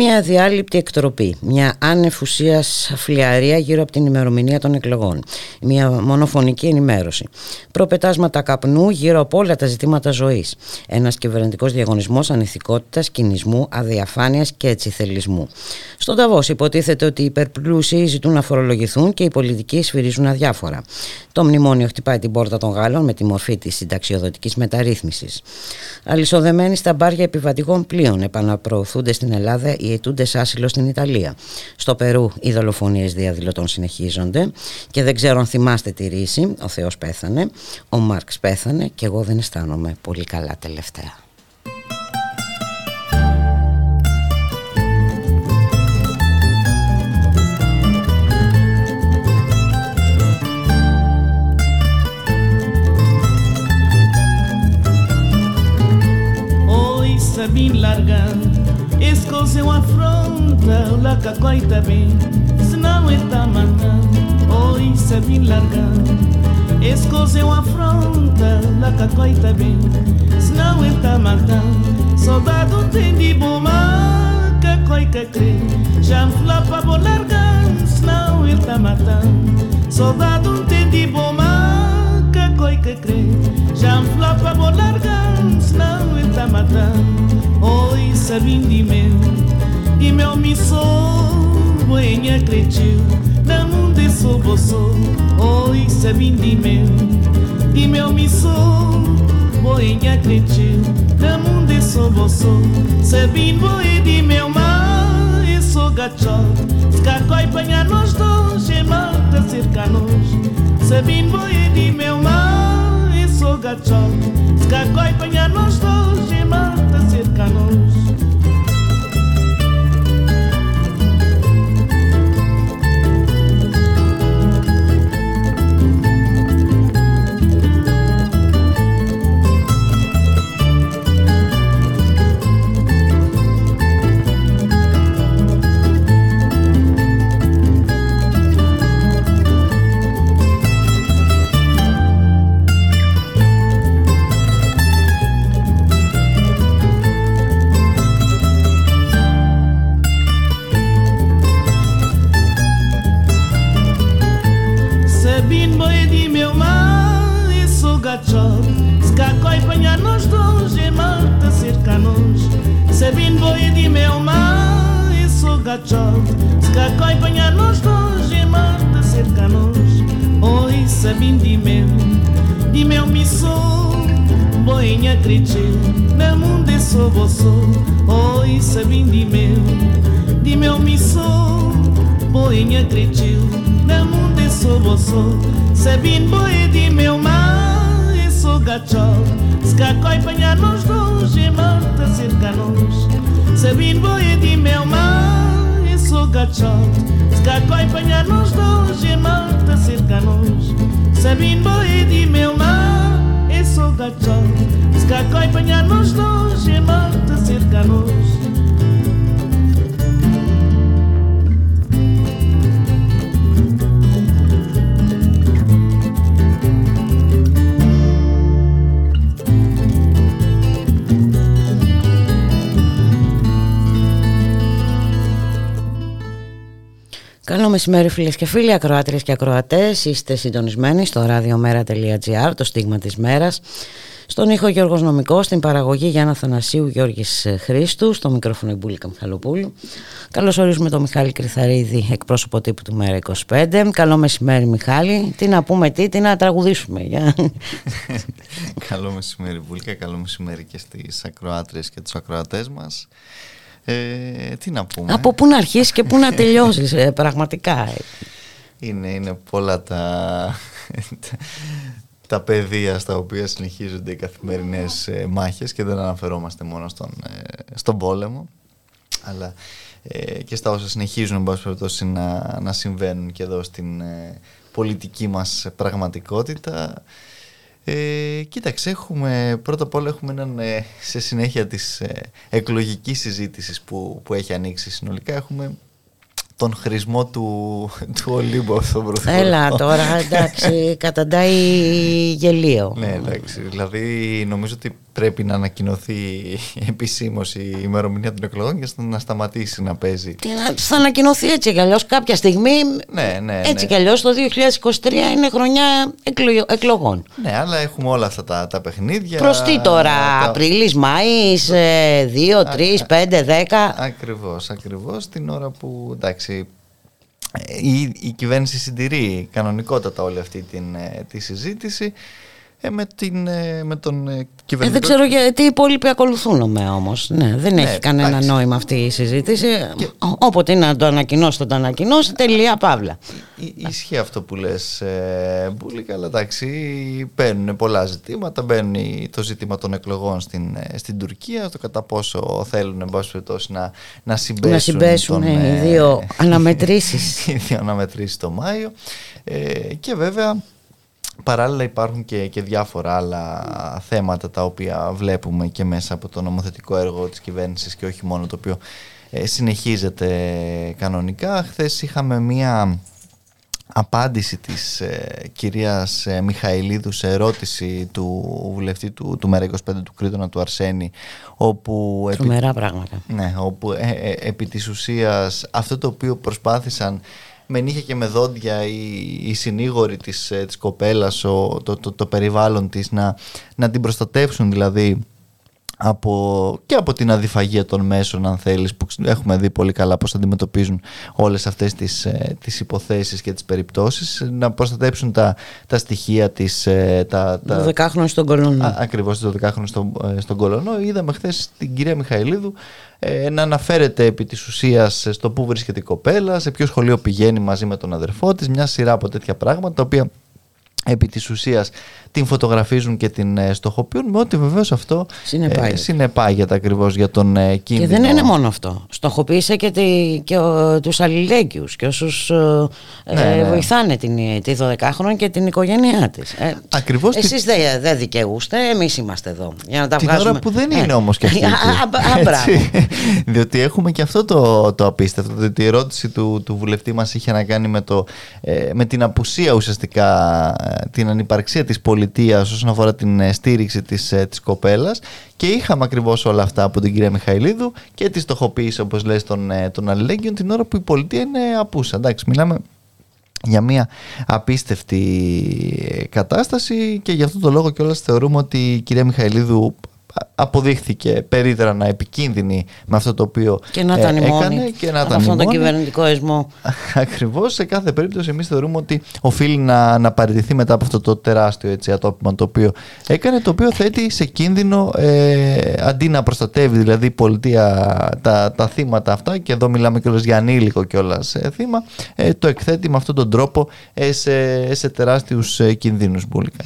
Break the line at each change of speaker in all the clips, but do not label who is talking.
Μια διάλειπτη εκτροπή, μια άνευ ουσίας φλιαρία γύρω από την ημερομηνία των εκλογών, μια μονοφωνική ενημέρωση, προπετάσματα καπνού γύρω από όλα τα ζητήματα ζωής, ένας κυβερνητικός διαγωνισμός ανηθικότητας, κινησμού, αδιαφάνειας και ετσιθελισμού. Στον Ταβός υποτίθεται ότι οι υπερπλούσιοι ζητούν να φορολογηθούν και οι πολιτικοί σφυρίζουν αδιάφορα. Το μνημόνιο χτυπάει την πόρτα των Γάλλων με τη μορφή της συνταξιοδοτικής μεταρρύθμισης. Αλυσοδεμένοι στα μπάρια επιβατικών πλοίων επαναπροωθούνται στην Ελλάδα οι αιτούντε άσυλο στην Ιταλία. Στο Περού οι δολοφονίες διαδηλωτών συνεχίζονται και δεν ξέρω αν θυμάστε τη ρίση. Ο Θεός πέθανε, ο Μάρξ πέθανε και εγώ δεν αισθάνομαι πολύ καλά τελευταία.
Escose seu afronta, o laca coita bem, se não está matando, oi, se vim largar. Escozeu afronta, o laca coita bem, se não está matando, soldado tem de bomar, cacoica crê, já flapa vou largar, senão não está matando, soldado tem de bomar, cacoica crê, já flapa vou largar, se não tá matando. Oi, sabindi meu E meu missou Boenha cretiu Na mundo sou boçou Oi, sabindi meu E meu missou Boenha cretiu Na mundo sou boçou Sabim boi de meu mar E sou gachó Scacói panha nós dois E mata cerca nós Sabim boi de meu mar Pugatsov, Gagoi, Panhanos, dos e Mata Cercanos. Se vin voi di meu mai sugaciol Scacoi păia nos doji cerca nos. Oi să vin di meu Di meu miso Boinha cricê Meu mundo é só vosso Oi să vin di meu Di meu miso Boinha cricê Meu mundo é só vosso Se vin boi di meu cachol Skakoi panhanos dos irmãos de cercanos Sabino boi de meu mãe e sou cachol Skakoi panhanos dos irmãos de cercanos Sabino boi de meu mãe e sou cachol Skakoi panhanos dos irmãos de cercanos
Καλό μεσημέρι φίλες και φίλοι, ακροάτριες και ακροατές. Είστε συντονισμένοι στο radiomera.gr, το στίγμα της μέρας. Στον ήχο Γιώργος Νομικός, στην παραγωγή Γιάννα Θανασίου Γιώργης Χρήστου, στο μικρόφωνο Ιμπούλικα Μιχαλοπούλου. Καλώς ορίζουμε τον Μιχάλη Κρυθαρίδη, εκπρόσωπο τύπου του Μέρα 25. Καλό μεσημέρι Μιχάλη. Τι να πούμε, τι, τι να τραγουδήσουμε. Για...
καλό μεσημέρι Μπούλικα, καλό μεσημέρι και στις ακροάτριες και τους ακροατές μας. Ε, τι να πούμε.
Από πού να αρχίσεις και πού να τελειώσεις, ε, πραγματικά.
Είναι, είναι πολλά τα, τα πεδία στα οποία συνεχίζονται οι καθημερινές ε, μάχες και δεν αναφερόμαστε μόνο στον, στον πόλεμο αλλά και στα όσα συνεχίζουν περιπτώσει, να, να συμβαίνουν και εδώ στην πολιτική μας πραγματικότητα Ε, κοίταξε, έχουμε, πρώτα απ' όλα έχουμε έναν, ε, σε συνέχεια της ε, εκλογικής συζήτησης που, που έχει ανοίξει συνολικά, έχουμε τον χρησμό του, του Ολύμπου αυτόν Πρωθυπουργό.
Έλα τώρα, εντάξει, καταντάει γελίο.
Ναι, εντάξει. Δηλαδή, νομίζω ότι πρέπει να ανακοινωθεί επισήμως η ημερομηνία των εκλογών και να σταματήσει να παίζει.
Τι να, θα ανακοινωθεί έτσι κι αλλιώς κάποια στιγμή.
Ναι, ναι,
έτσι
ναι.
κι αλλιώς το 2023 είναι χρονιά εκλο- εκλογών.
Ναι, αλλά έχουμε όλα αυτά τα, τα παιχνίδια.
Προς τι τώρα,
τα-
Απρίλης, Μάης, 2, 3, 5, 10.
Ακριβώς, ακριβώς την ώρα που εντάξει, η, η κυβέρνηση συντηρεί κανονικότατα όλη αυτή την, ε, τη συζήτηση ε, με, την, ε, με τον ε,
Ε,
κυβερνητικό...
δεν ξέρω γιατί οι υπόλοιποι ακολουθούν με όμως. Ναι, δεν
Ναι,
έχει κανένα
εντάξει.
νόημα αυτή η συζήτηση. Ό- Όποτε είναι να το ανακοινώσει, θα το ανακοινώσει. Τελεία, παύλα.
Ι- Ισχύει αυτό που λες ε, Μπούλικα, αλλά εντάξει μπαίνουν πολλά ζητήματα μπαίνει το ζήτημα των εκλογών στην, ε, στην Τουρκία το κατά πόσο θέλουν εν πάση περιπτώσει, να, να συμπέσουν,
Να συμπέσουν
τον,
ε, οι
ε,
δύο αναμετρήσεις.
οι δύο αναμετρήσεις το Μάιο ε, και βέβαια παράλληλα υπάρχουν και, και διάφορα άλλα θέματα τα οποία βλέπουμε και μέσα από το νομοθετικό έργο της κυβέρνησης και όχι μόνο το οποίο ε, συνεχίζεται κανονικά. Χθες είχαμε μία απάντηση της ε, κυρίας ε, Μιχαηλίδου σε ερώτηση του βουλευτή του, του ΜΕΡΑ 25 του Κρήτονα του Αρσένη όπου επί-
Τρομερά πράγματα.
ναι, όπου ε, ε, επί της ουσίας αυτό το οποίο προσπάθησαν με νύχια και με δόντια οι, οι συνήγοροι της, ε, της κοπέλας, ο, το, το, το περιβάλλον της να, να την προστατεύσουν δηλαδή από, και από την αδιφαγία των μέσων αν θέλεις που έχουμε δει πολύ καλά πώς αντιμετωπίζουν όλες αυτές τις, ε, τις υποθέσεις και τις περιπτώσεις να προστατέψουν τα, τα στοιχεία της ε, τα, τα,
12χρονο στον κολονό.
Α, ακριβώς το 12χρονο στον, ε, στον Κολονό. Είδαμε χθες την κυρία Μιχαηλίδου ε, να αναφέρεται επί της ουσίας ε, στο πού βρίσκεται η κοπέλα, σε ποιο σχολείο πηγαίνει μαζί με τον αδερφό της, μια σειρά από τέτοια πράγματα τα οποία επί της ουσίας την φωτογραφίζουν και την ε, στοχοποιούν με ό,τι βεβαίως αυτό
Συνεπάγεται.
συνεπάγεται ακριβώς για τον ε,
Και
κίνδυνο.
δεν είναι μόνο αυτό. Στοχοποίησε και, τη, και ο, τους αλληλέγγυους και όσους ε,
Ναι,
ε,
ναι.
βοηθάνε την, τη 12χρονη και την οικογένειά της. Ε,
Ακριβώς τη-
Εσείς δεν δεν δικαιούστε, εμείς είμαστε εδώ. Για να τα
Την
βγάζουμε.
ώρα που δεν
Ε,
είναι όμως και αυτή.
Α,
εκεί.
α, α, μπράβο.
Έτσι. Διότι έχουμε και αυτό το, το απίστευτο. Διότι η ερώτηση του, του βουλευτή μας είχε να κάνει με, το, ε, με την απουσία ουσιαστικά, ε, την ανυπαρξία της πολιτείας όσον αφορά την ε, στήριξη της, ε, της κοπέλας και είχαμε ακριβώς όλα αυτά από την κυρία Μιχαηλίδου και τη στοχοποίηση όπως λες των, ε, των αλληλέγγυων την ώρα που η πολιτεία είναι απούσα. Εντάξει, μιλάμε για μια απίστευτη ε, κατάσταση και γι' αυτό το λόγο κιόλας θεωρούμε ότι η κυρία Μιχαηλίδου αποδείχθηκε περίτρανα επικίνδυνη με αυτό το οποίο
Και να
ε,
ήταν η μόνη.
έκανε και να
από
ήταν
αυτόν
η
τον
μόνη.
κυβερνητικό εσμό.
Ακριβώς, σε κάθε περίπτωση εμείς θεωρούμε ότι οφείλει να, να παραιτηθεί μετά από αυτό το τεράστιο έτσι, ατόπιμα το οποίο έκανε, το οποίο θέτει σε κίνδυνο ε, αντί να προστατεύει δηλαδή η πολιτεία τα, τα θύματα αυτά και εδώ μιλάμε κιόλας για ανήλικο κιόλας ε, θύμα, ε, το εκθέτει με αυτόν τον τρόπο ε, σε, σε τεράστιους ε, κινδύνους μπουλικά.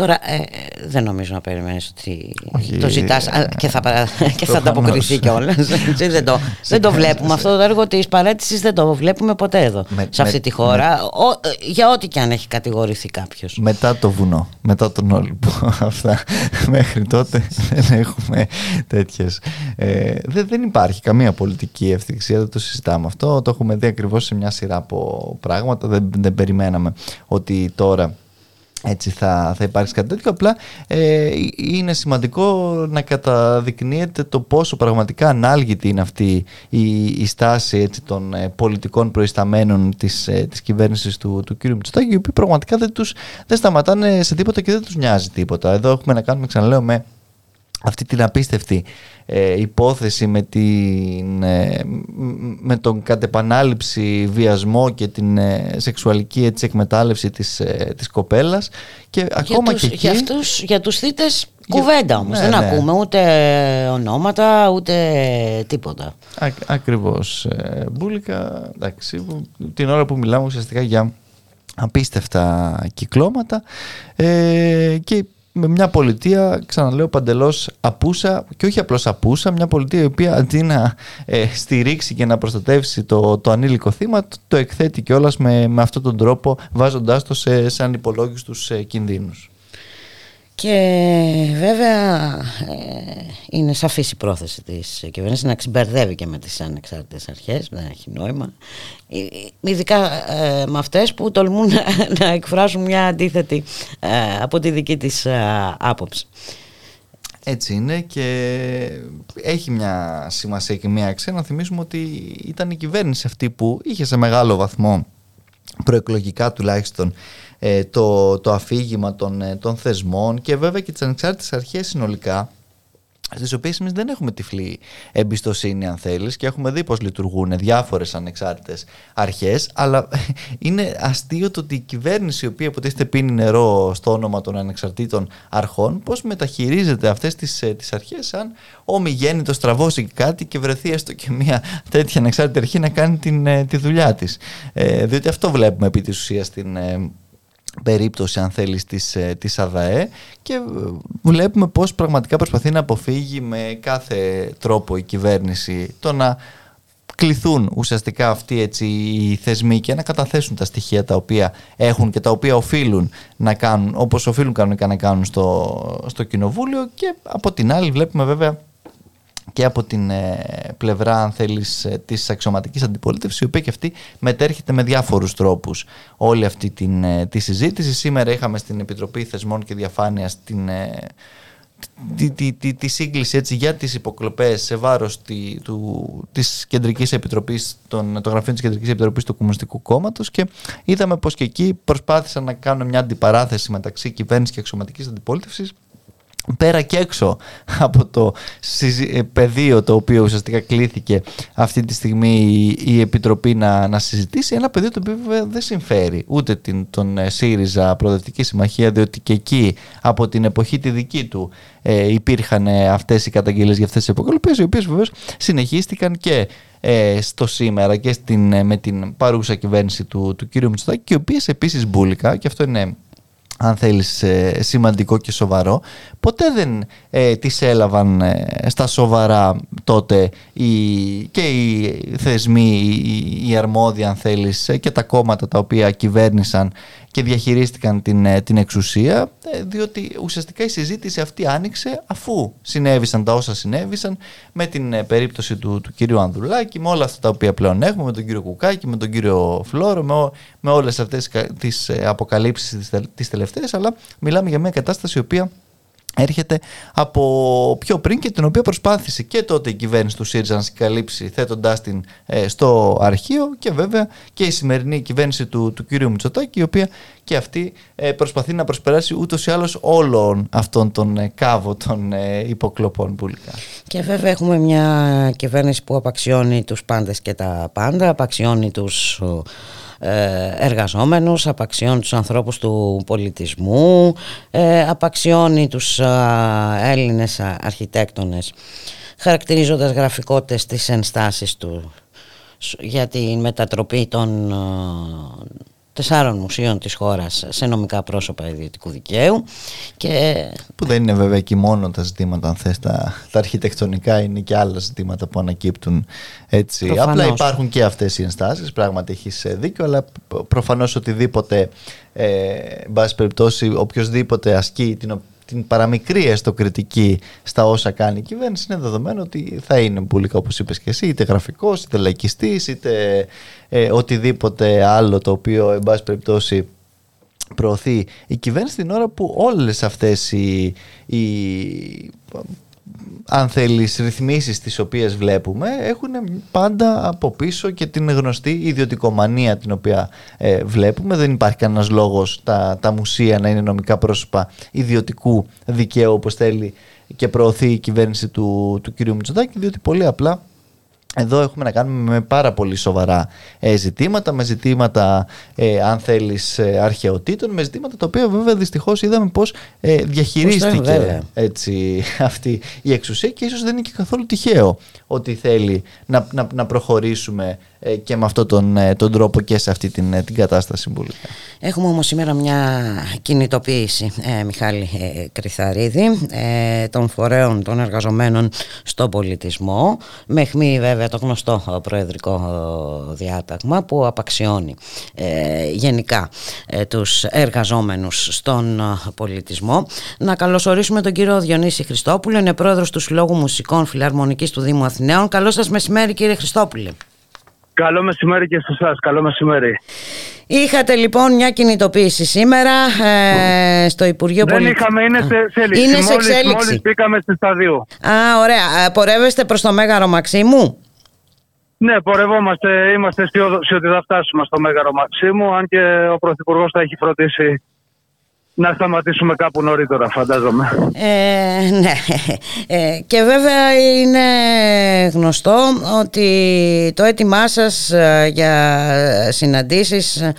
Τώρα ε, ε, δεν νομίζω να περιμένεις ότι
Όχι,
το ζητάς α, και θα, παρα- και θα
προφανώς.
ανταποκριθεί κιόλας. Έτσι, δεν το, δεν το βλέπουμε. Αυτό το έργο της παρέτησης δεν το βλέπουμε ποτέ εδώ.
Με-
σε αυτή
με-
τη χώρα. Ο- ε, για ό,τι και αν έχει κατηγορηθεί κάποιος.
Μετά το βουνό, μετά τον Όλυμπο. Αυτά μέχρι τότε δεν έχουμε τέτοιες. Ε, δεν, δεν υπάρχει καμία πολιτική ευθυξία, δεν το συζητάμε αυτό. Το έχουμε δει ακριβώς σε μια σειρά από πράγματα. Δεν, δεν περιμέναμε ότι τώρα έτσι θα, θα υπάρξει κάτι τέτοιο. Απλά ε, είναι σημαντικό να καταδεικνύεται το πόσο πραγματικά ανάλγητη είναι αυτή η, η στάση έτσι, των ε, πολιτικών προϊσταμένων της, ε, της κυβέρνησης του, του κ. Μητσοτάκη, οι οποίοι πραγματικά δεν, τους, δεν σταματάνε σε τίποτα και δεν τους νοιάζει τίποτα. Εδώ έχουμε να κάνουμε, ξαναλέω, με αυτή την απίστευτη ε, υπόθεση με, την, ε, μ- με τον κατ' επανάληψη βιασμό και την ε, σεξουαλική έτσι, εκμετάλλευση της, ε, της κοπέλας και ακόμα
για, τους,
και εκεί
για, αυτούς, για τους θύτες
Για-
κουβέντα όμως.
ναι,
δεν
ναι.
ακούμε ούτε ονόματα ούτε τίποτα.
Α, ακριβώς ε, Μπούλικα εντάξει, που- την ώρα που μιλάμε ουσιαστικά για απίστευτα κυκλώματα ε, και με μια πολιτεία, ξαναλέω, παντελώς απούσα και όχι απλώς απούσα, μια πολιτεία η οποία αντί να ε, στηρίξει και να προστατεύσει το, το ανήλικο θύμα, το, το εκθέτει κιόλας με, με αυτόν τον τρόπο, βάζοντάς το σε, σε ανυπολόγιστους ε, κινδύνους.
Και βέβαια ε, είναι σαφής η πρόθεση της κυβέρνησης να ξυμπερδεύει και με τις ανεξάρτητες αρχές, δεν έχει νόημα. Ε, ειδικά ε, με αυτές που τολμούν να, να εκφράσουν μια αντίθετη από τη δική της άποψη.
Έτσι είναι και έχει μια σημασία και μια αξία να θυμίσουμε ότι ήταν η κυβέρνηση αυτή που είχε σε μεγάλο βαθμό προεκλογικά τουλάχιστον ε, το, το αφήγημα των, ε, των θεσμών και βέβαια και τις ανεξάρτητες αρχές συνολικά στις οποίες εμείς δεν έχουμε τυφλή εμπιστοσύνη, αν θέλεις, και έχουμε δει πώς λειτουργούν διάφορες ανεξάρτητες αρχές. Αλλά είναι αστείο το ότι η κυβέρνηση, η οποία υποτίθεται πίνει νερό στο όνομα των ανεξαρτήτων αρχών, πώς μεταχειρίζεται αυτές τις τις ε, αρχές, αν ομιγέννητο τραβώσει κάτι και βρεθεί έστω και μια τέτοια ανεξάρτητη αρχή να κάνει την, ε, τη δουλειά της. Ε, διότι αυτό βλέπουμε επί της ουσίας στην ε, περίπτωση αν θέλεις της, ε, της ΑΔΑΕ και ε, βλέπουμε πως πραγματικά προσπαθεί να αποφύγει με κάθε τρόπο η κυβέρνηση το να κληθούν ουσιαστικά αυτοί έτσι οι θεσμοί και να καταθέσουν τα στοιχεία τα οποία έχουν και τα οποία οφείλουν να κάνουν όπως οφείλουν κανονικά να κάνουν στο, στο κοινοβούλιο και από την άλλη βλέπουμε βέβαια και από την ε, πλευρά αν θέλεις ε, της αξιωματικής αντιπολίτευσης η οποία και αυτή μετέρχεται με διάφορους τρόπους όλη αυτή την, ε, τη συζήτηση. Σήμερα είχαμε στην Επιτροπή Θεσμών και Διαφάνειας την, τη, τη, τη, τη, σύγκληση έτσι, για τις υποκλοπές σε βάρος τη, του, της Κεντρικής Επιτροπής, των, των γραφείων της Κεντρικής Επιτροπής του Κομμουνιστικού Κόμματος και είδαμε πως και εκεί προσπάθησαν να κάνουν μια αντιπαράθεση μεταξύ κυβέρνησης και αξιωματικής αντιπολίτευσης πέρα και έξω από το ε, πεδίο το οποίο ουσιαστικά κλήθηκε αυτή τη στιγμή η Επιτροπή να, να συζητήσει ένα πεδίο το οποίο δεν συμφέρει ούτε την, τον ε, ΣΥΡΙΖΑ Προοδευτική Συμμαχία διότι και εκεί από την εποχή τη δική του ε, υπήρχαν αυτές οι καταγγελίες για αυτές τις υποκολοπίες οι οποίες βεβαίως συνεχίστηκαν και στο σήμερα και στην, με την παρούσα κυβέρνηση του, του κ. Μητσοτάκη και οι οποίες επίσης μπουλικά και αυτό είναι αν θέλεις ε, σημαντικό και σοβαρό. Ποτέ δεν ε, τις έλαβαν ε, στα σοβαρά τότε οι, και οι θεσμοί, οι, οι αρμόδιοι αν θέλεις ε, και τα κόμματα τα οποία κυβέρνησαν και διαχειρίστηκαν την, ε, την εξουσία ε, διότι ουσιαστικά η συζήτηση αυτή άνοιξε αφού συνέβησαν τα όσα συνέβησαν με την ε, περίπτωση του, του κυρίου Ανδρουλάκη με όλα αυτά τα οποία πλέον έχουμε με τον κύριο Κουκάκη, με τον κύριο Φλόρο με, με όλες αυτές τις αποκαλύψεις τις τελευταίες αλλά μιλάμε για μια κατάσταση η οποία έρχεται από πιο πριν και την οποία προσπάθησε και τότε η κυβέρνηση του ΣΥΡΙΖΑ να συγκαλύψει θέτοντάς την ε, στο αρχείο και βέβαια και η σημερινή κυβέρνηση του, του κ. Μητσοτάκη η οποία και αυτή ε, προσπαθεί να προσπεράσει ούτως ή άλλως όλων αυτών των ε, κάβων των υποκλοπών πουλικά.
Και βέβαια έχουμε μια κυβέρνηση που απαξιώνει τους πάντες και τα πάντα, απαξιώνει τους ε, εργαζόμενους, απαξιώνει τους ανθρώπους του πολιτισμού, ε, απαξιώνει τους Έλληνες αρχιτέκτονες χαρακτηρίζοντας γραφικότητες τις ενστάσεις του για τη μετατροπή των τεσσάρων μουσείων της χώρας σε νομικά πρόσωπα ιδιωτικού δικαίου και...
που δεν είναι βέβαια και μόνο τα ζητήματα αν θες τα, τα αρχιτεκτονικά είναι και άλλα ζητήματα που ανακύπτουν έτσι προφανώς. απλά υπάρχουν και αυτές οι ενστάσεις πράγματι έχεις ε, δίκιο αλλά προφανώς οτιδήποτε ε, εν πάση περιπτώσει οποιοδήποτε ασκεί την, την παραμικρή έστω κριτική στα όσα κάνει η κυβέρνηση είναι δεδομένο ότι θα είναι πουλικά όπως είπες και εσύ είτε γραφικός είτε λαϊκιστής είτε ε, οτιδήποτε άλλο το οποίο εν πάση περιπτώσει προωθεί η κυβέρνηση την ώρα που όλες αυτές οι, οι αν θέλεις ρυθμίσεις τις οποίες βλέπουμε έχουν πάντα από πίσω και την γνωστή ιδιωτικομανία την οποία ε, βλέπουμε δεν υπάρχει κανένας λόγος τα, τα μουσεία να είναι νομικά πρόσωπα ιδιωτικού δικαίου όπως θέλει και προωθεί η κυβέρνηση του, του κ. Μητσοτάκη διότι πολύ απλά εδώ έχουμε να κάνουμε με πάρα πολύ σοβαρά ε, ζητήματα, με ζητήματα, ε, αν θέλεις, ε, αρχαιοτήτων, με ζητήματα τα οποία βέβαια δυστυχώς είδαμε πώς ε, διαχειρίστηκε έτσι, αυτή η εξουσία και ίσως δεν είναι και καθόλου τυχαίο ότι θέλει να, να, να προχωρήσουμε ε, και με αυτόν τον, ε, τον τρόπο και σε αυτή την, την κατάσταση συμβουλικά.
Έχουμε όμως σήμερα μια κινητοποίηση, ε, Μιχάλη ε, Κρυθαρίδη, ε, των φορέων των εργαζομένων στον πολιτισμό, με χμή βέβαια το γνωστό προεδρικό διάταγμα που απαξιώνει γενικά τους εργαζόμενους στον πολιτισμό. Να καλωσορίσουμε τον κύριο Διονύση Χριστόπουλο, είναι πρόεδρος του Συλλόγου Μουσικών Φιλαρμονικής του Δήμου Αθηναίων. Καλό σας μεσημέρι κύριε Χριστόπουλε.
Καλό μεσημέρι και σε εσάς. Καλό μεσημέρι.
Είχατε λοιπόν μια κινητοποίηση σήμερα ε, στο Υπουργείο
Δεν είχαμε, είναι σε, εξέλιξη.
Είναι σε εξέλιξη.
Μόλις, μόλις πήγαμε στη σταδίου.
Α, ωραία. Ε, πορεύεστε προς το Μέγαρο Μαξίμου;
Ναι, πορευόμαστε. Είμαστε αισιόδοξοι ότι θα φτάσουμε στο Μέγαρο Μαξίμου, αν και ο Πρωθυπουργός θα έχει φροντίσει να σταματήσουμε κάπου νωρίτερα φαντάζομαι.
Ε, ναι. Ε, και βέβαια είναι γνωστό ότι το έτοιμά σας ε, για συναντήσεις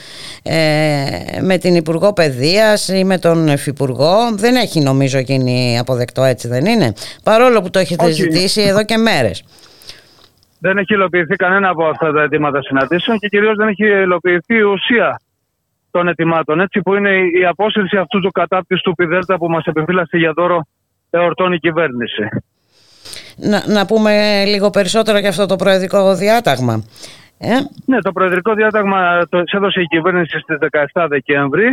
ε, με την Υπουργό Παιδείας ή με τον Υφυπουργό δεν έχει νομίζω γίνει αποδεκτό έτσι δεν είναι; Παρόλο που το έχετε ζητήσει εδώ και μέρες.
Δεν έχει υλοποιηθεί κανένα από αυτά τα αιτήματα συναντήσεων και κυρίως δεν έχει υλοποιηθεί η ουσία των ετοιμάτων. Έτσι που είναι η απόσυρση αυτού του κατάπτυστου πιδέλτα που μας επιφύλασε για δώρο εορτών η κυβέρνηση.
Να, να πούμε λίγο περισσότερο για αυτό το προεδρικό διάταγμα.
Ε; Ναι, το προεδρικό διάταγμα το έδωσε η κυβέρνηση στις 17 Δεκέμβρη.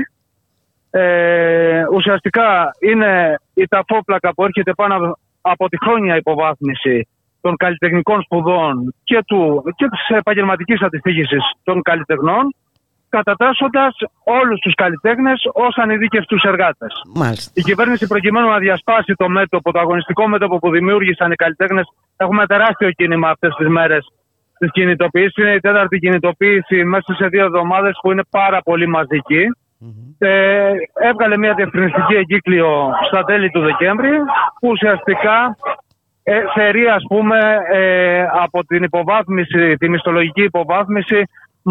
Ε, ουσιαστικά είναι η ταφόπλακα που έρχεται πάνω από τη χρόνια υποβάθμιση των καλλιτεχνικών σπουδών και, του, και της επαγγελματικής των καλλιτεχνών κατατάσσοντας όλους τους καλλιτέχνες ως ανειδίκευτους εργάτες. Η κυβέρνηση, προκειμένου να διασπάσει το μέτωπο, το αγωνιστικό μέτωπο που δημιούργησαν οι καλλιτέχνες, έχουμε τεράστιο κίνημα αυτές τις μέρες της κινητοποίησης. Είναι η τέταρτη κινητοποίηση μέσα σε δύο εβδομάδες που είναι πάρα πολύ μαζική. Ε, έβγαλε μια διευκρινιστική εγκύκλιο στα τέλη του Δεκέμβρη που ουσιαστικά ε, θερεί ας πούμε ε, από την υποβάθμιση, τη μισθολογική υποβάθμιση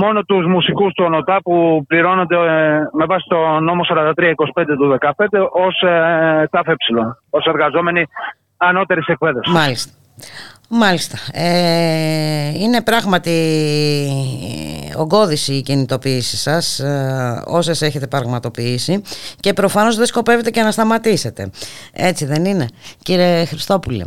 μόνο τους μουσικούς του ΟΝΟΤΑ που πληρώνονται ε, με βάση το νόμο 4325 του 2015 ως ε, ΤΑΦΕ, ως εργαζόμενοι ανώτερης εκπαίδευσης.
Μάλιστα. Μάλιστα. Ε, είναι πράγματι ογκώδηση η κινητοποίηση σας ε, όσες έχετε πραγματοποιήσει και προφανώς δεν σκοπεύετε και να σταματήσετε. Έτσι δεν είναι κύριε Χριστόπουλε;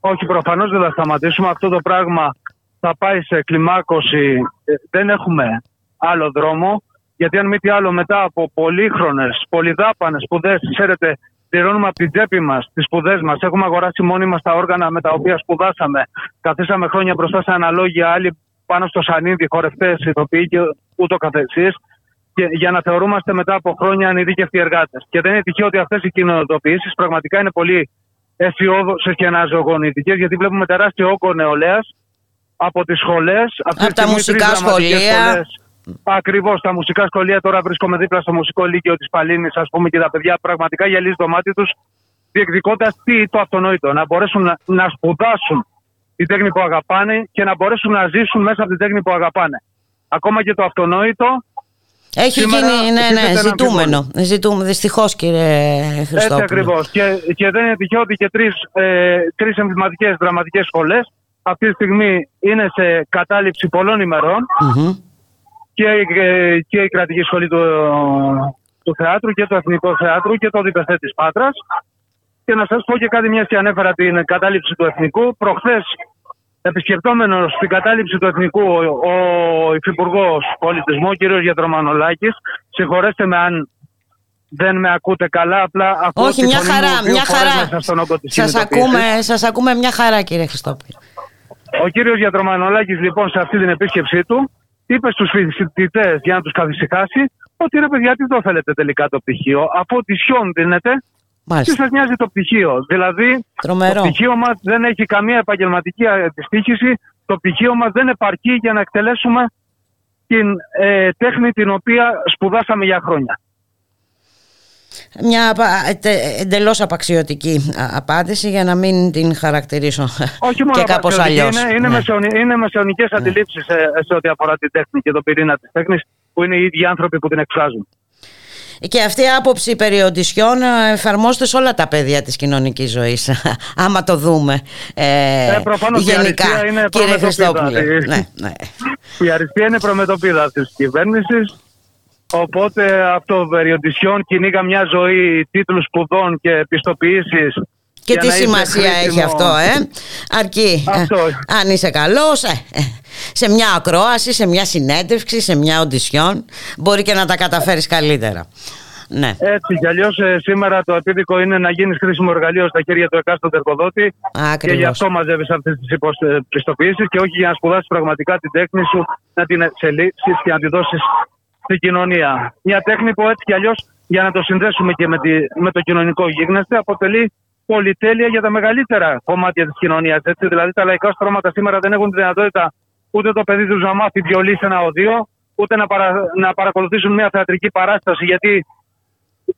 Όχι προφανώς δεν θα σταματήσουμε αυτό το πράγμα θα πάει σε κλιμάκωση. Ε, δεν έχουμε άλλο δρόμο. Γιατί αν μη τι άλλο, μετά από πολύχρονες, πολυδάπανες σπουδές, ξέρετε, πληρώνουμε από την τσέπη μας τις σπουδές μας. Έχουμε αγοράσει μόνοι μας τα όργανα με τα οποία σπουδάσαμε. Καθίσαμε χρόνια μπροστά σε αναλόγια, άλλοι πάνω στο σανίδι, χορευτές, ηθοποιοί και ούτω καθεξής. για να θεωρούμαστε μετά από χρόνια ανειδίκευτοι εργάτες. Και δεν είναι τυχαίο ότι αυτές οι κοινοτοποιήσει πραγματικά είναι πολύ αισιόδοξες και αναζωογονητικές, γιατί βλέπουμε τεράστιο όγκο νεολαίας από τις σχολές.
Από τα μουσικά σχολεία.
Ακριβώς, τα μουσικά σχολεία τώρα βρίσκομαι δίπλα στο μουσικό λύκειο της Παλίνης, ας πούμε, και τα παιδιά πραγματικά γυαλίζει το μάτι τους, διεκδικώντας τι το αυτονόητο. Να μπορέσουν να, να σπουδάσουν την τέχνη που αγαπάνε και να μπορέσουν να ζήσουν μέσα από την τέχνη που αγαπάνε. Ακόμα και το αυτονόητο.
Έχει γίνει, ναι, ναι, ζητούμενο. Ζητούμε, δυστυχώς, κύριε Χριστόπουλο.
Έτσι ακριβώς. Και, και δεν είναι τυχαίο ότι και τρεις ε, εμβληματικές δραματικές σχολές αυτή τη στιγμή είναι σε κατάληψη πολλών και, και η κρατική σχολή του, του θεάτρου και το Εθνικό Θεάτρου και το Διπεθέ της Πάτρας. Και να σας πω και κάτι μιας και ανέφερα την κατάληψη του Εθνικού. Προχθές επισκεπτόμενος στην κατάληψη του Εθνικού ο, ο Υφυπουργός Πολιτισμού, κ. Γιατρομανολάκης, συγχωρέστε με αν δεν με ακούτε καλά, απλά ακούω
Όχι, μια χαρά, μια χαρά. Σας ακούμε, σας ακούμε μια χαρά κύριε Χριστόπουλο.
Ο κύριος Γιατρομανολάκης λοιπόν σε αυτή την επίσκεψή του είπε στους φοιτητές για να τους καθησυχάσει ότι ρε παιδιά τι το θέλετε τελικά το πτυχίο; Αφού τη σιόν δίνετε τι σας νοιάζει το πτυχίο; Δηλαδή
Τρομερό.
το πτυχίο μας δεν έχει καμία επαγγελματική αντιστοίχηση το πτυχίο μας δεν επαρκεί για να εκτελέσουμε την ε, τέχνη την οποία σπουδάσαμε για χρόνια
μια εντελώς απαξιωτική απάντηση για να μην την χαρακτηρίσω
Όχι μόνο
και κάπως αλλιώς.
Είναι, είναι, ναι. είναι μεσαιωνικές ναι. αντιλήψεις σε, σε ό,τι αφορά την τέχνη και τον πυρήνα της τέχνης που είναι οι ίδιοι άνθρωποι που την εκφράζουν.
Και αυτή η άποψη περιοντισιών ε, εφαρμόζεται σε όλα τα πεδία της κοινωνικής ζωής, άμα το δούμε ε,
ε, γενικά,
η είναι κύριε Χριστόπουλε. Ναι,
ναι. Η αριστεία είναι προμετωπίδα αυτής της κυβέρνησης, οπότε αυτό περιοντισιών κυνήγα μια ζωή τίτλους σπουδών και πιστοποιήσεις
και τι σημασία έχει αυτό, ε; Αρκεί.
Αυτό.
αν είσαι καλός, ε, σε μια ακρόαση, σε μια συνέντευξη, σε μια οντισιόν, μπορεί και να τα καταφέρεις καλύτερα. Ναι.
Έτσι κι αλλιώς ε, σήμερα το επίδικο είναι να γίνεις χρήσιμο εργαλείο στα χέρια του εκάστοτε εργοδότη.
Ακριβώς.
Και γι' αυτό μαζεύεις αυτές τις πιστοποιήσει και όχι για να σπουδάσεις πραγματικά την τέχνη σου, να την εξελίξεις και να τη δώσεις στην κοινωνία. Μια τέχνη που έτσι κι αλλιώς, για να το συνδέσουμε και με, τη, με το κοινωνικό γίγνεσθε, αποτελεί πολυτέλεια για τα μεγαλύτερα κομμάτια της κοινωνίας. Δηλαδή, τα λαϊκά στρώματα σήμερα δεν έχουν τη δυνατότητα ούτε το παιδί τους να μάθει βιολί σε ένα οδείο, ούτε να, παρα, να παρακολουθήσουν μια θεατρική παράσταση, γιατί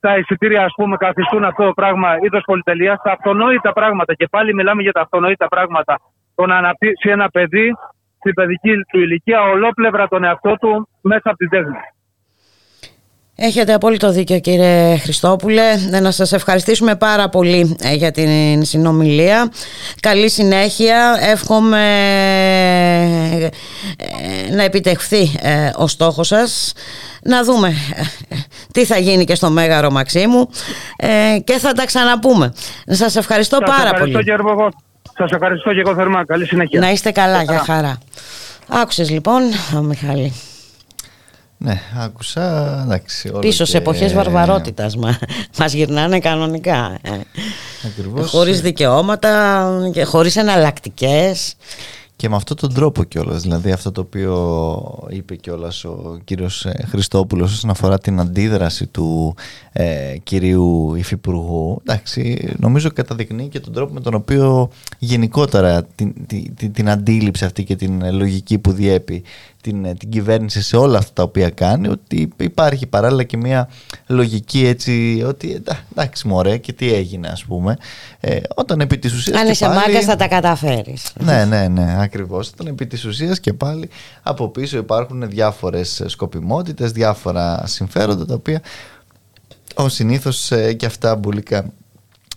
τα εισιτήρια, ας πούμε, καθιστούν αυτό το πράγμα είδος πολυτελείας. Τα αυτονόητα πράγματα, και πάλι μιλάμε για τα αυτονόητα πράγματα, το να αναπτύξει ένα παιδί στην παιδική του ηλικία ολόπλευρα τον εαυτό του μέσα από την τέχνη.
Έχετε απόλυτο δίκιο κύριε Χριστόπουλε. Να σας ευχαριστήσουμε πάρα πολύ ε, για την συνομιλία. Καλή συνέχεια. Εύχομαι ε, να επιτευχθεί ε, ο στόχος σας. Να δούμε τι θα γίνει και στο Μέγαρο Μαξίμου και θα τα ξαναπούμε. Σας ευχαριστώ
σας
πάρα
ευχαριστώ
πολύ.
Και σας ευχαριστώ και εγώ θερμά. Καλή συνέχεια.
Να είστε καλά, για χαρά. Άκουσες λοιπόν, ο Μιχάλη.
Ναι, άκουσα. Εντάξει,
Πίσω σε εποχές βαρβαρότητας μα, μας γυρνάνε κανονικά. Ε.
Ακριβώς.
Χωρίς δικαιώματα και χωρίς εναλλακτικές.
Και με αυτόν τον τρόπο κιόλας, δηλαδή αυτό το οποίο είπε κιόλας ο κύριος ε, Χριστόπουλος όσον αφορά την αντίδραση του ε, κυρίου Υφυπουργού, εντάξει, νομίζω καταδεικνύει και τον τρόπο με τον οποίο γενικότερα την, την, την αντίληψη αυτή και την λογική που διέπει την, ε, την κυβέρνηση σε όλα αυτά τα οποία κάνει ότι υπάρχει παράλληλα και μια λογική έτσι ότι εντάξει μωρέ και τι έγινε ας πούμε ε, όταν επί της ουσίας
αν είσαι πάλι... θα τα καταφέρεις.
Ναι ναι ναι ακριβώς. Όταν επί της ουσίας και πάλι από πίσω υπάρχουν διάφορες σκοπιμότητες διάφορα συμφέροντα τα οποία ο συνήθως ε, και αυτά μπουλικά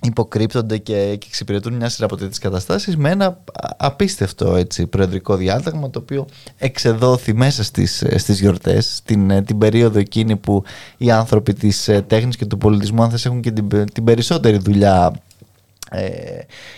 υποκρύπτονται και, και εξυπηρετούν μια σειρά από τέτοιες καταστάσεις με ένα απίστευτο έτσι, προεδρικό διάταγμα το οποίο εξεδόθη μέσα στις, στις γιορτές την, ε, την περίοδο εκείνη που οι άνθρωποι της ε, τέχνης και του πολιτισμού αν θες έχουν και την, την περισσότερη δουλειά ε,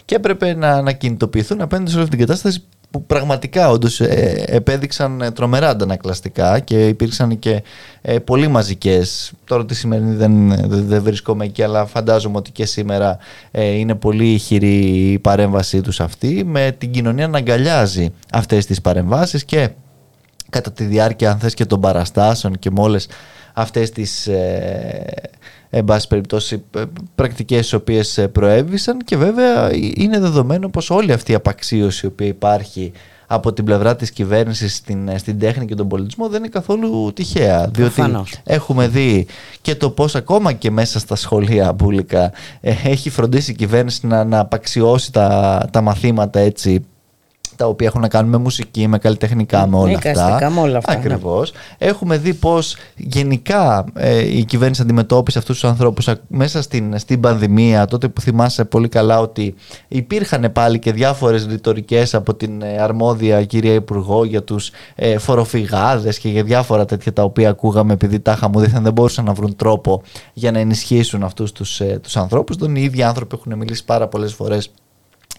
και έπρεπε να, να κινητοποιηθούν απέναντι σε όλη την κατάσταση που πραγματικά όντως ε, επέδειξαν ε, τρομερά αντανακλαστικά και υπήρξαν και ε, πολύ μαζικές. Τώρα τη σημερινή δεν, δεν βρίσκομαι εκεί αλλά φαντάζομαι ότι και σήμερα είναι πολύ ηχηρή η παρέμβασή τους αυτή. Με την κοινωνία να αγκαλιάζει αυτές τις παρεμβάσεις και κατά τη διάρκεια αν θες και των παραστάσεων και με όλες αυτές τις εν πάση περιπτώσει πρακτικές οι οποίες ε, προέβησαν και βέβαια είναι δεδομένο πως όλη αυτή η απαξίωση η οποία υπάρχει από την πλευρά της κυβέρνησης στην, ε, στην τέχνη και τον πολιτισμό δεν είναι καθόλου τυχαία. Διότι έχουμε δει και το πώς ακόμα και μέσα στα σχολεία μπουλικά ε, έχει φροντίσει η κυβέρνηση να, να απαξιώσει τα, τα μαθήματα έτσι τα οποία έχουν να κάνουν με μουσική, με καλλιτεχνικά, με όλα αυτά.
Με όλα αυτά.
Ναι. Ακριβώς. Έχουμε δει πώς γενικά ε, η κυβέρνηση αντιμετώπισε αυτούς τους ανθρώπους μέσα στην, στην πανδημία. Τότε που θυμάσαι πολύ καλά ότι υπήρχαν πάλι και διάφορες ρητορικές από την ε, αρμόδια κυρία Υπουργό για τους ε, φοροφυγάδες και για διάφορα τέτοια τα οποία ακούγαμε επειδή τα χαμουδίθαν δεν μπορούσαν να βρουν τρόπο για να ενισχύσουν αυτούς τους ε, ανθρώπους. Τον οι ίδιοι άνθρωποι έχουν μιλήσει πάρα πολλές φορές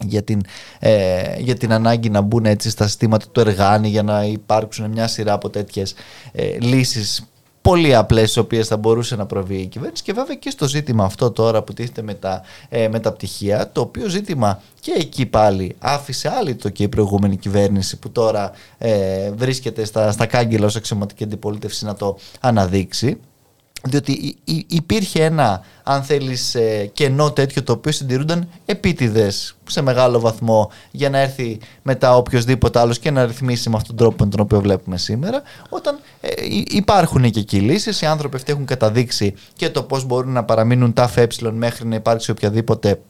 για την, ε, για την ανάγκη να μπουν έτσι στα συστήματα του εργάνη για να υπάρξουν μια σειρά από τέτοιες ε, λύσεις πολύ απλές τις οποίες θα μπορούσε να προβεί η κυβέρνηση. Και βέβαια και στο ζήτημα αυτό τώρα που τίθεται με τα, ε, με τα πτυχία το οποίο ζήτημα και εκεί πάλι άφησε άλλη το και η προηγούμενη κυβέρνηση που τώρα ε, βρίσκεται στα, στα κάγκελα ως αξιωματική αντιπολίτευση να το αναδείξει διότι υπήρχε ένα, αν θέλεις, ε, κενό τέτοιο το οποίο συντηρούνταν επίτηδες σε μεγάλο βαθμό για να έρθει μετά οποιοδήποτε άλλος και να ρυθμίσει με αυτόν τον τρόπο με τον οποίο βλέπουμε σήμερα όταν ε, υπάρχουν και εκεί λύσεις, οι άνθρωποι αυτοί έχουν καταδείξει και το πώς μπορούν να παραμείνουν τα ΕΕ μέχρι να υπάρξει οποιαδήποτε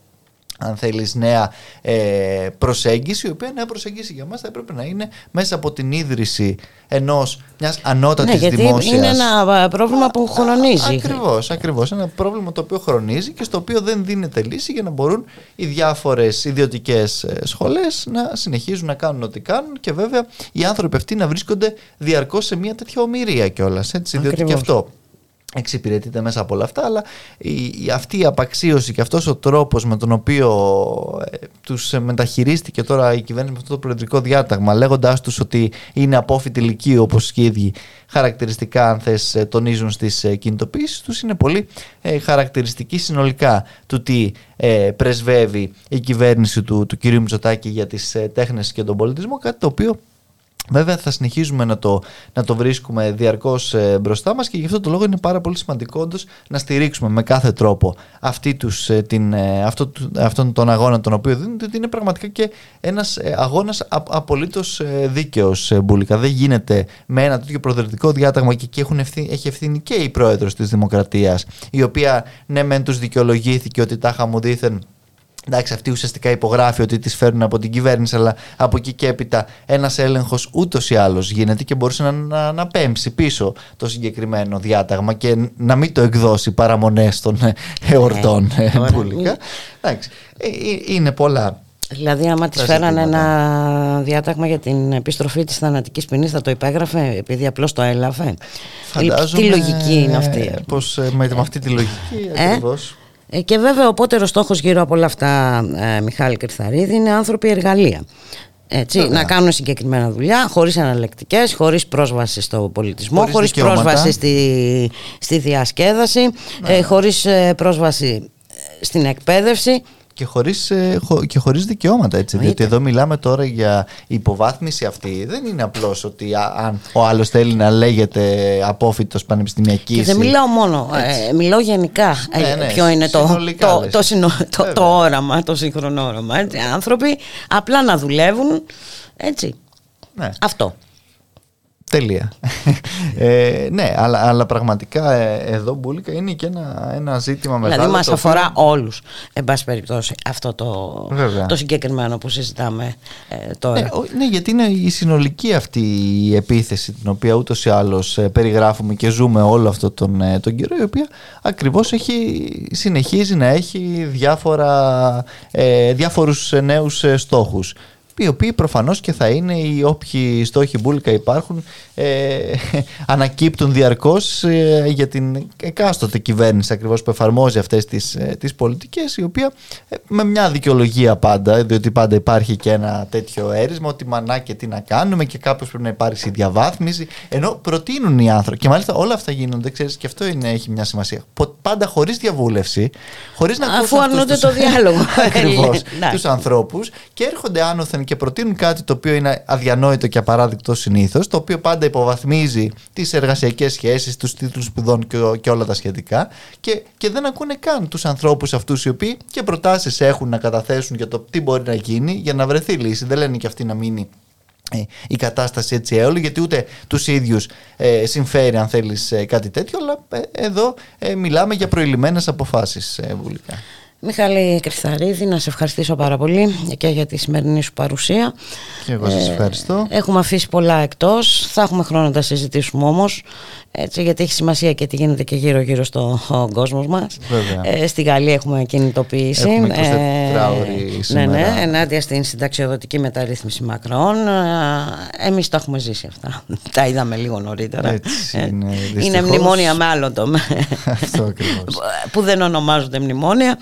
αν θέλεις νέα ε, προσέγγιση η οποία νέα προσέγγιση για μας θα έπρεπε να είναι μέσα από την ίδρυση ενός μιας ανώτατης
ναι, γιατί
δημόσιας
είναι ένα πρόβλημα που χρονίζει.
ακριβώς, ακριβώς. Ένα πρόβλημα το οποίο χρονίζει και στο οποίο δεν δίνεται λύση για να μπορούν οι διάφορες ιδιωτικές ε, σχολές να συνεχίζουν να κάνουν ό,τι κάνουν και βέβαια οι άνθρωποι αυτοί να βρίσκονται διαρκώς σε μια τέτοια ομοιρία κιόλας έτσι, διότι και αυτό εξυπηρετείται μέσα από όλα αυτά αλλά η, αυτή η απαξίωση και αυτός ο τρόπος με τον οποίο ε, τους μεταχειρίστηκε τώρα η κυβέρνηση με αυτό το προεδρικό διάταγμα λέγοντάς τους ότι είναι απόφοιτοι ηλικίου όπως και οι ίδιοι χαρακτηριστικά αν θες ε, τονίζουν στις ε, κινητοποιήσεις τους είναι πολύ ε, χαρακτηριστική συνολικά του τι ε, πρεσβεύει η κυβέρνηση του, του κ. Μητσοτάκη για τις ε, τέχνες και τον πολιτισμό κάτι το οποίο Βέβαια θα συνεχίζουμε να το, να το βρίσκουμε διαρκώς ε, μπροστά μας και γι' αυτό το λόγο είναι πάρα πολύ σημαντικό όντως να στηρίξουμε με κάθε τρόπο αυτή τους, ε, την, ε, αυτό, αυτόν τον αγώνα τον οποίο δίνουν ότι είναι πραγματικά και ένας ε, αγώνας α, απολύτως ε, δίκαιος Μπουλικα. Δεν γίνεται με ένα τέτοιο προοδευτικό διάταγμα και εκεί έχουν ευθύνη, έχει ευθύνη και η πρόεδρος της Δημοκρατίας η οποία ναι μεν τους δικαιολογήθηκε ότι τάχα μου δήθεν Εντάξει, αυτή ουσιαστικά υπογράφει ότι τις φέρνουν από την κυβέρνηση, αλλά από εκεί και έπειτα ένας έλεγχος ούτως ή άλλως γίνεται και μπορούσε να, να, να πέμψει πίσω το συγκεκριμένο διάταγμα και να μην το εκδώσει παραμονές των εορτών ε, πουλικά. Εντάξει, ε, ε, είναι πολλά.
Δηλαδή, άμα τη φέρανε ένα διάταγμα για την επιστροφή της θανατικής ποινής, θα το υπέγραφε επειδή απλώς το έλαβε;
Φαντάζομαι,
Τι λογική είναι αυτή;
Πώς, με, με αυτή τη λογική ε; ακριβώς.
Ε, και βέβαια ο πότερος στόχος γύρω από όλα αυτά, ε, Μιχάλη Κρυθαρίδη, είναι άνθρωποι εργαλεία. Έτσι, να κάνουν συγκεκριμένα δουλειά, χωρίς αναλεκτικές, χωρίς πρόσβαση στο πολιτισμό, χωρίς, πρόσβαση στη, στη διασκέδαση, ε, χωρίς ε, πρόσβαση στην εκπαίδευση
και χωρίς, ε, και χωρίς δικαιώματα έτσι, διότι εδώ μιλάμε τώρα για υποβάθμιση αυτή. Δεν είναι απλώς ότι αν ο άλλος θέλει να λέγεται απόφυτος πανεπιστημιακής
και δεν μιλάω μόνο, ε, μιλάω γενικά. Ναι, ε, ναι, ποιο είναι το, το, το, το, το, όραμα, το σύγχρονο όραμα έτσι. άνθρωποι απλά να δουλεύουν έτσι, ναι. αυτό
Τέλεια. Ε, ναι, αλλά, αλλά πραγματικά ε, εδώ Μπούλικα είναι και ένα, ένα ζήτημα
δηλαδή,
μεγάλο.
Δηλαδή μας αφορά όλους, εν πάση περιπτώσει, αυτό το, το συγκεκριμένο που συζητάμε ε, τώρα.
Ναι, ναι, γιατί είναι η συνολική αυτή η επίθεση την οποία ούτως ή άλλως ε, περιγράφουμε και ζούμε όλο αυτό τον, τον καιρό η οποία ακριβώς έχει, συνεχίζει να έχει διάφορα, ε, διάφορους νέους στόχους οι οποίοι προφανώς και θα είναι οι όποιοι στόχοι μπουλκα υπάρχουν ε, ανακύπτουν διαρκώς ε, για την εκάστοτε κυβέρνηση ακριβώς που εφαρμόζει αυτές τις, ε, τις πολιτικές η οποία ε, με μια δικαιολογία πάντα διότι πάντα υπάρχει και ένα τέτοιο έρισμα ότι μανά και τι να κάνουμε και κάπως πρέπει να υπάρξει διαβάθμιση ενώ προτείνουν οι άνθρωποι και μάλιστα όλα αυτά γίνονται ξέρεις και αυτό είναι, έχει μια σημασία. Πάντα χωρίς διαβούλευση χωρίς να
αφού αρνούνται το διάλογο.
Ακριβώς τους ανθρώπους και έρχονται άνωθεν και προτείνουν κάτι το οποίο είναι αδιανόητο και απαράδεικτο συνήθως, το οποίο πάντα υποβαθμίζει τις εργασιακές σχέσεις, τους τίτλους σπουδών και, και όλα τα σχετικά και, και δεν ακούνε καν τους ανθρώπους αυτούς οι οποίοι και προτάσεις έχουν να καταθέσουν για το τι μπορεί να γίνει για να βρεθεί λύση. Δεν λένε και αυτοί να μείνει ε, η κατάσταση έτσι έολη γιατί ούτε τους ίδιους ε, συμφέρει αν θέλεις ε, κάτι τέτοιο αλλά ε, εδώ μιλάμε για προηλημένες αποφάσεις βουλικά.
Μιχάλη Κρυθαρίδη, να σε ευχαριστήσω πάρα πολύ και για τη σημερινή σου παρουσία.
Και εγώ σας ευχαριστώ.
έχουμε αφήσει πολλά εκτός, θα έχουμε χρόνο να τα συζητήσουμε όμως, έτσι, γιατί έχει σημασία και τι γίνεται και γύρω γύρω στο κόσμος μας. Ε, στη Γαλλία έχουμε κινητοποιήσει.
Έχουμε 24 ε, σήμερα.
Ναι, ναι, ενάντια στην συνταξιοδοτική μεταρρύθμιση Μακρόν. Ε, εμείς τα έχουμε ζήσει αυτά. τα είδαμε λίγο νωρίτερα.
Έτσι είναι,
είναι μνημόνια με άλλο το.
Αυτό ακριβώς.
που δεν ονομάζονται μνημόνια.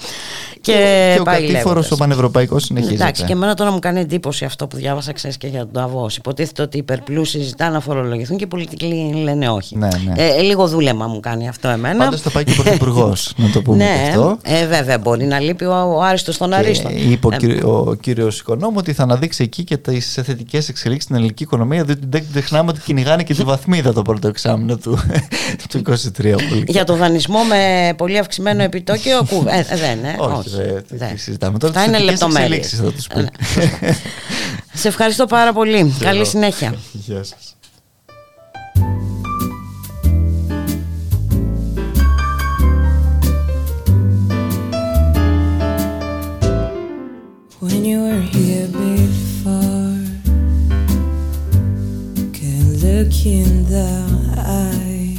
Και, και, και ο κατήφορος ο πανευρωπαϊκός συνεχίζεται.
Εντάξει, και εμένα τώρα μου κάνει εντύπωση αυτό που διάβασα ξέρεις και για τον Ταβό. Υποτίθεται ότι οι υπερπλούσιοι ζητάνε να φορολογηθούν και οι πολιτικοί λένε όχι.
Ναι, ναι.
Ε, λίγο δούλεμα μου κάνει αυτό εμένα.
Πάντως θα πάει και ο πρωθυπουργός, να το πούμε
ναι,
αυτό.
Ε, βέβαια, μπορεί να λείπει ο, ο Άριστος στον Αρίστο.
Είπε ο, ε, ο κύριος Οικονόμου ότι θα αναδείξει εκεί και τις θετικές εξελίξεις στην ελληνική οικονομία, διότι δεν ξεχνάμε ότι κυνηγάνε και τη βαθμίδα το πρώτο εξάμεινο του, του 23.
Για το δανεισμό με πολύ αυξημένο επιτόκιο, ε, δεν, ε,
όχι. Δεν συζητάμε τώρα.
Θα είναι λεπτομέρειες. Σε ευχαριστώ πάρα πολύ. Καλή συνέχεια.
Γεια σας.
You were here before. Can look in the eye.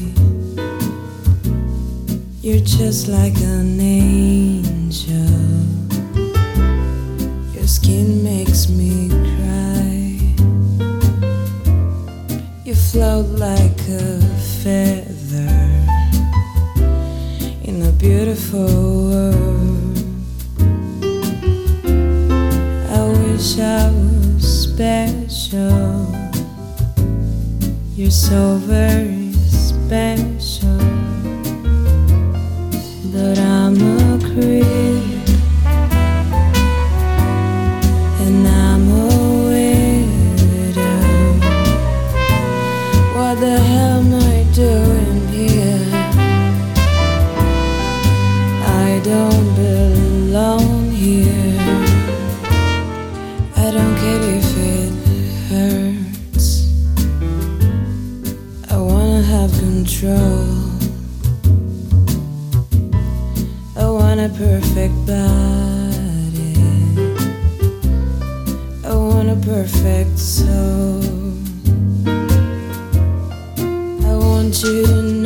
You're just like an angel. Your skin makes me cry. You float like a feather in a beautiful world. Wish special. You're so very special. But I'm a creep. Perfect body. I want a perfect soul. I want you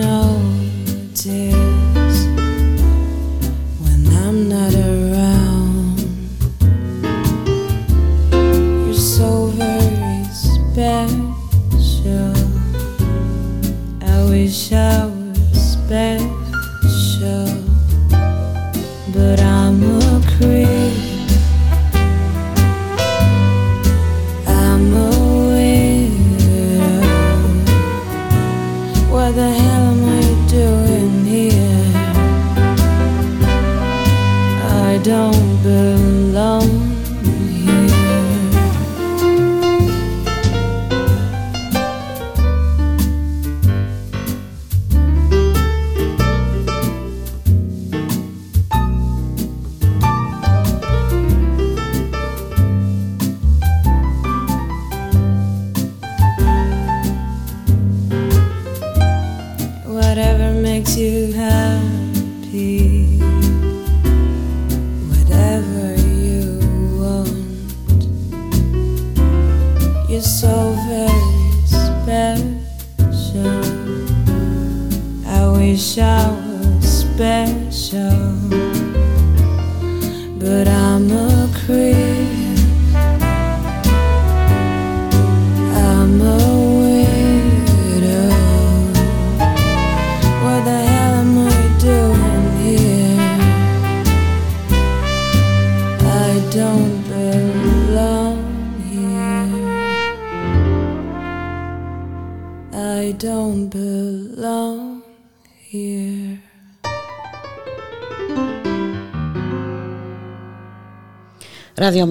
but I'm a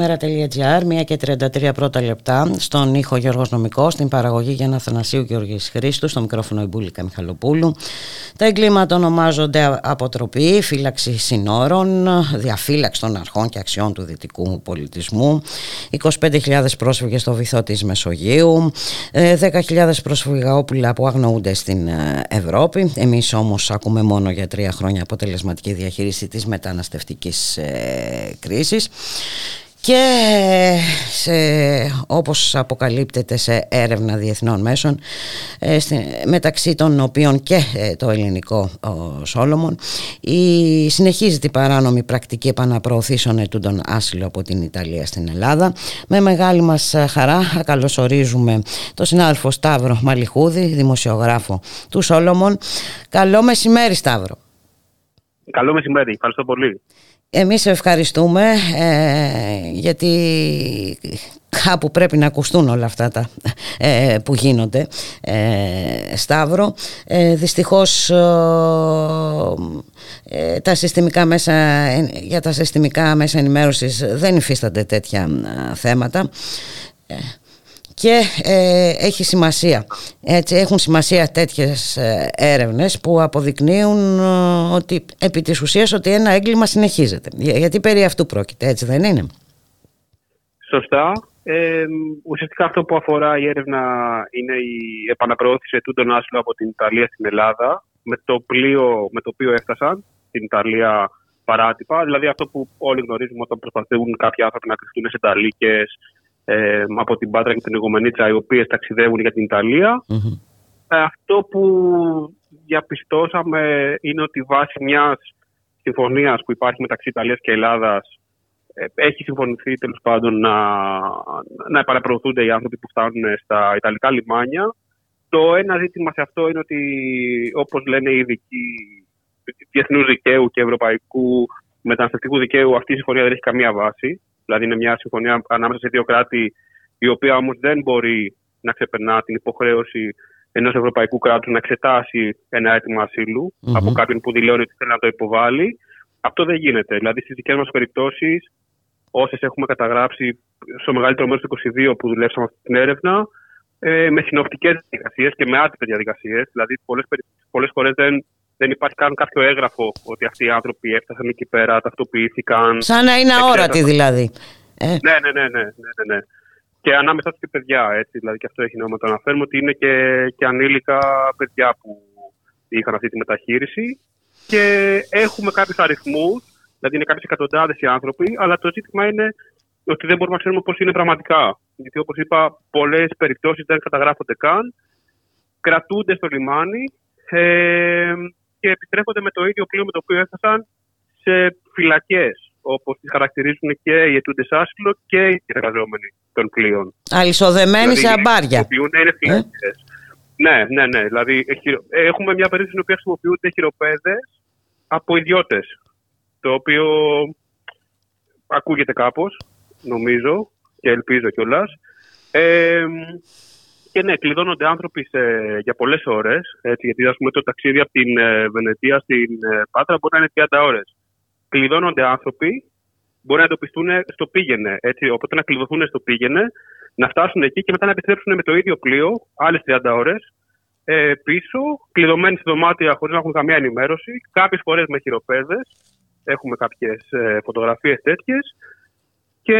Ραδιομέρα.gr, 1 και 33 πρώτα λεπτά, στον ήχο Γιώργος Νομικός, στην παραγωγή Γιάννα Θανασίου Γεωργής Χρήστου, στο μικρόφωνο Ιμπούλικα Μιχαλοπούλου. Τα εγκλήματα ονομάζονται αποτροπή, φύλαξη συνόρων, διαφύλαξη των αρχών και αξιών του δυτικού πολιτισμού, 25.000 πρόσφυγες στο βυθό της Μεσογείου, 10.000 προσφυγαόπουλα που αγνοούνται στην ε, Ευρώπη. Εμείς όμως ακούμε μόνο για τρία χρόνια αποτελεσματική διαχείριση της μεταναστευτικής ε, κρίσης και σε, όπως αποκαλύπτεται σε έρευνα διεθνών μέσων ε, μεταξύ των οποίων και ε, το ελληνικό ο Σόλομον η, συνεχίζεται η παράνομη πρακτική επαναπροωθήσεων ετούντων άσυλο από την Ιταλία στην Ελλάδα. Με μεγάλη μας χαρά καλωσορίζουμε τον συνάδελφο Σταύρο Μαλιχούδη δημοσιογράφο του Σόλομον. Καλό μεσημέρι Σταύρο.
Καλό μεσημέρι, ευχαριστώ πολύ
εμείς ευχαριστούμε ε, γιατί κάπου πρέπει να ακουστούν όλα αυτά τα, ε, που γίνονται ε, Σταύρο. Ε, δυστυχώς ε, τα συστημικά μέσα, για τα συστημικά μέσα ενημέρωσης δεν υφίστανται τέτοια θέματα και ε, έχει σημασία. Έτσι έχουν σημασία τέτοιες ε, έρευνες που αποδεικνύουν ε, ότι επί της ουσίας ότι ένα έγκλημα συνεχίζεται. Γιατί περί αυτού πρόκειται έτσι δεν είναι;
Σωστά. Ε, ουσιαστικά αυτό που αφορά η έρευνα είναι η επαναπροώθηση ετούντων άσυλο από την Ιταλία στην Ελλάδα με το πλοίο με το οποίο έφτασαν στην Ιταλία παράτυπα. Δηλαδή αυτό που όλοι γνωρίζουμε όταν προσπαθούν κάποιοι άνθρωποι να κρυφτούν σε ταλίκε ε, από την Πάτρα και την Ιγομενίτσα, οι οποίες ταξιδεύουν για την ιταλια Ε, αυτό που διαπιστώσαμε είναι ότι βάσει μιας συμφωνίας που υπάρχει μεταξύ Ιταλίας και Ελλάδας ε, έχει συμφωνηθεί τέλος πάντων να, να επαναπροωθούνται οι άνθρωποι που φτάνουν στα Ιταλικά λιμάνια. Το ένα ζήτημα σε αυτό είναι ότι, όπως λένε οι ειδικοί διεθνούς δικαίου και ευρωπαϊκού μεταναστευτικού δικαίου, αυτή η συμφωνία δεν έχει καμία βάση. Δηλαδή, είναι μια συμφωνία ανάμεσα σε δύο κράτη, η οποία όμως δεν μπορεί να ξεπερνά την υποχρέωση ενός ευρωπαϊκού κράτους να εξετάσει ένα αίτημα από κάποιον που δηλώνει ότι θέλει να το υποβάλει. Αυτό δεν γίνεται. Δηλαδή, στις δικές μας περιπτώσεις, όσες έχουμε καταγράψει στο μεγαλύτερο μέρος του 22 που δουλέψαμε αυτή την έρευνα, ε, με συνοπτικές διαδικασίες και με άτυπες διαδικασίες. Δηλαδή, πολλές φορές δεν, δεν υπάρχει καν κάποιο έγγραφο ότι αυτοί οι άνθρωποι έφτασαν εκεί πέρα, ταυτοποιήθηκαν.
Σαν να είναι αόρατοι δηλαδή.
Ε. Ναι, ναι, ναι, ναι, ναι, ναι. Και ανάμεσα τους και παιδιά, έτσι. Δηλαδή, και αυτό έχει νόημα το αναφέρουμε ότι είναι και, και ανήλικα παιδιά που είχαν αυτή τη μεταχείριση. Και έχουμε κάποιους αριθμούς, δηλαδή είναι κάποιες εκατοντάδες οι άνθρωποι, αλλά το ζήτημα είναι ότι δεν μπορούμε να ξέρουμε πώς είναι πραγματικά. Γιατί όπως είπα, πολλές περιπτώσεις δεν καταγράφονται καν, κρατούνται στο λιμάνι ε, και επιστρέφονται με το ίδιο πλοίο με το οποίο έφτασαν σε φυλακές, όπως τις χαρακτηρίζουν και οι αιτούντες άσυλο και οι εργαζόμενοι των πλοίων.
Αλυσοδεμένοι σε δηλαδή, αμπάρια.
Είναι ε; Ναι, ναι, ναι. Δηλαδή, έχουμε μια περίπτωση στην οποία χρησιμοποιούνται χειροπέδες από ιδιώτες. Το οποίο ακούγεται κάπως, νομίζω και ελπίζω κιόλας. Ε, και ναι, κλειδώνονται άνθρωποι σε, για πολλές ώρες. Γιατί ας πούμε, το ταξίδι από την ε, Βενετία στην ε, Πάτρα μπορεί να είναι 30 ώρες. Κλειδώνονται άνθρωποι, μπορεί να εντοπιστούν στο πήγαινε. Έτσι, οπότε να κλειδωθούν στο πήγαινε, να φτάσουν εκεί και μετά να επιστρέψουν με το ίδιο πλοίο άλλες 30 ώρες ε, πίσω, κλειδωμένοι σε δωμάτια χωρίς να έχουν καμία ενημέρωση, κάποιες φορές με χειροπέδες. Έχουμε κάποιες ε, φωτογραφίες τέτοιες. Και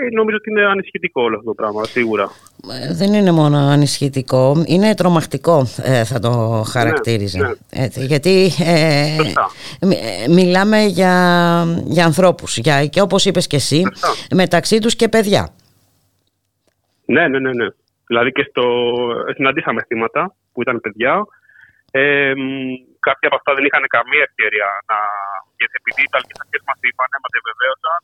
ε, νομίζω ότι είναι ανησυχητικό όλο αυτό το πράγμα, σίγουρα.
Ε, δεν είναι μόνο ανησυχητικό, είναι τρομακτικό ε, θα το χαρακτήριζα. Ναι, ναι. γιατί ε, μιλάμε για, για ανθρώπους για, και όπως είπες και εσύ, μεταξύ τους και παιδιά.
Ναι, ναι, ναι. ναι. Δηλαδή και στο, συναντήσαμε θύματα που ήταν παιδιά. Ε, κάποια από αυτά δεν είχαν καμία ευκαιρία να. Γιατί επειδή οι Ιταλικέ αρχέ μας είπαν, μας διαβεβαίωσαν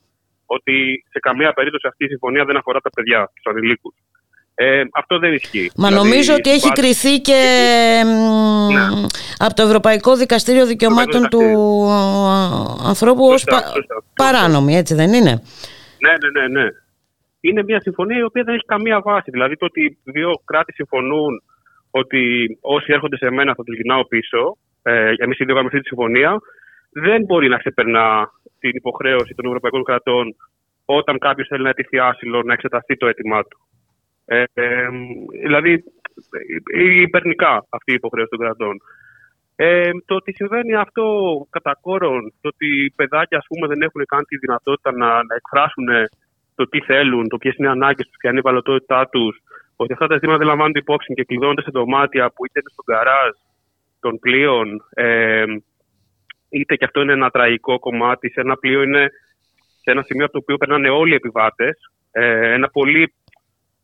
ότι σε καμία περίπτωση αυτή η συμφωνία δεν αφορά τα παιδιά, τους ανηλίκους. Ε, αυτό δεν ισχύει.
Μα δηλαδή, νομίζω ότι έχει κριθεί και ναι. από το Ευρωπαϊκό Δικαστήριο Δικαιωμάτων του ανθρώπου ως παράνομη, έτσι δεν είναι;
Ναι, ναι, ναι. ναι. Είναι μια συμφωνία η οποία δεν έχει καμία βάση. Δηλαδή το ότι δύο κράτη συμφωνούν ότι όσοι έρχονται σε μένα θα τους γυρνάω πίσω, ε, εμείς οι δύο κάνουμε αυτή τη συμφωνία, δεν μπορεί να ξεπερνά την υποχρέωση των ευρωπαϊκών κρατών όταν κάποιος θέλει να αιτηθεί άσυλο να εξεταστεί το αίτημά του. Ε, ε, δηλαδή, υπερνικά αυτή η υποχρέωση των κρατών. Ε, το ότι συμβαίνει αυτό κατά κόρον, το ότι παιδάκια ας πούμε, δεν έχουν καν τη δυνατότητα να, να εκφράσουν το τι θέλουν, το ποιες είναι οι ανάγκες τους, ποια είναι η βαλωτότητά τους, ότι αυτά τα ζητήματα δεν λαμβάνονται υπόψη και κλειδώνονται σε δωμάτια που είτε είναι στον καράζ των πλοίων, ε, είτε και αυτό είναι ένα τραγικό κομμάτι. Σε ένα πλοίο είναι σε ένα σημείο από το οποίο περνάνε όλοι οι επιβάτες. Ε, ένα πολύ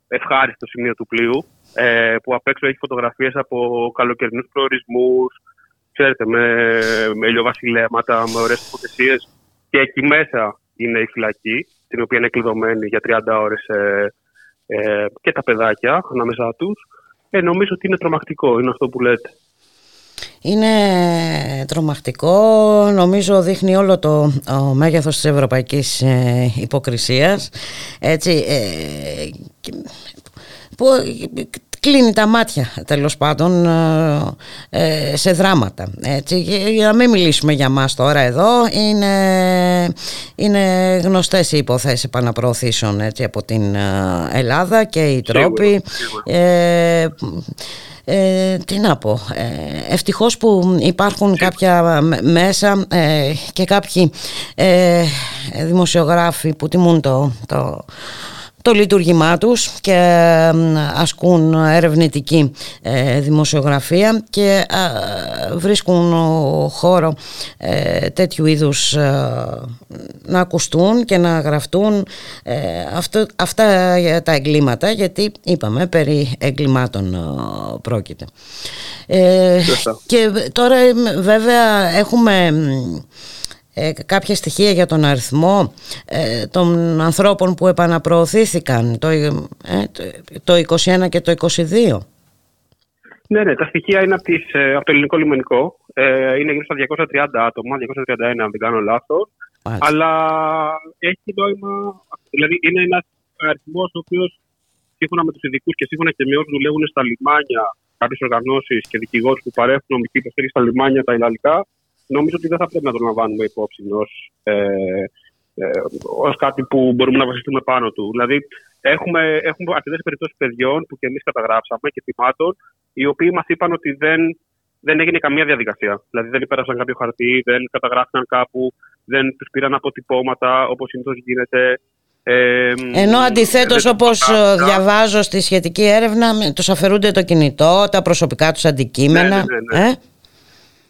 ευχάριστο σημείο του πλοίου, ε, που απ' έξω έχει φωτογραφίες από καλοκαιρινούς προορισμούς, ξέρετε, με, με ηλιοβασιλέματα, με ωραίες τοποθεσίε. Και εκεί μέσα είναι η φυλακή, την οποία είναι κλειδωμένη για 30 ώρες ε, ε, και τα παιδάκια ανάμεσά τους. Ε, νομίζω ότι είναι τρομακτικό, είναι αυτό που λέτε.
Είναι τρομακτικό, νομίζω δείχνει όλο το ο μέγεθος της ευρωπαϊκής ε, υποκρισίας. Έτσι, ε, που κλείνει τα μάτια τέλος πάντων ε, σε δράματα. Έτσι, για να μην μιλήσουμε για μας τώρα εδώ είναι, είναι γνωστές οι υποθέσεις επαναπροωθήσεων έτσι, από την Ελλάδα και οι τρόποι ε, τι να πω, ε, ευτυχώς που υπάρχουν κάποια μέσα ε, και κάποιοι ε, δημοσιογράφοι που τιμούν το, το, το λειτουργήμά τους και ασκούν ερευνητική ε, δημοσιογραφία και βρίσκουν χώρο ε, τέτοιου είδους να ακουστούν και να γραφτούν αυτό, αυτά τα εγκλήματα γιατί είπαμε περί εγκλημάτων πρόκειται. Και τώρα βέβαια έχουμε ε, κάποια στοιχεία για τον αριθμό ε, των ανθρώπων που επαναπροωθήθηκαν το, ε, το 21 και το 22.
Ναι, ναι, τα στοιχεία είναι από, τις, ε, από το ελληνικό λιμενικό. Ε, είναι γύρω στα 230 άτομα, 231 αν δεν κάνω λάθος. Αλλά έχει νόημα, δηλαδή είναι ένας αριθμός ο οποίος σύμφωνα με τους ειδικούς και σύμφωνα και με όσους δουλεύουν στα λιμάνια, κάποιες οργανώσεις και δικηγόρους που παρέχουν νομική υποστήριξη στα λιμάνια τα ελληνικά, νομίζω ότι δεν θα πρέπει να το λαμβάνουμε υπόψη ως ε, ε, ως κάτι που μπορούμε να βασιστούμε πάνω του. Δηλαδή, έχουμε, έχουμε αρκετές περιπτώσεις παιδιών που και εμείς καταγράψαμε και θυμάτων, οι οποίοι μας είπαν ότι δεν, δεν έγινε καμία διαδικασία. Δηλαδή, δεν υπέρασαν κάποιο χαρτί, δεν καταγράφηκαν κάπου, δεν τους πήραν αποτυπώματα όπως συνήθως γίνεται.
Ε, Ενώ αντιθέτως, όπως διαβάζω στη σχετική έρευνα, τους αφαιρούνται το κινητό, τα προσωπικά τους αντικείμενα. Ναι, ναι, ναι, ναι. Ε;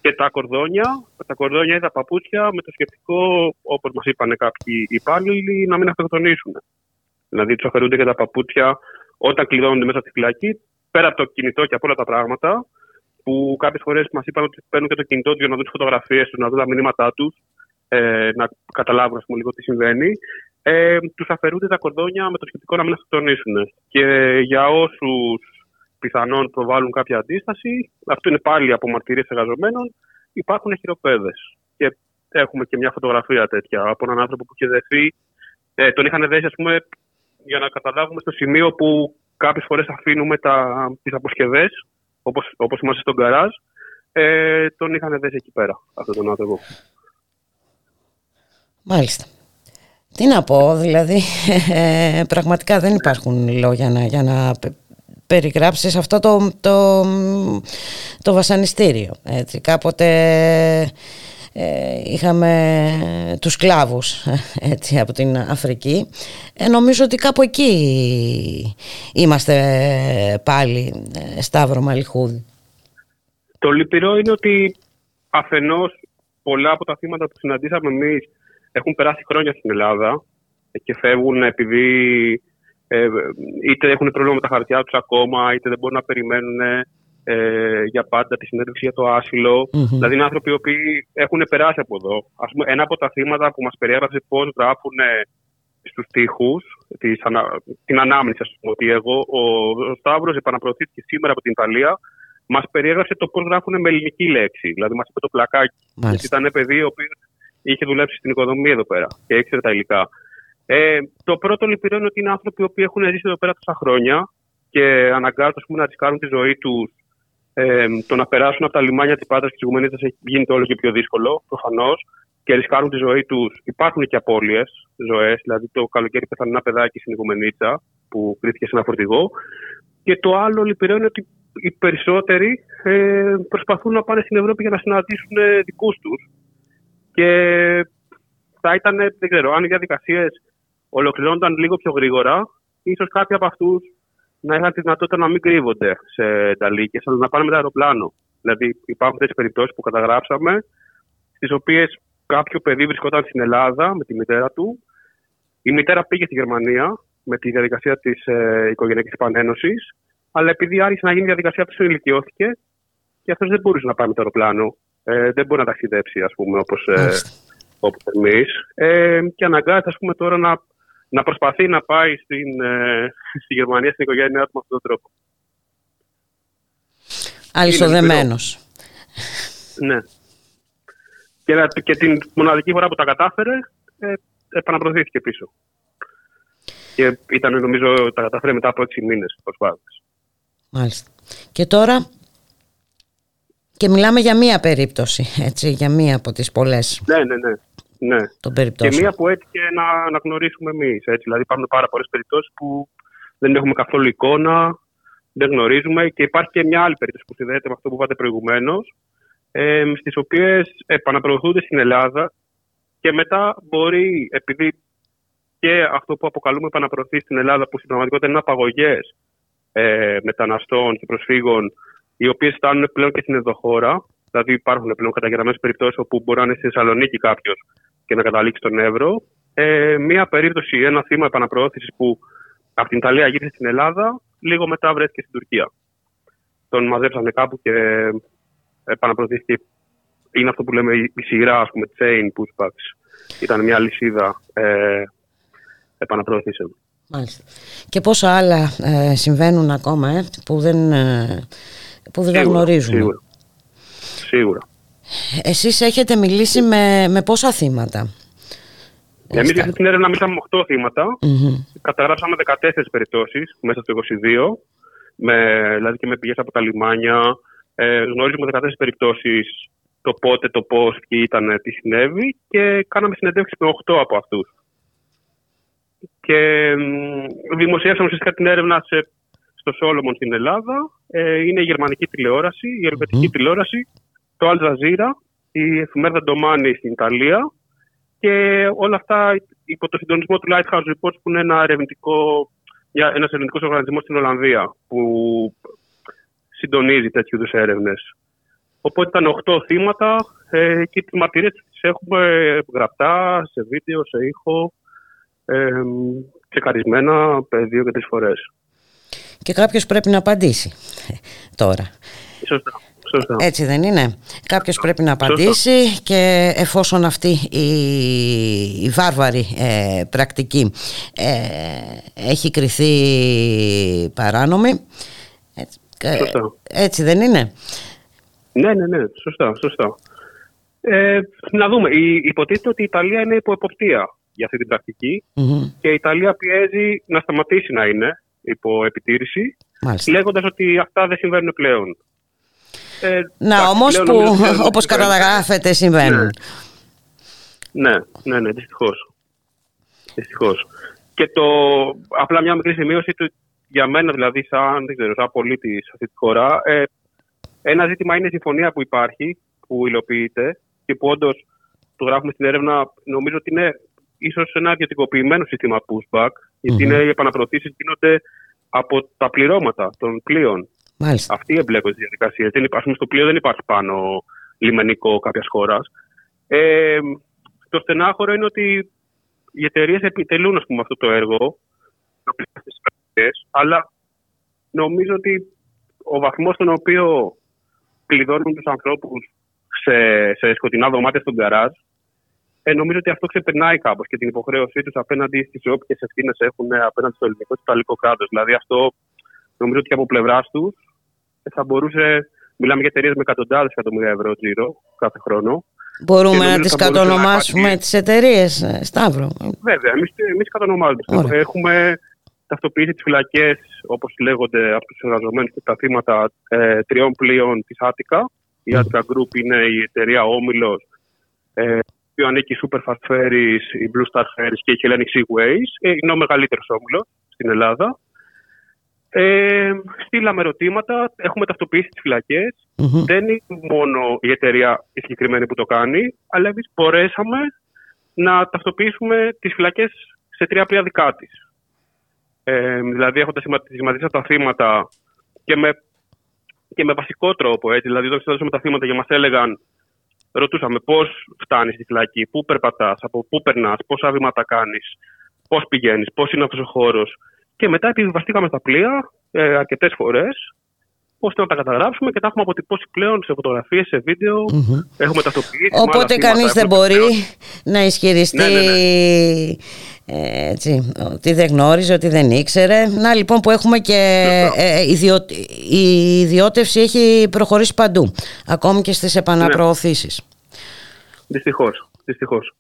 Και τα κορδόνια, τα κορδόνια ή τα παπούτσια με το σκεπτικό, όπως μας είπαν κάποιοι υπάλληλοι, να μην αυτοκτονήσουν. Δηλαδή, τους αφαιρούνται και τα παπούτσια όταν κλειδώνονται μέσα στη φυλακή, πέρα από το κινητό και από όλα τα πράγματα, που κάποιες φορές μας είπαν ότι παίρνουν και το κινητό τους για να δουν τις φωτογραφίες τους, να δουν τα μηνύματά τους, ε, να καταλάβουν ας πούμε, λίγο τι συμβαίνει. Ε, τους αφαιρούνται τα κορδόνια με το σκεπτικό να μην αυτοκτονήσουν. Και για όσους πιθανόν προβάλλουν κάποια αντίσταση. Αυτό είναι πάλι από μαρτυρίες εργαζομένων. Υπάρχουν χειροπέδε. Και έχουμε και μια φωτογραφία τέτοια από έναν άνθρωπο που είχε δεθεί. Ε, τον είχαν δέσει, ας πούμε, για να καταλάβουμε στο σημείο που κάποιες φορές αφήνουμε τις αποσκευές, όπως είμαστε στον καράζ. Ε, τον είχαν δέσει εκεί πέρα, αυτόν τον άνθρωπο.
Μάλιστα. Τι να πω, δηλαδή ε, πραγματικά δεν υπάρχουν λόγια να, για να περιγράψεις αυτό το, το, το βασανιστήριο. Έτσι. Κάποτε ε, είχαμε τους σκλάβους έτσι, από την Αφρική. Ε, νομίζω ότι κάπου εκεί είμαστε πάλι, ε, Σταύρο Μαλιχούδη.
Το λυπηρό είναι ότι αφενός πολλά από τα θύματα που συναντήσαμε εμείς έχουν περάσει χρόνια στην Ελλάδα και φεύγουν επειδή ε, είτε έχουν πρόβλημα με τα χαρτιά τους ακόμα, είτε δεν μπορούν να περιμένουν ε, για πάντα τη συνέντευξη για το ασυλο Δηλαδή, είναι άνθρωποι οι οποίοι έχουν περάσει από εδώ. Ας πούμε, ένα από τα θύματα που μας περιέγραψε πώς γράφουν στους τοίχους, την ανάμνηση, ας πούμε, ότι εγώ, ο, ο Σταύρος επαναπροωθήθηκε σήμερα από την Ιταλία, μας περιέγραψε το πώς γράφουν με ελληνική λέξη. Δηλαδή, μας είπε το πλακάκι. Γιατί ήταν παιδί ο οποίος είχε δουλέψει στην οικοδομία εδώ πέρα και ήξερε τα υλικά. Ε, το πρώτο λυπηρό είναι ότι είναι άνθρωποι που έχουν ζήσει εδώ πέρα τόσα χρόνια και αναγκάζονται να ρισκάρουν τη ζωή τους. Ε, το να περάσουν από τα λιμάνια της Πάτρας και τη Γουμενίτα γίνεται όλο και πιο δύσκολο, προφανώς. Και ρισκάρουν τη ζωή τους. Υπάρχουν και απώλειες ζωές. Δηλαδή, το καλοκαίρι πέθανε ένα παιδάκι στην Γουμενίτσα που κρίθηκε σε ένα φορτηγό. Και το άλλο λυπηρό είναι ότι οι περισσότεροι ε, προσπαθούν να πάνε στην Ευρώπη για να συναντήσουν ε, δικούς τους. Και θα ήταν, δεν ξέρω, αν οι διαδικασίες ολοκληρώνονταν λίγο πιο γρήγορα, ίσως κάποιοι από αυτούς να είχαν τη δυνατότητα να μην κρύβονται σε ταλίκε, αλλά να πάνε με το αεροπλάνο. Δηλαδή, υπάρχουν τέτοιες περιπτώσεις που καταγράψαμε, στις οποίες κάποιο παιδί βρισκόταν στην Ελλάδα με τη μητέρα του. Η μητέρα πήγε στη Γερμανία με τη διαδικασία της ε, οικογενειακής επανένωσης, αλλά επειδή άρχισε να γίνει η διαδικασία, αυτός ενηλικιώθηκε και αυτός δεν μπορούσε να πάει με το αεροπλάνο. Ε, δεν μπορεί να ταξιδέψει, ας πούμε, όπως ε, όπως εμείς. Ε, και αναγκάζεται, ας πούμε, τώρα να να προσπαθεί να πάει στην, ε, στη Γερμανία, στην οικογένειά του με αυτόν τον τρόπο.
Αλυσοδεμένος.
Ναι. Και, και την μοναδική φορά που τα κατάφερε, ε, επαναπροωθήθηκε πίσω. Και ήταν, νομίζω, τα κατάφερε μετά από έξι μήνες προσπάθειες.
Μάλιστα. Και τώρα, και μιλάμε για μία περίπτωση, έτσι, για μία από τις πολλές.
Ναι, ναι, ναι. Ναι. Και μία που έτυχε να αναγνωρίσουμε εμείς. Δηλαδή, υπάρχουν πάρα πολλές περιπτώσεις που δεν έχουμε καθόλου εικόνα, δεν γνωρίζουμε. Και υπάρχει και μια άλλη περίπτωση που συνδέεται με αυτό που είπατε προηγουμένως, ε, στις οποίες επαναπροωθούνται στην Ελλάδα και μετά μπορεί, επειδή και αυτό που αποκαλούμε επαναπροωθήσει στην Ελλάδα, που στην πραγματικότητα είναι απαγωγές ε, μεταναστών και προσφύγων, οι οποίες φτάνουν πλέον και στην ενδοχώρα. Δηλαδή, υπάρχουν πλέον καταγεγραμμένες περιπτώσεις όπου μπορεί να είναι στη Θεσσαλονίκη κάποιος και να καταλήξει στον Εύρο. Ε, μία περίπτωση, ένα θύμα επαναπροώθησης που από την Ιταλία γύρισε στην Ελλάδα, λίγο μετά βρέθηκε στην Τουρκία. Τον μαζέψανε κάπου και επαναπροωθήθηκε. Είναι αυτό που λέμε η σειρά, ας πούμε, chain pushbacks. Ήταν μια λυσίδα ε, επαναπροωθήσεων.
Μάλιστα. Και πόσα άλλα ε, συμβαίνουν ακόμα ε, που δεν, ε, που δεν
Σίγουρα,
γνωρίζουμε;
Σίγουρα. Σίγουρα.
Εσείς έχετε μιλήσει με, με πόσα θύματα;
Εμείς για αυτή την έρευνα μιλήσαμε με 8 θύματα.
Μμμ.
Καταγράψαμε 14 περιπτώσεις μέσα στο 22, με, δηλαδή και με πηγές από τα λιμάνια. Ε, γνωρίζουμε 14 περιπτώσεις το πότε, το πώς, ποιοι ήταν, τι συνέβη και κάναμε συνεντεύξεις με 8 από αυτούς. Και μ, δημοσίευσαμε ουσιαστικά την έρευνα σε, στο Σόλομον στην Ελλάδα. Ε, είναι η γερμανική τηλεόραση, η ελβετική τηλεόραση, το Al Jazeera, η εφημερίδα Domani στην Ιταλία και όλα αυτά υπό το συντονισμό του Lighthouse Reports που είναι ένα ερευνητικό, μια- ένας ερευνητικός οργανισμός στην Ολλανδία που συντονίζει τέτοιου είδους έρευνες. Οπότε ήταν 8 θύματα ε, και τις μαρτυρίες τις έχουμε γραπτά, σε βίντεο, σε ήχο, ε, τσεκαρισμένα ε, δύο και τρεις φορές.
Και κάποιος πρέπει να απαντήσει τώρα.
Σωστά. Σωστά.
Έτσι δεν είναι. Κάποιος πρέπει να απαντήσει και εφόσον αυτή η, η βάρβαρη ε, πρακτική ε, έχει κριθεί παράνομη. Έτσι, ε,
Σωστά.
έτσι δεν είναι.
Ναι, ναι, ναι. Σωστά, σωστά. Ε, να δούμε. Η, υποτίθεται ότι η Ιταλία είναι υπό εποπτεία για αυτή την πρακτική
Μμμ.
και η Ιταλία πιέζει να σταματήσει να είναι υπό επιτήρηση,
Μάλιστα.
λέγοντας ότι αυτά δεν συμβαίνουν πλέον. Ε,
Να
εντάξει,
όμως
πλέον
που
νομίζω ότι δεν
όπως
συμβαίνουν.
καταγράφεται συμβαίνουν.
Ναι, ναι, ναι, δυστυχώς. Δυστυχώς. Και το, απλά μια μικρή σημείωση του, για μένα δηλαδή, σαν, δεν ξέρω, σαν πολίτη σε αυτή τη χώρα, ε, ένα ζήτημα είναι η συμφωνία που υπάρχει, που υλοποιείται και που όντως το γράφουμε στην έρευνα, νομίζω ότι είναι ίσως ένα ιδιωτικοποιημένο σύστημα pushback, γιατί
Μμμ.
είναι οι επαναπροωθήσεις γίνονται από τα πληρώματα των πλοίων.
Μάλιστα.
Αυτοί εμπλέκονται στη διαδικασία. Δεν υπάρχει, στο πλοίο δεν υπάρχει πάνω λιμενικό κάποιας χώρας. Ε, το στενάχωρο είναι ότι οι εταιρείες επιτελούν ας πούμε, αυτό το έργο, στις πρακτικές, αλλά νομίζω ότι ο βαθμός στον οποίο κλειδώνουν τους ανθρώπους σε, σε σκοτεινά δωμάτια στον γκαράζ, ε, νομίζω ότι αυτό ξεπερνάει κάπως και την υποχρέωσή τους απέναντι στις όποιες ευθύνες έχουν απέναντι στο ελληνικό και στο αλληλικό κράτος. Δηλαδή αυτό νομίζω ότι και από πλευράς τους θα μπορούσε. Μιλάμε για εταιρείες με εκατοντάδες εκατομμύρια ευρώ τζίρο κάθε χρόνο. Και
Μπορούμε
νομίζω
να
ότι
τις
θα μπορούσε να
κατονομάσουμε
υπάρχει-
τις εταιρείες, ε, Σταύρο.
Βέβαια, εμείς εμείς κατονομάζουμε.
Ωραία.
Έχουμε ταυτοποιήσει τις φυλακές, όπως λέγονται από τους εργαζομένους και τα θύματα ε, τριών πλοίων της Άτικα. Η Attica Group είναι η εταιρεία Όμιλος, ε, που ανήκει η Super Fast Ferries, η Blue Star Ferries και η Hellenic Seaways. Ε, είναι ο μεγαλύτερος όμιλος στην Ελλάδα. Ε, στείλαμε ερωτήματα, έχουμε ταυτοποιήσει τις φυλακές.
Μμμ.
Δεν είναι μόνο η εταιρεία η συγκεκριμένη που το κάνει, αλλά εμείς μπορέσαμε να ταυτοποιήσουμε τις φυλακές σε τρία πλοία δικά της. Ε, δηλαδή, έχοντας σχηματίσει τα θύματα και με, και με βασικό τρόπο. Έτσι, δηλαδή, όταν εξετάζουμε τα θύματα και μας έλεγαν, ρωτούσαμε πώς φτάνεις στη φυλακή, πού περπατάς, από πού περνάς, πόσα βήματα κάνεις, πώς πηγαίνεις, πώς είναι αυτός ο χώρος. Και μετά επιβιβαστήκαμε στα πλοία ε, αρκετές φορές ώστε να τα καταγράψουμε και τα έχουμε αποτυπώσει πλέον σε φωτογραφίες, σε βίντεο.
Μμμ.
Έχουμε ταυτοποιήσει. με
Οπότε
άλλα θύματα,
κανείς δεν
έχουμε
μπορεί
επιβεβαιώσει.
να ισχυριστεί
Ναι, ναι,
ε, έτσι, ότι δεν γνώριζε, ότι δεν ήξερε. Να λοιπόν που έχουμε και
Σωστά.
ε, ιδιω- η ιδιώτευση έχει προχωρήσει παντού, ακόμη και στις επαναπροωθήσεις.
Δυστυχώς. Δυστυχώς.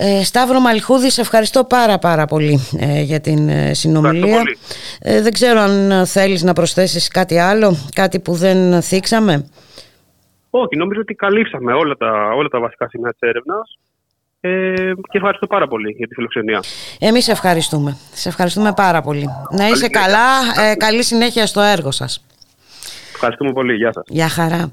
Ε, Σταύρο Μαλχούδη, σε ευχαριστώ πάρα πάρα πολύ ε, για την ε, συνομιλία.
Ευχαριστώ πολύ.
Ε, δεν ξέρω αν θέλεις να προσθέσεις κάτι άλλο, κάτι που δεν θίξαμε;
Όχι, νομίζω ότι καλύψαμε όλα τα, όλα τα βασικά σημεία της έρευνας ε, και ευχαριστώ πάρα πολύ για τη φιλοξενία.
Εμείς ευχαριστούμε. Σε ευχαριστούμε πάρα πολύ. Να είσαι
συνέχεια.
καλά, ε, καλή συνέχεια στο έργο σας.
Ευχαριστούμε πολύ. Γεια σας.
Γεια χαρά.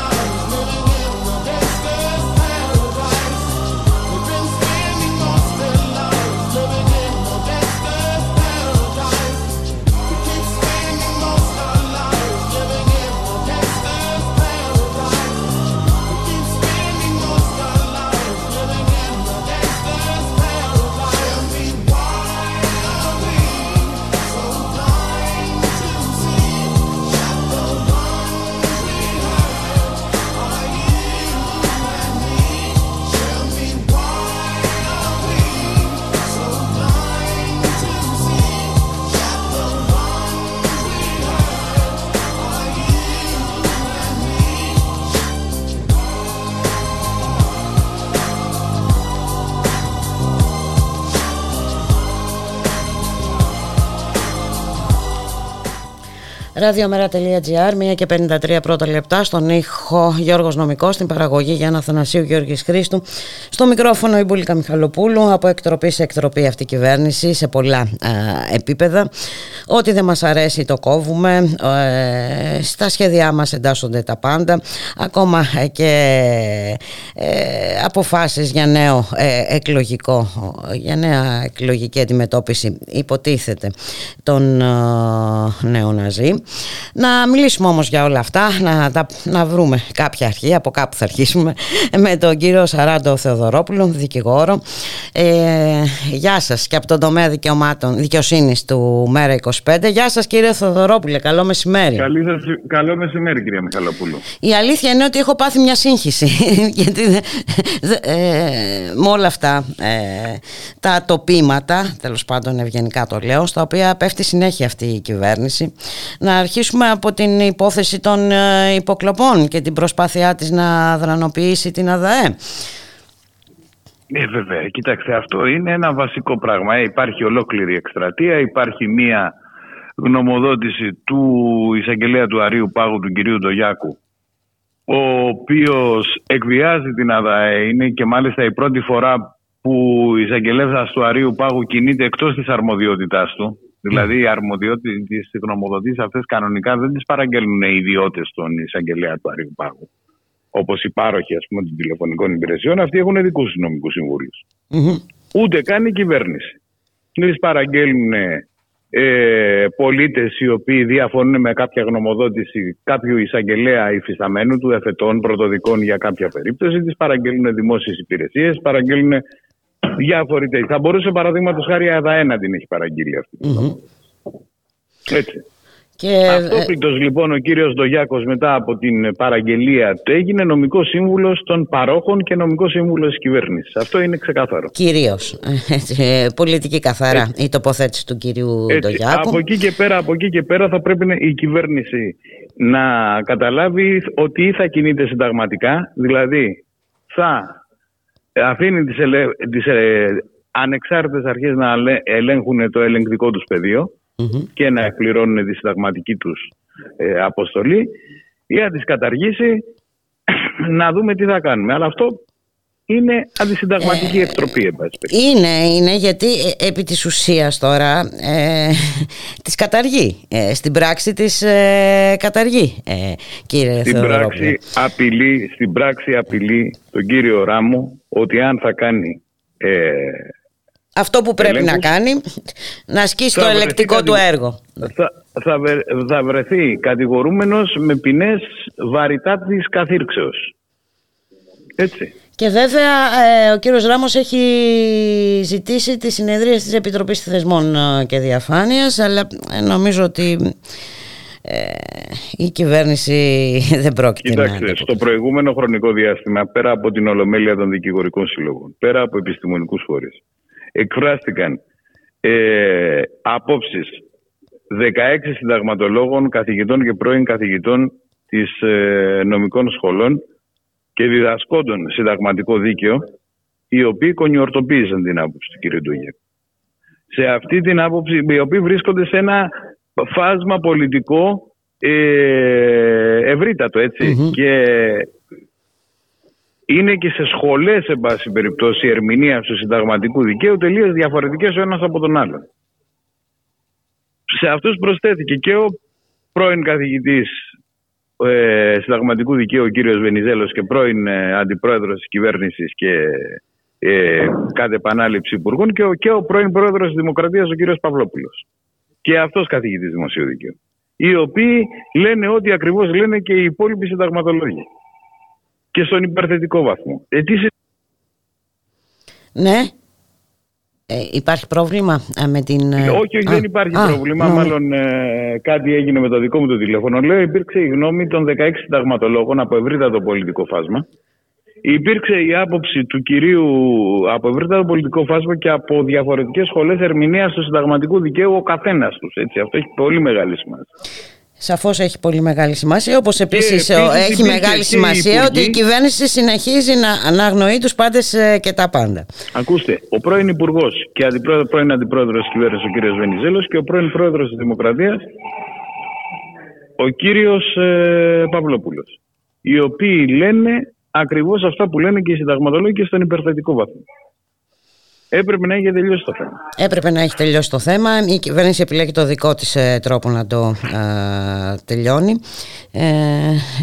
Ραδιομέρα.gr, 1 και 53 πρώτα λεπτά, στον ήχο Γιώργος Νομικός, στην παραγωγή Γιάννα Θανασίου Γιώργης Χρήστου, στο μικρόφωνο η Μπουλίκα Μιχαλοπούλου, από εκτροπή σε εκτροπή αυτή η κυβέρνηση, σε πολλά α, επίπεδα. Ό,τι δεν μας αρέσει το κόβουμε, ε, στα σχέδιά μας εντάσσονται τα πάντα, ακόμα ε, και ε, αποφάσεις για νέο ε, εκλογικό, για νέα εκλογική αντιμετώπιση υποτίθεται των ε, νέων Ναζί. Να μιλήσουμε όμως για όλα αυτά, να, τα, να βρούμε κάποια αρχή, από κάπου θα αρχίσουμε, με τον κύριο Σαράντο Θεοδωρόπουλο, δικηγόρο. Ε, γεια σας και από τον τομέα δικαιωμάτων δικαιοσύνης του Μέρα 25. Γεια σας κύριε Θεοδωρόπουλε, καλό μεσημέρι.
Καλή σας, καλό μεσημέρι κυρία Μιχαλοπούλου.
Η αλήθεια είναι ότι έχω πάθει μια σύγχυση, γιατί ε, με όλα αυτά ε, τα τοπήματα, τέλος πάντων ευγενικά το λέω, στα οποία πέφτει συνέχεια αυτή η κυβέρνηση, να αρχίσουμε από την υπόθεση των ε, υποκλοπών και την προσπάθειά της να δρανοποιήσει την ΑΔΑΕ.
Ε, βέβαια. Κοιτάξτε, αυτό είναι ένα βασικό πράγμα. Ε, υπάρχει ολόκληρη εκστρατεία, υπάρχει μία γνωμοδότηση του εισαγγελέα του Αρίου Πάγου, του κυρίου Ντογιάκου, ο οποίος εκβιάζει την ΑΔΑΕ. Είναι και μάλιστα η πρώτη φορά που η εισαγγελέα του Αρίου Πάγου κινείται εκτός της αρμοδιότητάς του. Δηλαδή, οι αρμοδιότητες τη γνωμοδοτήσεις αυτές κανονικά δεν τις παραγγέλνουν οι ιδιώτες των εισαγγελέα του Αρίου Πάγου. Όπως οι πάροχοι ας πούμε, των τηλεφωνικών υπηρεσιών, αυτοί έχουν δικού του νομικού Ούτε καν η κυβέρνηση. Δεν τις παραγγέλνουν ε, πολίτες οι οποίοι διαφωνούν με κάποια γνωμοδότηση κάποιου εισαγγελέα υφισταμένου του, εφετών, πρωτοδικών για κάποια περίπτωση. Τις παραγγέλνουν δημόσιες υπηρεσίες, παραγγέλνουν διάφοροι τέτοιοι. Θα μπορούσε παραδείγματος χάρη η ΑΔΑΕ να την έχει παραγγείλει αυτή. Έτσι. Και... Αυτόπληκτο λοιπόν ο κύριος Ντογιάκο μετά από την παραγγελία του έγινε νομικό σύμβουλος των παρόχων και νομικό σύμβουλος της κυβέρνησης. Αυτό είναι ξεκάθαρο.
Κυρίως. Ε, πολιτική καθαρά η τοποθέτηση του κυρίου Έτσι. Ντογιάκου.
Από εκεί, και πέρα, από εκεί και πέρα θα πρέπει η κυβέρνηση να καταλάβει ότι ή θα κινείται συνταγματικά, δηλαδή θα αφήνει τις, ελε... τις ε... ανεξάρτητες αρχές να ελέγχουν το ελεγκτικό τους πεδιο και να εκπληρώνουν τη συνταγματική τους ε, αποστολή ή να τις καταργήσει να δούμε τι θα κάνουμε. Αλλά αυτό είναι αντισυνταγματική ε, εκτροπή.
Είναι, είναι γιατί ε, επί της ουσίας τώρα ε, τις καταργεί. Ε, στην πράξη της ε, καταργεί, ε, κύριε
στην πράξη, απειλεί, στην πράξη απειλεί τον κύριο Ράμο ότι αν θα κάνει
αυτό που πρέπει να κάνει, να ασκήσει το ελεκτικό του έργο.
Θα, θα, θα βρεθεί κατηγορούμενος με ποινές βαρυτά της καθήρξεως. Έτσι.
Και βέβαια ε, ο κύριος Ράμος έχει ζητήσει τη συνεδρία της Επιτροπής Θεσμών ε, και Διαφάνειας αλλά ε, νομίζω ότι η κυβέρνηση δεν πρόκειται
Κοιτάξτε, να... στο προηγούμενο χρονικό διάστημα πέρα από την Ολομέλεια των Δικηγορικών Συλλόγων πέρα από επιστημονικούς φορείς εκφράστηκαν ε, απόψεις 16 συνταγματολόγων, καθηγητών και πρώην καθηγητών της νομικών σχολών και διδασκόντων συνταγματικό δίκαιο, οι οποίοι κονιορτοποίησαν την άποψη του κ. Ντούγια. Σε αυτή την άποψη, οι οποίοι βρίσκονται σε ένα φάσμα πολιτικό ε, ευρύτατο, Και είναι και σε σχολές, σε πάση περιπτώσει, ερμηνεία του συνταγματικού δικαίου τελείως διαφορετικές ο ένας από τον άλλον. Σε αυτούς προσθέθηκε και ο πρώην καθηγητής ε, συνταγματικού δικαίου ο κύριος Βενιζέλος και πρώην ε, αντιπρόεδρος της κυβέρνησης και ε, κάθε επανάληψη υπουργών και ο, και ο πρώην πρόεδρος της Δημοκρατίας ο κύριος Παυλόπουλος. Και αυτός καθηγητής δημοσίου δικαίου. Οι οποίοι λένε ό,τι ακριβώς λένε και οι υπόλοιποι συνταγματολόγοι. Και στον υπερθετικό βαθμό. Ε,
ναι, ε, υπάρχει πρόβλημα ε, με την...
Ε, όχι, όχι, δεν υπάρχει πρόβλημα. Μάλλον κάτι έγινε με το δικό μου το τηλέφωνο. Λέω, υπήρξε η γνώμη των 16 συνταγματολόγων από ευρύτατο πολιτικό φάσμα. Υπήρξε η άποψη του κυρίου από ευρύτατο πολιτικό φάσμα και από διαφορετικές σχολές ερμηνείας του συνταγματικού δικαίου ο καθένας τους. Έτσι. Αυτό έχει πολύ μεγάλη σημασία.
Σαφώς έχει πολύ μεγάλη σημασία, όπως επίσης, έχει μεγάλη σημασία ότι η κυβέρνηση συνεχίζει να αναγνωρεί τους πάντες ε, και τα πάντα.
Ακούστε, ο πρώην Υπουργός και αντιπρόεδρο, πρώην Αντιπρόεδρος της κυβέρνησης ο κύριος Βενιζέλος και ο πρώην Πρόεδρος της Δημοκρατίας ο κύριος ε, Παυλόπουλος, οι οποίοι λένε ακριβώς αυτά που λένε και οι συνταγματολόγοι και στον υπερθετικό βαθμό. Έπρεπε να έχει τελειώσει το θέμα.
Έπρεπε να έχει τελειώσει το θέμα. Η κυβέρνηση επιλέγει το δικό της ε, τρόπο να το ε, τελειώνει, ε,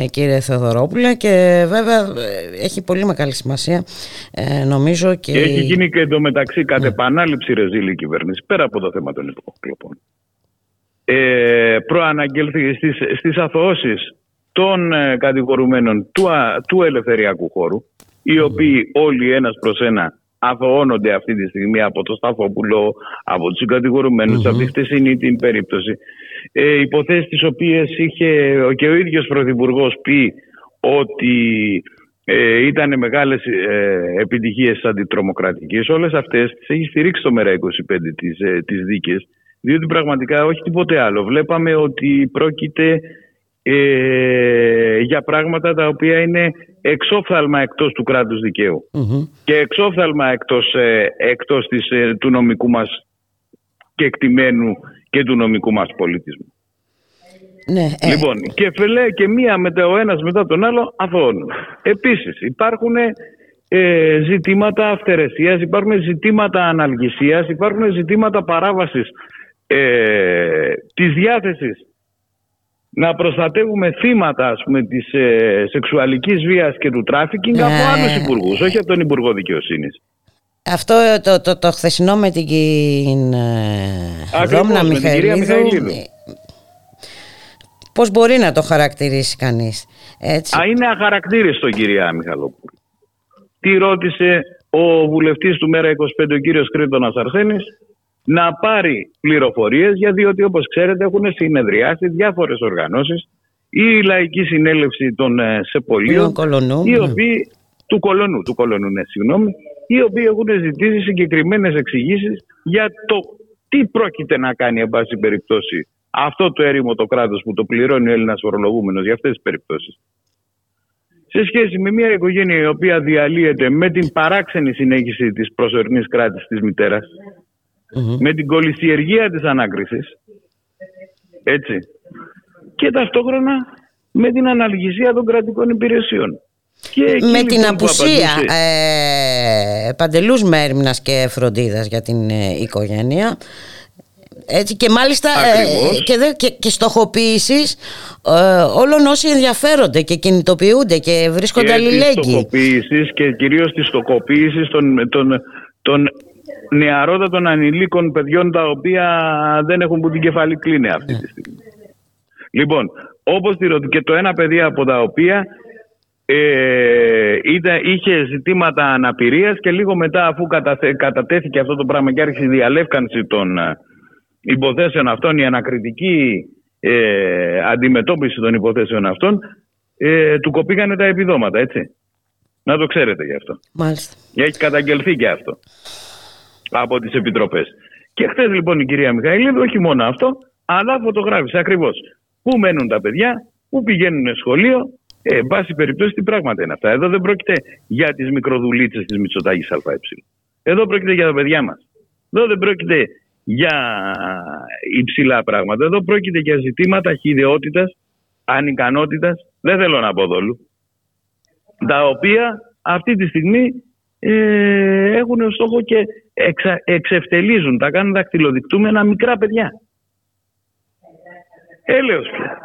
ε, κύριε Θεοδωρόπουλε. Και βέβαια ε, έχει πολύ μεγάλη σημασία, ε, νομίζω. Και,
και έχει γίνει και εντωμεταξύ κατ' ναι. επανάληψη ρεζίλη η κυβέρνηση, πέρα από το θέμα των υποκλοπών. Ε, προαναγγέλθηκε στις, στις αθωώσεις των κατηγορουμένων του, του ελευθεριακού χώρου, οι οποίοι όλοι ένας προς ένα αθωώνονται αυτή τη στιγμή από το Σταφόπουλο, από τους κατηγορουμένους, mm-hmm. από τη χτεσινή την περίπτωση. Ε, υποθέσεις τις οποίες είχε και ο ίδιος Πρωθυπουργός πει ότι ε, ήταν μεγάλες ε, επιτυχίες αντιτρομοκρατικές. Όλες αυτές τις έχει στηρίξει το ΜΕΡΑ25 τις, ε, τις δίκες, διότι πραγματικά όχι τίποτε άλλο. Βλέπαμε ότι πρόκειται ε, για πράγματα τα οποία είναι εξόφθαλμα εκτός του κράτους και εξόφθαλμα εκτός, ε, εκτός της, ε, του νομικού μας κεκτημένου και του νομικού μας πολιτισμού.
Ναι,
ε. Λοιπόν, και φελέ και μία μετά ο ένας μετά τον άλλο αθώνουν. Επίσης υπάρχουν ε, ζητήματα αυτερεσίας, υπάρχουν ζητήματα αναλγησίας, υπάρχουν ζητήματα παράβασης ε, της διάθεσης να προστατεύουμε θύματα ας πούμε, της ε, σεξουαλικής βίας και του τράφικινγκ
Ναι.
από άλλους υπουργούς, όχι από τον Υπουργό Δικαιοσύνης.
Αυτό το, το, το, χθεσινό με την ε,
Ακριβώς,
Δόμνα
με την κυρία
Μιχαηλίδου,
Μιχαηλίδου.
ε, πώς μπορεί να το χαρακτηρίσει κανείς. Έτσι;
Α, είναι αχαρακτήριστο κυρία Μιχαλόπουλου. Τι ρώτησε ο βουλευτής του Μέρα 25 ο κύριος Κρήτονας Αρσένης; Να πάρει πληροφορίες για διότι όπως ξέρετε έχουν συνεδριάσει διάφορες οργανώσεις η Λαϊκή Συνέλευση των ε, Σεπολίων
Του Κολονού,
οι
ναι.
οποίοι, του Κολονού, του Κολονού ναι, συγγνώμη, οι οποίοι έχουν ζητήσει συγκεκριμένες εξηγήσεις για το τι πρόκειται να κάνει εν πάση περιπτώσει αυτό το έρημο το κράτος που το πληρώνει ο Έλληνας φορολογούμενος για αυτές τις περιπτώσεις σε σχέση με μια οικογένεια η οποία διαλύεται με την παράξενη συνέχιση της προσωρινής κράτης της μητέρας, με την κολυσιεργία της ανάκρισης, έτσι, και ταυτόχρονα με την αναλγησία των κρατικών υπηρεσιών. Και εκεί,
με την
λοιπόν, που
απουσία
απαντούσε-
ε, παντελούς μέρημνας και φροντίδας για την ε, οικογένεια έτσι και μάλιστα ε,
Ακριβώς.
και, δε, και, και στοχοποίησης ε, όλων όσοι ενδιαφέρονται και κινητοποιούνται και βρίσκονται
και της
αλληλέγγυοι.
στοχοποίησης και κυρίως της στοχοποίησης των, των, των νεαρότατων ανηλίκων παιδιών τα οποία δεν έχουν που την κεφαλή κλείνει αυτή τη στιγμή. Λοιπόν, όπως τη ρωτή και το ένα παιδί από τα οποία ε, ήταν, είχε ζητήματα αναπηρίας και λίγο μετά αφού καταθε- κατατέθηκε αυτό το πράγμα και άρχισε η διαλεύκανση των ε, υποθέσεων αυτών, η ανακριτική ε, αντιμετώπιση των υποθέσεων αυτών, ε, του κοπήκανε τα επιδόματα, έτσι. Να το ξέρετε γι' αυτό.
Μάλιστα.
Έχει καταγγελθεί και αυτό από τις επιτροπές. Και χθες λοιπόν η κυρία Μιχαηλίδου, όχι μόνο αυτό, αλλά φωτογράφησε ακριβώς πού μένουν τα παιδιά, πού πηγαίνουν σχολείο, ε, εν πάση περιπτώσει τι πράγματα είναι αυτά. Εδώ δεν πρόκειται για τις μικροδουλίτσες της Μητσοτάκης ΑΕ. Εδώ πρόκειται για τα παιδιά μας. Εδώ δεν πρόκειται για υψηλά πράγματα. Εδώ πρόκειται για ζητήματα χειδεότητας, ανικανότητας, δεν θέλω να πω δόλου, τα οποία αυτή τη στιγμή ε, έχουν ως στόχο και εξα, εξευτελίζουν, τα κάνουν δακτυλοδεικτούμενα μικρά παιδιά. Έλεος πια.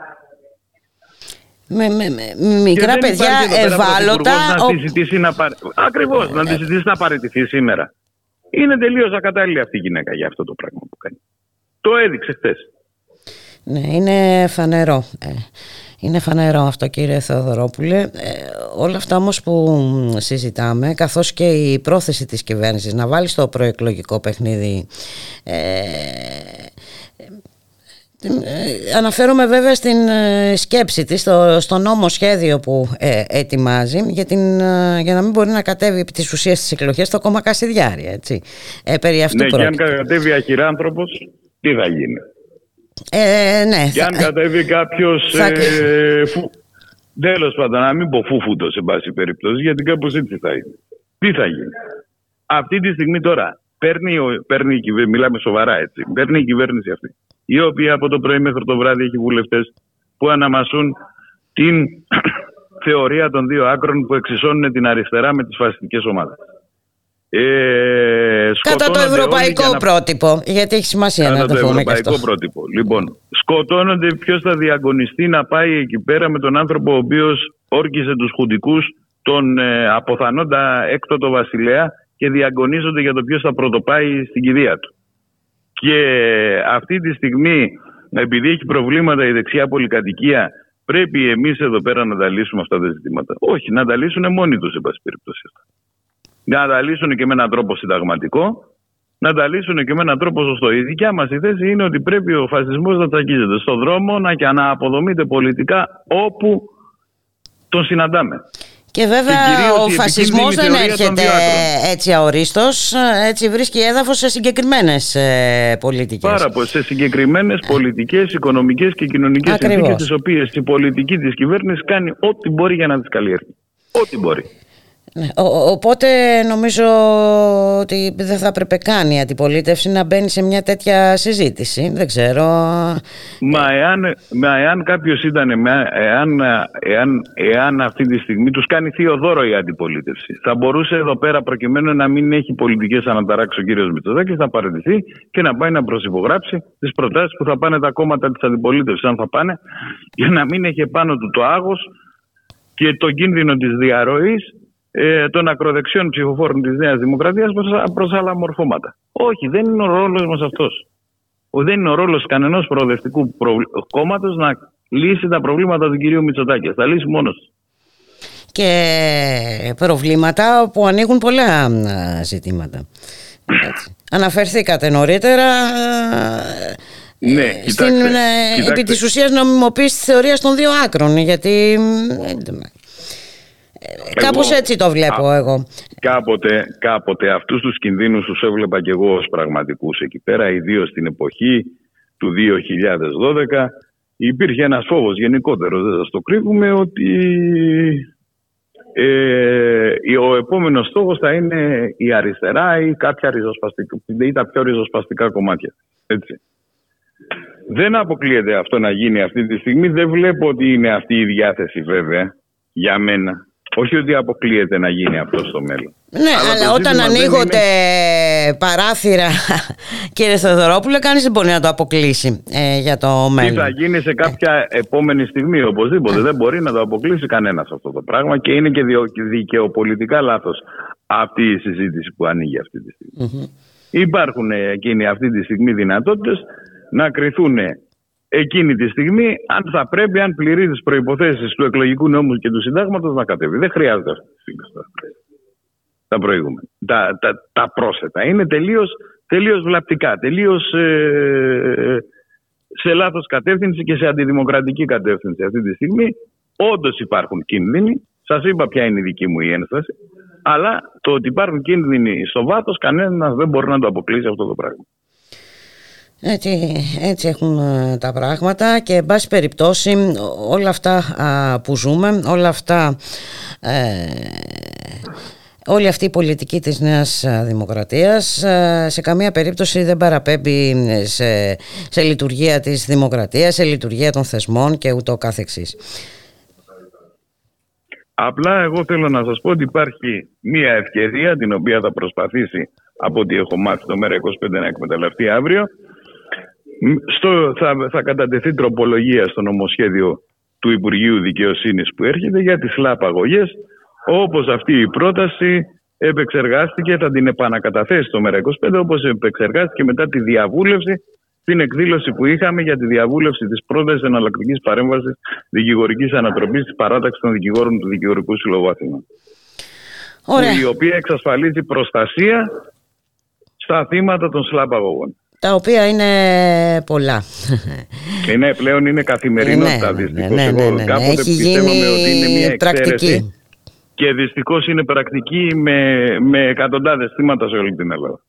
Με, με, με, μικρά
Και δεν
παιδιά
υπάρχει εδώ πέρα
ευάλωτα.
πρωθυπουργός
ο-
Να τη ζητήσει να παρε... Ακριβώς, να τη ζητήσει να παραιτηθεί σήμερα. Είναι τελείως ακατάλληλη αυτή η γυναίκα για αυτό το πράγμα που κάνει. Το έδειξε χθες.
Ναι, είναι φανερό. Ε, είναι φανερό αυτό κύριε Θεοδωρόπουλε. Ε, όλα αυτά όμως που συζητάμε, καθώς και η πρόθεση της κυβέρνησης να βάλει στο προεκλογικό παιχνίδι ε, ε, αναφέρομαι βέβαια στην ε, σκέψη της, στο, στο νόμο σχέδιο που ε, ετοιμάζει για, την, ε, για να μην μπορεί να κατέβει επί της ουσίας στις εκλογές το κόμμα Κασιδιάρη, έτσι. Ε, περί αυτού
Ναι, και αν
πρόκειται.
κατέβει αχυράνθρωπος, τι θα γίνει;
Ε, ναι,
Και αν
θα-
κατέβει κάποιος.
θα-
Ε, φου... Τέλος πάντων, να μην πω φούφουτο σε πάση περιπτώσει, γιατί κάπως έτσι θα είναι. Τι θα γίνει; Αυτή τη στιγμή τώρα παίρνει, ο- παίρνει η κυβέρνηση, μιλάμε σοβαρά έτσι, παίρνει η κυβέρνηση αυτή, η οποία από το πρωί μέχρι το βράδυ έχει βουλευτές που αναμασούν την θεωρία των δύο άκρων που εξισώνουν την αριστερά με τις φασιστικές ομάδες. Ε,
Κατά το
σκοτώνονται όλοι
ευρωπαϊκό
για να-
πρότυπο, γιατί έχει σημασία
Κατά
να το,
το
πούμε και
ευρωπαϊκό
αυτό.
πρότυπο. Λοιπόν, σκοτώνονται ποιος θα διαγωνιστεί να πάει εκεί πέρα με τον άνθρωπο ο οποίος όρκισε τους χουντικούς, τον ε, αποθανόντα έκτοτο βασιλέα και διαγωνίζονται για το ποιος θα πρωτοπάει στην κηδεία του. Και αυτή τη στιγμή, επειδή έχει προβλήματα η δεξιά πολυκατοικία, πρέπει εμείς εδώ πέρα να τα λύσουμε αυτά τα ζητήματα. Όχι, να τα λύσουν μόνοι τους, εν πάση περιπτώσει. Αυτά. Να τα λύσουν και με έναν τρόπο συνταγματικό, να τα λύσουν και με έναν τρόπο σωστό. Η δικιά μας η θέση είναι ότι πρέπει ο φασισμός να τσακίζεται στον δρόμο να και να αποδομείται πολιτικά όπου τον συναντάμε.
Και βέβαια
Και κυρίως
ο
η
φασισμός δεν
επικίνδυνη θεωρία των
έρχεται
δύο άκρων.
έτσι αορίστος, έτσι βρίσκει έδαφος σε συγκεκριμένες ε, πολιτικές.
Πάρα πολλέ σε συγκεκριμένες πολιτικές, οικονομικές και κοινωνικές
Ακριβώς.
συνθήκε, τις οποίες η πολιτική της κυβέρνησης κάνει ό,τι μπορεί για να τις καλλιεργεί. Ό,τι μπορεί.
Ναι, οπότε νομίζω ότι δεν θα έπρεπε καν η αντιπολίτευση να μπαίνει σε μια τέτοια συζήτηση. Δεν ξέρω.
Μα εάν, μα εάν κάποιος ήταν, εάν, εάν, εάν αυτή τη στιγμή τους κάνει θείο δώρο η αντιπολίτευση, θα μπορούσε εδώ πέρα προκειμένου να μην έχει πολιτικές αναταράξεις ο κύριος Μητσοδάκης να παραιτηθεί και να πάει να προσυπογράψει τις προτάσεις που θα πάνε τα κόμματα της αντιπολίτευσης, αν θα πάνε, για να μην έχει επάνω του το άγος και το κίνδυνο της διαρροής ε, των ακροδεξιών ψηφοφόρων της Νέας Δημοκρατίας προς, άλλα μορφώματα. Όχι, δεν είναι ο ρόλος μας αυτός. Δεν είναι ο ρόλος κανενός προοδευτικού προ... κόμματος να λύσει τα προβλήματα του κυρίου Μητσοτάκη. Θα λύσει μόνος
Και προβλήματα που ανοίγουν πολλά ζητήματα. Αναφερθήκατε νωρίτερα
ναι,
ε, στην ε, επί της ουσίας νομιμοποίηση της θεωρίας των δύο άκρων γιατί Κάπως έτσι το βλέπω εγώ.
Κάποτε, κάποτε αυτούς τους κινδύνους τους έβλεπα και εγώ ως πραγματικούς εκεί πέρα, ιδίως στην εποχή του 2012. Υπήρχε ένας φόβος γενικότερο, δεν σας το κρύβουμε, ότι ε, ο επόμενος στόχος θα είναι η αριστερά ή κάποια ριζοσπαστικά, ή τα πιο ριζοσπαστικά κομμάτια. Έτσι. Δεν αποκλείεται αυτό να γίνει αυτή τη στιγμή. Δεν βλέπω ότι είναι αυτή η διάθεση βέβαια για μένα. Όχι ότι αποκλείεται να γίνει αυτό στο μέλλον.
Ναι, αλλά, όταν ανοίγονται παράθυρα, κύριε Θεοδωρόπουλε, κανείς δεν μπορεί να το αποκλείσει ε, για το μέλλον.
Τι θα γίνει σε κάποια επόμενη στιγμή, οπωσδήποτε. δεν μπορεί να το αποκλείσει κανένας αυτό το πράγμα και είναι και δικαιοπολιτικά λάθος αυτή η συζήτηση που ανοίγει αυτή τη στιγμη Υπάρχουν εκείνοι αυτή τη στιγμή δυνατότητες να κρυθούν εκείνη τη στιγμή αν θα πρέπει, αν πληρείς τις προποθέσει του εκλογικού νόμου και του συντάγματος να κατέβει. Δεν χρειάζεται αυτή τη στιγμή τα προηγούμενα. Τα, τα, τα πρόσθετα είναι τελείως τελείως βλαπτικά, τελείως ε, σε λάθος κατεύθυνση και σε αντιδημοκρατική κατεύθυνση αυτή τη στιγμή. Όντως υπάρχουν κίνδυνοι. Σας είπα ποια είναι η δική μου η ένσταση. Αλλά το ότι υπάρχουν κίνδυνοι στο βάθος, κανένας δεν μπορεί να το αποκλείσει αυτό το πράγμα.
Έτσι, έτσι έχουν ε, τα πράγματα και εν πάση περιπτώσει όλα αυτά που ζούμε, όλα αυτά, ε, όλη αυτή η πολιτική της Νέας Δημοκρατίας ε, σε καμία περίπτωση δεν παραπέμπει σε, σε λειτουργία της δημοκρατίας, σε λειτουργία των θεσμών και ούτω καθεξής.
Απλά εγώ θέλω να σας πω ότι υπάρχει μία ευκαιρία την οποία θα προσπαθήσει από ό,τι έχω μάθει το ΜΕΡΑ25 να εκμεταλλευτεί αύριο στο, θα, θα κατατεθεί τροπολογία στο νομοσχέδιο του Υπουργείου Δικαιοσύνης που έρχεται για τις λαπαγωγές όπως αυτή η πρόταση επεξεργάστηκε, θα την επανακαταθέσει στο ΜΕΡΑ25 όπως επεξεργάστηκε μετά τη διαβούλευση την εκδήλωση που είχαμε για τη διαβούλευση της πρότασης εναλλακτικής παρέμβασης δικηγορικής ανατροπής της παράταξης των δικηγόρων του Δικηγορικού Συλλογού Η οποία εξασφαλίζει προστασία στα θύματα των σλάπαγωγών
τα οποία είναι πολλά.
Είναι πλέον είναι καθημερινότητα ναι, δυστυχώς. Ναι, ναι, ναι,
ναι, Έχει γίνει ότι είναι μια πρακτική.
Και δυστυχώς είναι πρακτική με, με εκατοντάδες θύματα σε όλη την Ελλάδα.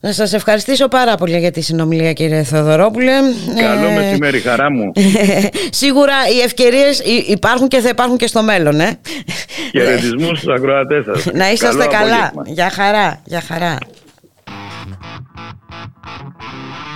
Να σας ευχαριστήσω πάρα πολύ για τη συνομιλία κύριε Θεοδωρόπουλε.
Καλό ε... μεσημέρι, χαρά μου.
Σίγουρα οι ευκαιρίες υπάρχουν και θα υπάρχουν και στο μέλλον. Ε;
Χαιρετισμούς στους ακροατές σας.
Να είσαστε καλά. Για χαρά, για χαρά. Thank you.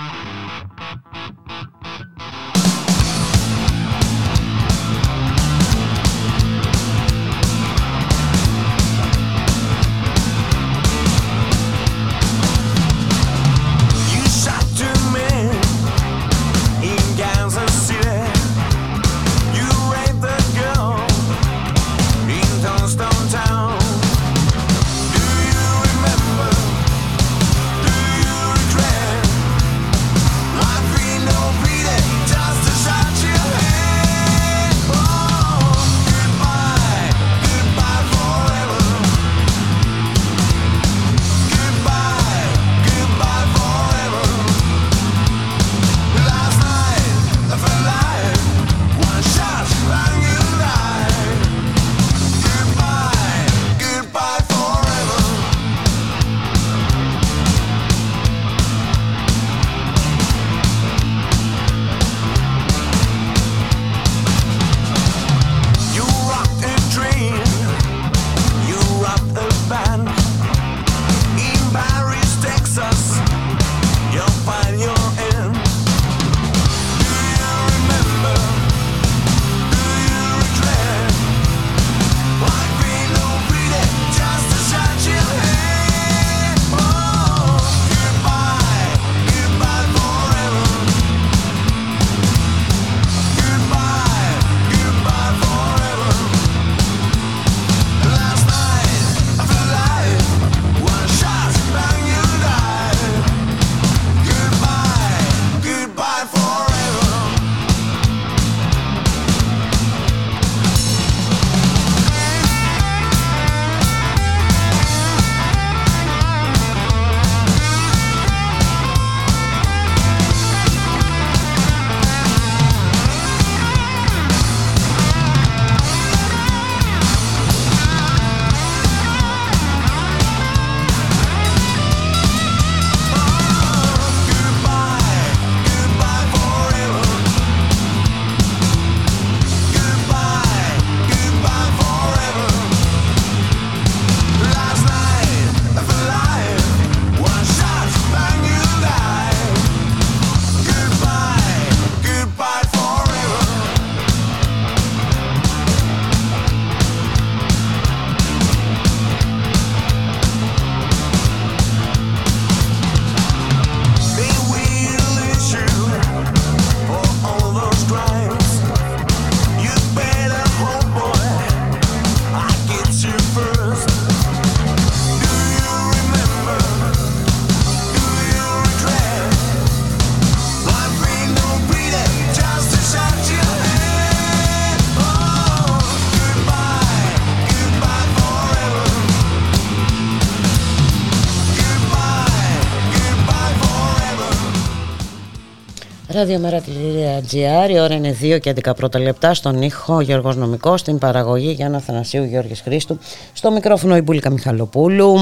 Ραδιομέρα.gr, η ώρα είναι 2 και 11 λεπτά. Στον ήχο Γιώργος Νομικός, στην παραγωγή Γιάννα Θανασίου Γιώργης Χρήστου. Στο μικρόφωνο η Μπουλίκα Μιχαλοπούλου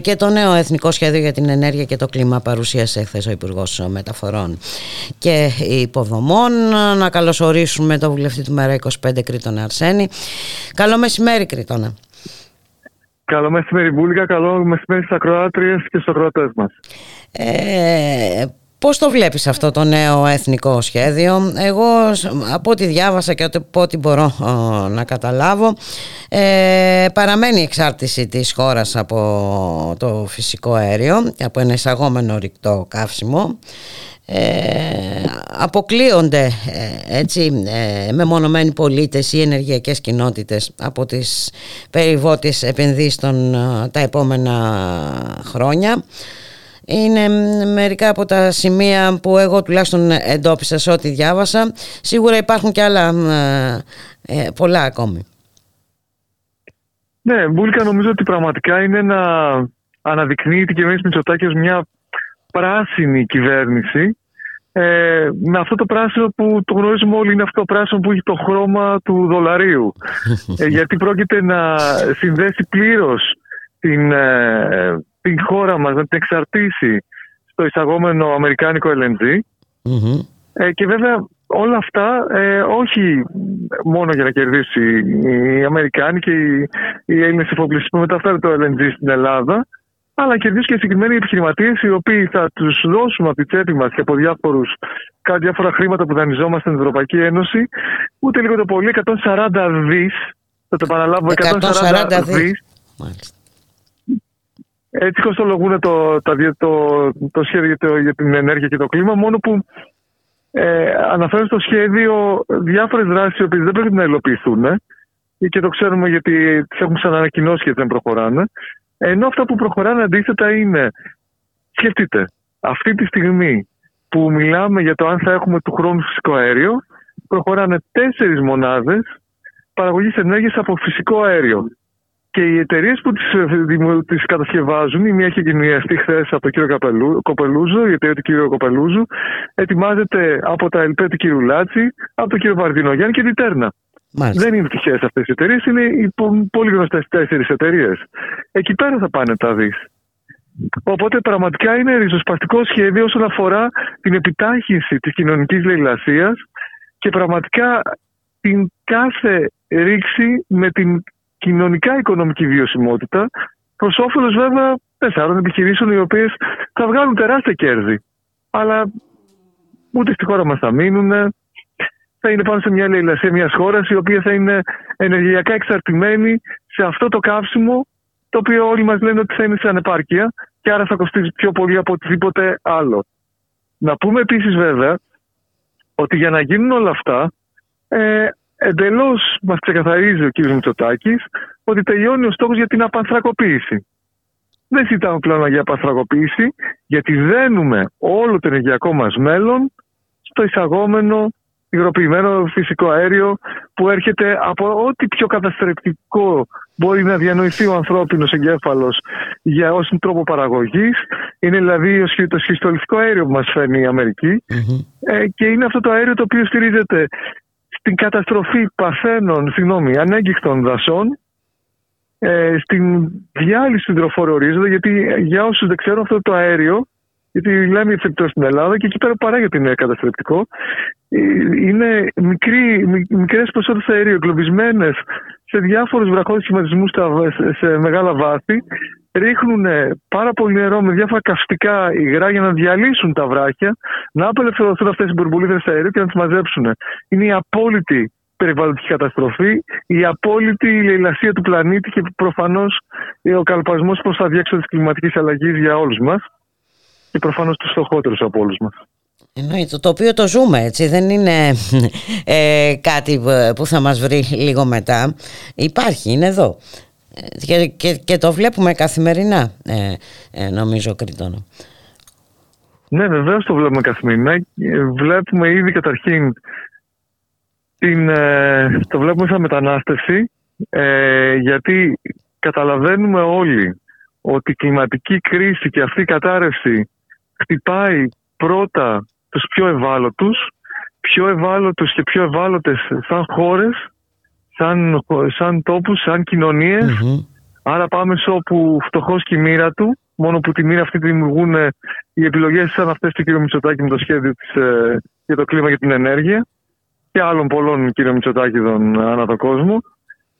και το νέο Εθνικό Σχέδιο για την Ενέργεια και το Κλίμα παρουσίασε χθε ο Υπουργός Μεταφορών και Υποδομών. Να καλωσορίσουμε το βουλευτή του Μέρα 25 Κρήτονα Αρσένη. Καλό μεσημέρι Κρήτονα.
Καλό μεσημέρι Μπούλικα, καλό μεσημέρι στις ακροάτριες και στους ακροατές μας.
Ε, Πώς το βλέπεις αυτό το νέο εθνικό σχέδιο; Εγώ από ό,τι διάβασα και από ό,τι μπορώ να καταλάβω ε, Παραμένει η εξάρτηση της χώρας από το φυσικό αέριο Από ένα εισαγόμενο ρηκτό καύσιμο. Ε, αποκλείονται ε, έτσι ε, μεμονωμένοι πολίτες ή ενεργειακές κοινότητες από τις περιβότιες επενδύσεις των, τα επόμενα χρόνια είναι μερικά από τα σημεία που εγώ τουλάχιστον εντόπισα σε ό,τι διάβασα. Σίγουρα υπάρχουν και άλλα ε, πολλά ακόμη.
Ναι, Μπούλικα νομίζω ότι πραγματικά είναι να αναδεικνύει την κυβέρνηση Μητσοτάκη ως μια πράσινη κυβέρνηση ε, με αυτό το πράσινο που το γνωρίζουμε όλοι είναι αυτό το πράσινο που έχει το χρώμα του δολαρίου ε, γιατί πρόκειται να συνδέσει πλήρως την, ε, την χώρα μας, να την εξαρτήσει στο εισαγόμενο αμερικάνικο LNG. Ε, και βέβαια όλα αυτά ε, όχι μόνο για να κερδίσει οι Αμερικάνοι και οι, οι Έλληνες εφοπλιστές που μεταφέρουν το LNG στην Ελλάδα, αλλά κερδίσουν και συγκεκριμένοι επιχειρηματίες οι οποίοι θα τους δώσουν από τη τσέπη μας και από διάφορους, κάτι διάφορα χρήματα που δανειζόμαστε στην Ευρωπαϊκή Ένωση, ούτε λίγο το πολύ 140 δις. Θα το επαναλάβω, 140, 140 δις. Έτσι κοστολογούν το, το, το, το σχέδιο για, για την ενέργεια και το κλίμα, μόνο που ε, αναφέρουν στο σχέδιο διάφορες δράσεις οι οποίες δεν πρέπει να υλοποιηθούν ε, και το ξέρουμε γιατί τις έχουμε ξανανακοινώσει και δεν προχωράνε. Ενώ αυτά που προχωράνε αντίθετα είναι, σκεφτείτε, αυτή τη στιγμή που μιλάμε για το αν θα έχουμε του χρόνου φυσικό αέριο, προχωράνε τέσσερις μονάδες παραγωγής ενέργειας από φυσικό αέριο. Και οι εταιρείες που τις ε, κατασκευάζουν, η μία έχει εγκαινιαστεί χθες από τον κύριο Κοπελούζο, η εταιρεία του κύριου Κοπελούζου, ετοιμάζεται από τα ΕΛΠΕ του κύριου Λάτσι, από τον κύριο Βαρδινογιάννη και την Τέρνα. Δεν είναι τυχαίες αυτές οι εταιρείες, είναι οι πολύ γνωστές τέσσερις εταιρείες. Εκεί πέρα θα πάνε τα δις. Οπότε πραγματικά είναι ριζοσπαστικό σχέδιο όσον αφορά την επιτάχυνση της κοινωνικής λαϊλασία και πραγματικά την κάθε ρήξη με την κοινωνικά οικονομική βιωσιμότητα προς όφελος βέβαια τεσσάρων επιχειρήσεων οι οποίες θα βγάλουν τεράστια κέρδη. Αλλά ούτε στη χώρα μας θα μείνουν. Θα είναι πάνω σε μια λαϊλασία μια χώρα η οποία θα είναι ενεργειακά εξαρτημένη σε αυτό το καύσιμο το οποίο όλοι μας λένε ότι θα είναι σε ανεπάρκεια και άρα θα κοστίζει πιο πολύ από οτιδήποτε άλλο. Να πούμε επίσης βέβαια ότι για να γίνουν όλα αυτά ε, εντελώς μας ξεκαθαρίζει ο κ. Μητσοτάκης ότι τελειώνει ο στόχος για την απανθρακοποίηση. Δεν συζητάμε πλέον για απανθρακοποίηση, γιατί δένουμε όλο το ενεργειακό μας μέλλον στο εισαγόμενο υγροποιημένο φυσικό αέριο που έρχεται από ό,τι πιο καταστρεπτικό μπορεί να διανοηθεί ο ανθρώπινος εγκέφαλος για ω τρόπο παραγωγής. Είναι δηλαδή το σχιστολιστικό αέριο που μας φέρνει η αμερικη ε, και είναι αυτό το αέριο το οποίο στηρίζεται στην καταστροφή παθαίνων, συγγνώμη, ανέγκυχτων δασών, ε, στην διάλυση του υδροφόρου ορίζοντα, γιατί για όσους δεν ξέρουν αυτό το αέριο, γιατί λέμε επιπτώσει στην Ελλάδα και εκεί πέρα παράγεται είναι καταστρεπτικό, ε, είναι μικρή, μικρές ποσότητες αερίου εγκλωβισμένες σε διάφορους βραχώδεις σχηματισμούς σε μεγάλα βάθη ρίχνουν πάρα πολύ νερό με διάφορα καυστικά υγρά για να διαλύσουν τα βράχια, να απελευθερωθούν αυτές οι μπουρμπουλίδες αερίου και να τις μαζέψουν. Είναι η απόλυτη περιβαλλοντική καταστροφή, η απόλυτη λαιλασία του πλανήτη και προφανώς ο καλπασμός προς τα διέξοδο της κλιματικής αλλαγής για όλους μας και προφανώς τους φτωχότερους από όλους μας.
Εννοείται, το οποίο το ζούμε έτσι, δεν είναι ε, κάτι που θα μας βρει λίγο μετά. Υπάρχει, είναι εδώ. Και, και, και το βλέπουμε καθημερινά, ε, ε, νομίζω, Κρήτονο.
Ναι, βεβαίως το βλέπουμε καθημερινά. Βλέπουμε ήδη καταρχήν την, ε, το βλέπουμε σαν μετανάστευση ε, γιατί καταλαβαίνουμε όλοι ότι η κλιματική κρίση και αυτή η κατάρρευση χτυπάει πρώτα τους πιο ευάλωτους, πιο ευάλωτους και πιο ευάλωτες σαν χώρες, σαν, σαν τόπους, σαν κοινωνιες Άρα πάμε σε όπου φτωχός και η μοίρα του, μόνο που τη μοίρα αυτή τη δημιουργούν οι επιλογές σαν αυτές του κ. Μητσοτάκη με το σχέδιο της, ε, για το κλίμα και την ενέργεια και άλλων πολλών κ. Μητσοτάκηδων ανά τον κόσμο.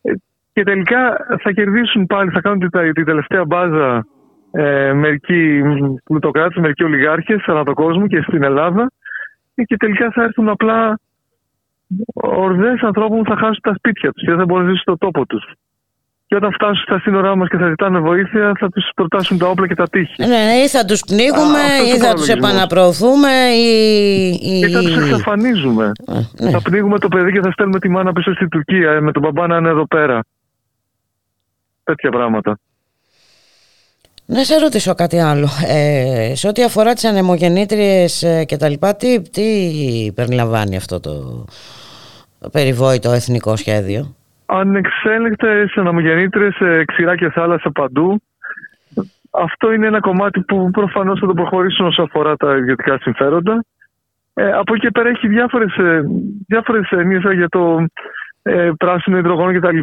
Ε, και τελικά θα κερδίσουν πάλι, θα κάνουν την, την τελευταία μπάζα ε, μερικοί πλουτοκράτες, μερικοί ολιγάρχες ανά τον κόσμο και στην Ελλάδα και τελικά θα έρθουν απλά ορδές ανθρώπων που θα χάσουν τα σπίτια τους και δεν θα μπορούν να ζήσουν στο τόπο τους. Και όταν φτάσουν στα σύνορά μας και θα ζητάνε βοήθεια, θα τους προτάσουν τα όπλα και τα τείχη.
Ναι, ναι, ή θα τους πνίγουμε, ή θα τους επαναπροωθούμε, ή.
ή, ή θα τους εξαφανίζουμε. ναι. Θα πνίγουμε το παιδί και θα στέλνουμε τη μάνα πίσω στην Τουρκία, ε, με τον μπαμπά να είναι εδώ πέρα. Τέτοια πράγματα.
Να σε ρωτήσω κάτι άλλο. Ε, σε ό,τι αφορά τις ανεμογεννήτριες ε, και τα λοιπά, τι, τι περιλαμβάνει αυτό το περιβόητο εθνικό σχέδιο.
Ανεξέλεκτες ανεμογεννήτριες, ε, ξηρά και θάλασσα παντού. Αυτό είναι ένα κομμάτι που προφανώς θα το προχωρήσουν όσο αφορά τα ιδιωτικά συμφέροντα. Ε, από εκεί και πέρα έχει διάφορες, ε, διάφορες για το ε, πράσινο υδρογόνο κτλ.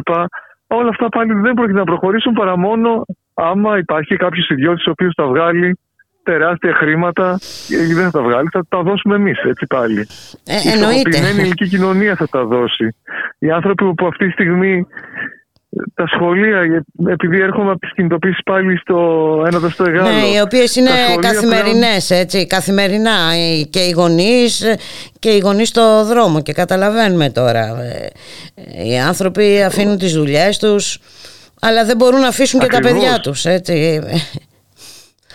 Όλα αυτά πάλι δεν πρόκειται να προχωρήσουν παρά μόνο άμα υπάρχει κάποιος ιδιώτης ο οποίος θα βγάλει τεράστια χρήματα, δεν θα τα βγάλει, θα τα δώσουμε εμείς έτσι πάλι.
Ε, εννοείται.
Η ελληνική κοινωνία θα τα δώσει. Οι άνθρωποι που αυτή τη στιγμή τα σχολεία, επειδή έρχομαι από τις κινητοποίησεις πάλι στο ένα στο Εγάλο.
Ναι, οι οποίες είναι καθημερινές, έτσι. Καθημερινά και οι γονείς και οι γονείς στο δρόμο. Και καταλαβαίνουμε τώρα. Ε, οι άνθρωποι αφήνουν τις δουλειές τους αλλά δεν μπορούν να αφήσουν και τα παιδιά τους, έτσι.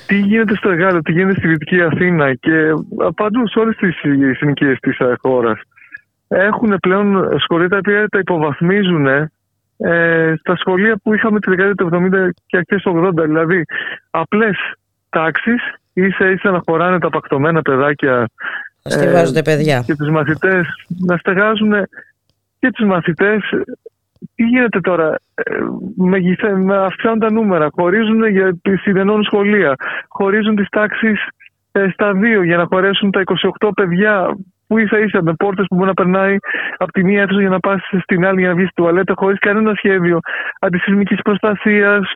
Τι γίνεται στο Εγάλο, τι γίνεται στη Δυτική Αθήνα και παντού σε όλες τις συνοικίες της ε, χώρας. Έχουν πλέον σχολεία τα οποία τα υποβαθμίζουν ε, στα σχολεία που είχαμε τη δεκαετία του 70 και αρχές του 80. Δηλαδή απλές τάξεις, ίσα ίσα να χωράνε τα πακτωμένα παιδάκια
ε, παιδιά.
και τους μαθητές να στεγάζουν και τους μαθητές τι γίνεται τώρα, ε, με, αυξάνουν τα νούμερα, χωρίζουν για συνενώνουν σχολεία, χωρίζουν τις τάξεις ε, στα δύο για να χωρέσουν τα 28 παιδιά που ίσα ίσα με πόρτες που μπορεί να περνάει από τη μία αίθουσα για να πας στην άλλη για να βγεις στη τουαλέτα χωρίς κανένα σχέδιο αντισυσμικής προστασίας,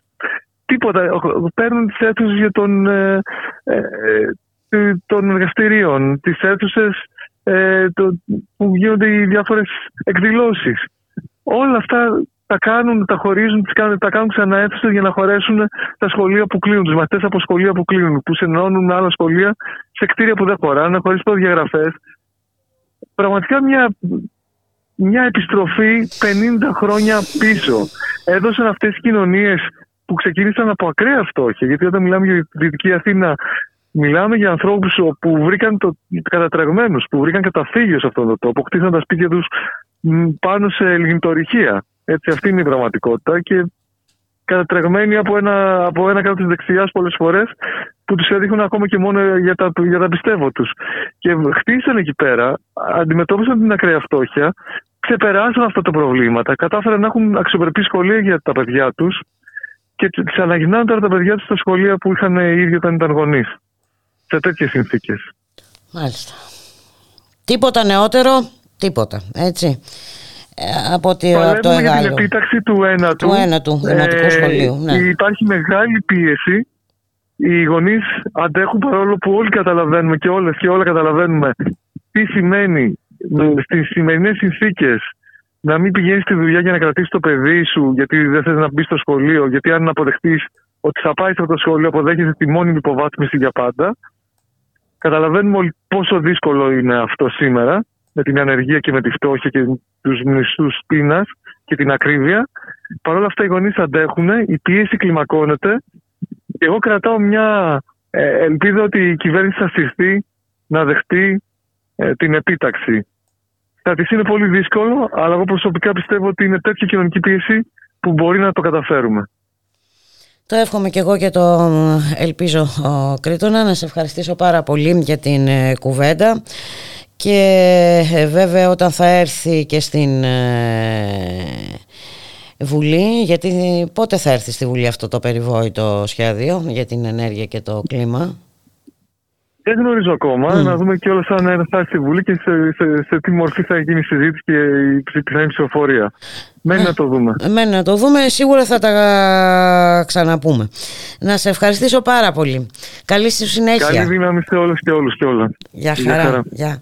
τίποτα. Παίρνουν τις αίθουσες για τον, ε, ε, των εργαστηρίων, τις αίθουσες ε, το, που γίνονται οι διάφορες εκδηλώσεις όλα αυτά τα κάνουν, τα χωρίζουν, τις κάνουν, τα κάνουν ξανά για να χωρέσουν τα σχολεία που κλείνουν, τους μαθητές από σχολεία που κλείνουν, που συνενώνουν με άλλα σχολεία σε κτίρια που δεν χωράνε, χωρίς προδιαγραφές. Πραγματικά μια, μια επιστροφή 50 χρόνια πίσω. Έδωσαν αυτές οι κοινωνίες που ξεκίνησαν από ακραία φτώχεια. Γιατί όταν μιλάμε για τη Δυτική Αθήνα, μιλάμε για ανθρώπους που βρήκαν το, κατατραγμένου, που βρήκαν καταφύγιο σε αυτόν τον τόπο, χτίσαν τα σπίτια τους πάνω σε λιγνητορυχία. Έτσι, αυτή είναι η πραγματικότητα και κατατρεγμένοι από ένα, από ένα κράτος δεξιάς πολλές φορές που τους έδειχναν ακόμα και μόνο για τα, για τα πιστεύω τους. Και χτίσαν εκεί πέρα, αντιμετώπισαν την ακραία φτώχεια, ξεπεράσαν αυτά τα προβλήματα, κατάφεραν να έχουν αξιοπρεπή σχολεία για τα παιδιά τους και τις αναγυρνάνε τώρα τα παιδιά τους στα σχολεία που είχαν οι ίδιοι όταν ήταν γονείς. Σε τέτοιες συνθήκες.
Μάλιστα. Τίποτα νεότερο Τίποτα, έτσι. Ε, από ότι,
από το για την επίταξη του ένατου.
Του ένατου δημοτικού ε, σχολείου. Ναι.
Υπάρχει μεγάλη πίεση. Οι γονείς αντέχουν παρόλο που όλοι καταλαβαίνουμε και όλες και όλα καταλαβαίνουμε τι σημαίνει στις σημερινές συνθήκες να μην πηγαίνεις στη δουλειά για να κρατήσεις το παιδί σου, γιατί δεν θες να μπεις στο σχολείο, γιατί αν αποδεχτείς ότι θα πάει στο το σχολείο, αποδέχεσαι τη μόνιμη υποβάθμιση για πάντα. Καταλαβαίνουμε όλοι πόσο δύσκολο είναι αυτό σήμερα με την ανεργία και με τη φτώχεια και τους μισθούς πείνας και την ακρίβεια. Παρ' όλα αυτά οι γονείς αντέχουν, η πίεση κλιμακώνεται και εγώ κρατάω μια ε, ελπίδα ότι η κυβέρνηση θα στηριχθεί να δεχτεί ε, την επίταξη. Θα της είναι πολύ δύσκολο, αλλά εγώ προσωπικά πιστεύω ότι είναι τέτοια κοινωνική πίεση που μπορεί να το καταφέρουμε.
Το εύχομαι και εγώ και το ελπίζω Κρήτονα να σε ευχαριστήσω πάρα πολύ για την ε, κουβέντα και ε, βέβαια όταν θα έρθει και στην ε, Βουλή, γιατί πότε θα έρθει στη Βουλή αυτό το περιβόητο σχέδιο για την ενέργεια και το κλίμα;
Δεν γνωρίζω ακόμα.
Μμ.
Να δούμε και όλα σαν να φτάσει στη Βουλή και σε, σε, σε τι μορφή θα γίνει η συζήτηση και η ψη- πιθανή ψηφοφορία. Μένει να το δούμε.
Μένει να το δούμε, σίγουρα θα τα ξαναπούμε. Να σε ευχαριστήσω πάρα πολύ. Καλή σου συνέχεια.
Καλή δύναμη σε όλους και όλους και όλα.
Γεια
Γεια
χαρά.
χαρά.
Γεια.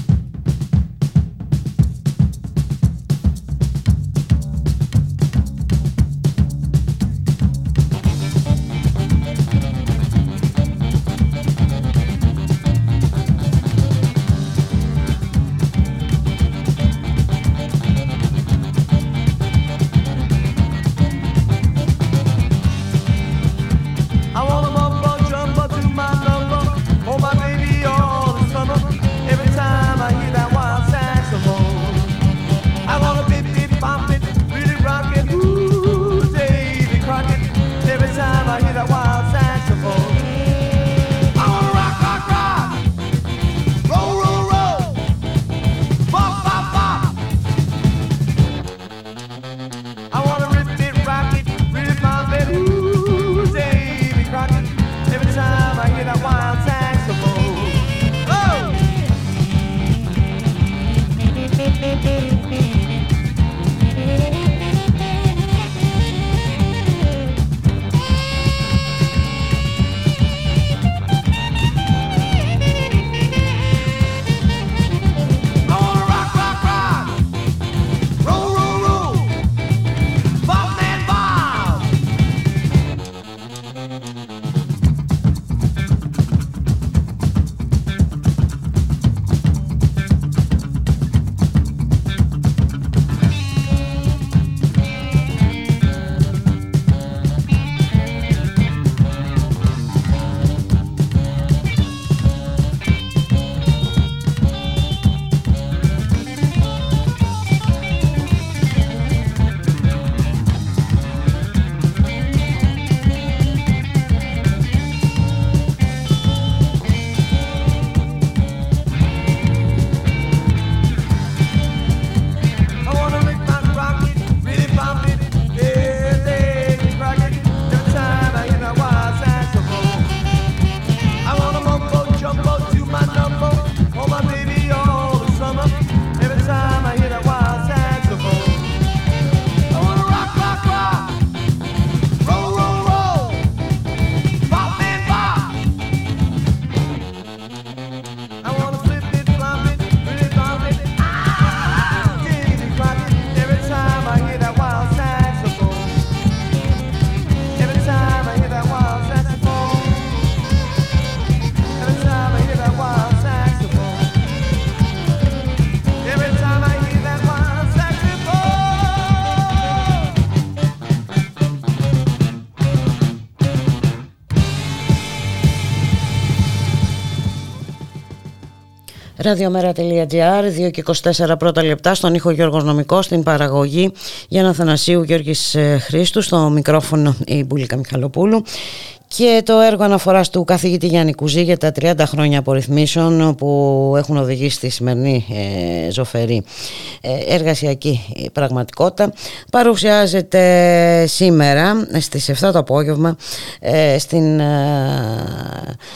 Ραδιομέρα.gr, 2 και 24 πρώτα λεπτά, στον ήχο Γιώργος Νομικός, στην παραγωγή Γιάννα Θανασίου Γιώργης ε, Χρήστου, στο μικρόφωνο η Μπουλίκα Μιχαλοπούλου και το έργο αναφοράς του καθηγητή Γιάννη Κουζή για τα 30 χρόνια απορριθμίσεων που έχουν οδηγήσει στη σημερινή ε, ζωφερή ε, εργασιακή πραγματικότητα παρουσιάζεται σήμερα στις 7 το απόγευμα ε, στην, ε,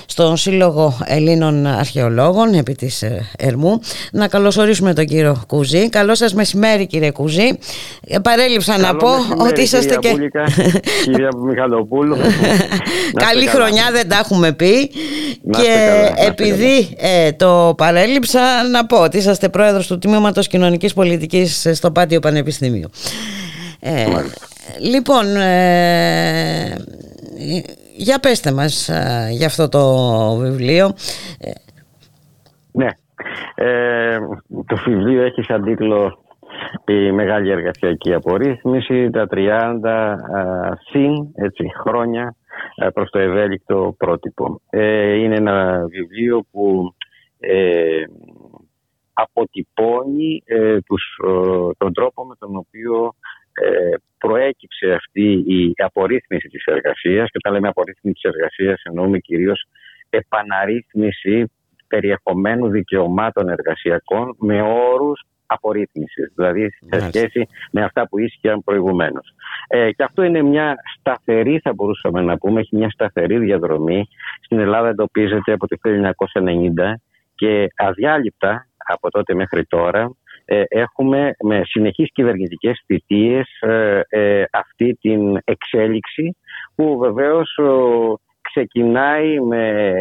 στον Σύλλογο Ελλήνων Αρχαιολόγων επί της ε, Ερμού. Να καλωσορίσουμε τον κύριο Κουζή. Καλό σας μεσημέρι κύριε Κουζή. Ε, παρέλειψα να
Καλό
πω
μεσημέρι,
ότι είσαστε
κυρία
και
Μπούλικα, κυρία Μιχαλοπούλου. Να είστε
Καλή
καλά.
χρονιά δεν τα έχουμε πει
Να
και
είστε καλά, να είστε
επειδή ε, το παρέλειψα να πω ότι είσαστε πρόεδρος του Τμήματος Κοινωνικής Πολιτικής στο Πάτιο Πανεπιστήμιο. Ε, λοιπόν, ε, για πέστε μας ε, για αυτό το βιβλίο. Ε,
Ναι. Ε, το βιβλίο έχει σαν τίτλο η μεγάλη εργασιακή απορρίθμιση, τα 30 α, συν έτσι, χρόνια α, προς το ευέλικτο πρότυπο. Ε, είναι ένα βιβλίο που ε, αποτυπώνει ε, τους, ε, τον τρόπο με τον οποίο ε, προέκυψε αυτή η απορρίθμιση της εργασίας και όταν λέμε απορρίθμιση της εργασίας εννοούμε κυρίως επαναρρύθμιση περιεχομένου δικαιωμάτων εργασιακών με όρους απορρίθμισης, δηλαδή σε σχέση με αυτά που ίσχυαν προηγουμένως. Ε, και αυτό είναι μια σταθερή, θα μπορούσαμε να πούμε, έχει μια σταθερή διαδρομή. Στην Ελλάδα εντοπίζεται από το 1990 και αδιάλειπτα από τότε μέχρι τώρα ε, έχουμε με συνεχείς κυβερνητικές θητείες ε, ε, αυτή την εξέλιξη που βεβαίως ξεκινάει με,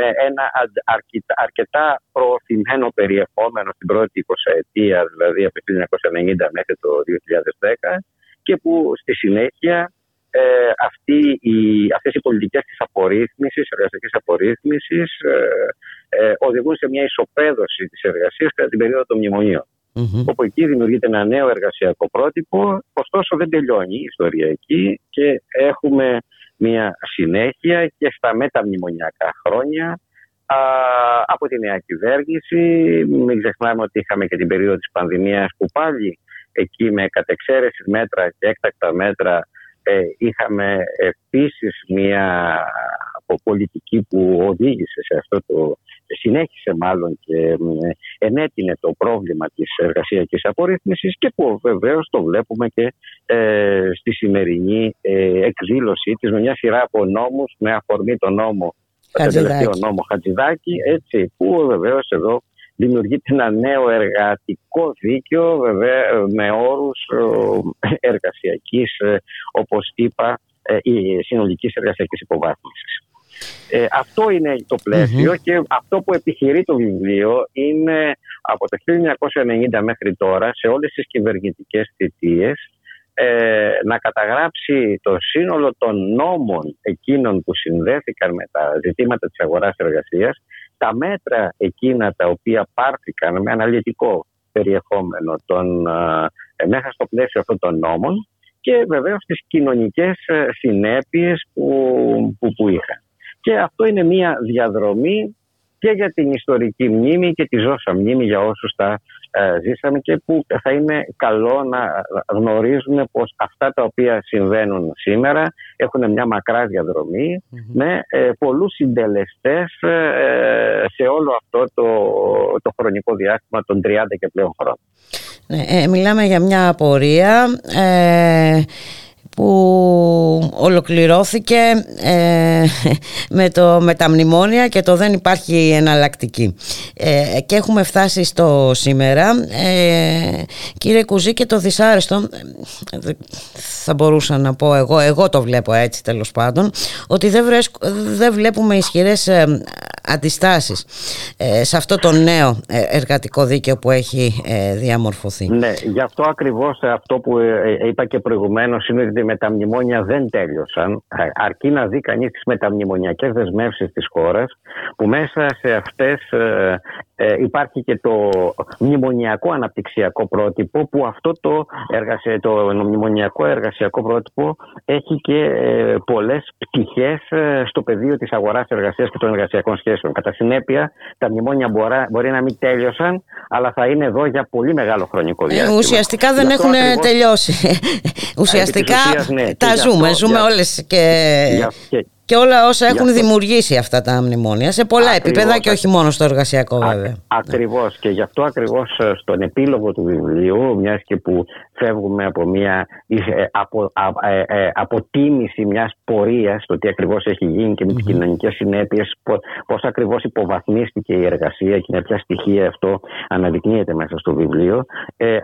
με ένα αρκετά, αρκετά προωθημένο περιεχόμενο στην πρώτη 20 ετία, δηλαδή από το 1990 μέχρι το 2010 και που στη συνέχεια ε, αυτή η, αυτές οι πολιτικές της απορρίθμισης, εργασιακής απορρίθμισης ε, ε, οδηγούν σε μια ισοπαίδωση της εργασίας κατά την περίοδο των μνημονίων. Mm-hmm. Όπου εκεί δημιουργείται ένα νέο εργασιακό πρότυπο, ωστόσο δεν τελειώνει η ιστορία εκεί και έχουμε μια συνέχεια και στα μεταμνημονιακά χρόνια α, από τη νέα κυβέρνηση. Μην ξεχνάμε ότι είχαμε και την περίοδο της πανδημίας που πάλι εκεί με κατεξαίρεση μέτρα και έκτακτα μέτρα ε, είχαμε επίσης μια πολιτική που οδήγησε σε αυτό το συνέχισε μάλλον και ενέτεινε το πρόβλημα της εργασιακής απορρίθμισης και που βεβαίως το βλέπουμε και ε, στη σημερινή ε, εκδήλωση της με μια σειρά από νόμους με αφορμή το νόμο το τελευταίο νόμο Χατζηδάκη έτσι, που βεβαίως εδώ δημιουργείται ένα νέο εργατικό δίκαιο βέβαια με όρους εργασιακής όπως είπα η συνολικής εργασιακής υποβάθμισης. Ε, αυτό είναι το πλαισιο και αυτό που επιχειρεί το βιβλίο είναι από το 1990 μέχρι τώρα σε όλες τις κυβερνητικές θητείες ε, να καταγράψει το σύνολο των νόμων εκείνων που συνδέθηκαν με τα ζητήματα της αγοράς εργασίας, τα μέτρα εκείνα τα οποία πάρθηκαν με αναλυτικό περιεχόμενο των, ε, μέσα στο πλαίσιο αυτών των νόμων και βεβαίως τις κοινωνικές ε, συνέπειες που, που, που είχαν. Και αυτό είναι μια διαδρομή και για την ιστορική μνήμη και τη ζώσα μνήμη για όσους τα ε, ζήσαμε και που θα είναι καλό να γνωρίζουμε πως αυτά τα οποία συμβαίνουν σήμερα έχουν μια μακρά με ε, πολλούς συντελεστές ε, σε όλο αυτό το, το χρονικό διάστημα των 30 και πλέον χρόνων.
Ναι, μιλάμε για μια απορία που ολοκληρώθηκε ε, με, το, με τα μνημόνια και το δεν υπάρχει εναλλακτική. Ε, και έχουμε φτάσει στο σήμερα. Ε, κύριε Κουζή και το δυσάρεστο, θα μπορούσα να πω εγώ, εγώ το βλέπω έτσι τέλος πάντων, ότι δεν, δεν βλέπουμε ισχυρές αντιστάσεις σε αυτό το νέο εργατικό δίκαιο που έχει διαμορφωθεί.
Ναι, γι' αυτό ακριβώς αυτό που είπα και προηγουμένως είναι ότι μεταμνημόνια δεν τέλειωσαν, αρκεί να δει κανείς τις μεταμνημονιακές δεσμεύσεις της χώρας, που μέσα σε αυτές ε, ε, υπάρχει και το μνημονιακό αναπτυξιακό πρότυπο, που αυτό το, εργασια, το μνημονιακό εργασιακό πρότυπο έχει και ε, πολλές πτυχές ε, στο πεδίο της αγοράς εργασίας και των εργασιακών σχέσεων. Κατά συνέπεια, τα μνημόνια μπορεί, μπορεί να μην τέλειωσαν, αλλά θα είναι εδώ για πολύ μεγάλο χρονικό διάστημα.
ουσιαστικά δεν έχουν τελειώσει. ουσιαστικά ναι, τα ζούμε, ζούμε για... όλες και... και όλα όσα έχουν δημιουργήσει αυτά τα μνημόνια σε πολλά επίπεδα και όχι μόνο στο εργασιακό βέβαια.
Ακριβώς. Και γι' αυτό ακριβώς ε, στον επίλογο του βιβλίου μιας και που φεύγουμε από μια ε, από, ε, ε, αποτίμηση μιας πορείας το τι ακριβώς έχει γίνει και με τις κοινωνικές συνέπειες πώς ακριβώς υποβαθμίστηκε η εργασία και με ποια στοιχεία αυτό αναδεικνύεται μέσα στο βιβλίο.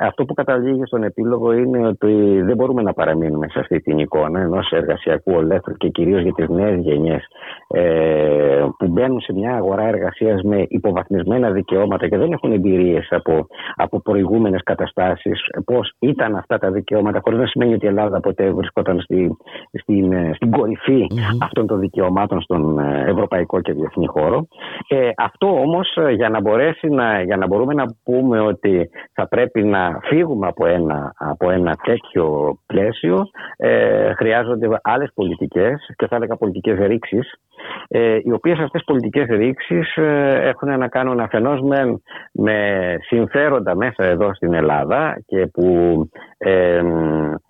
Αυτό που καταλήγει στον επίλογο είναι ότι δεν μπορούμε να παραμείνουμε σε αυτή την εικόνα ενός εργασιακού ολέθρου και κυρίως για τις νέες γενιές που μπαίνουν σε μια αγορά εργασίας με υποβαθμισμένα δικαιώματα και δεν έχουν εμπειρίες από, από προηγούμενες καταστάσεις πώς ήταν ήταν αυτά τα δικαιώματα, χωρίς να σημαίνει ότι η Ελλάδα ποτέ βρισκόταν στη, στην, ε, στην κορυφή mm-hmm. αυτών των δικαιωμάτων στον ε, ευρωπαϊκό και διεθνή χώρο. Ε, αυτό όμως ε, για να μπορέσει να, για να μπορούμε να πούμε ότι θα πρέπει να φύγουμε από ένα, από ένα τέτοιο πλαίσιο, ε, χρειάζονται άλλες πολιτικές και θα έλεγα πολιτικές ρήξεις ε, οι οποίες αυτές πολιτικές ρήξεις ε, έχουν να κάνουν αφενός με, με συμφέροντα μέσα εδώ στην Ελλάδα και που ε,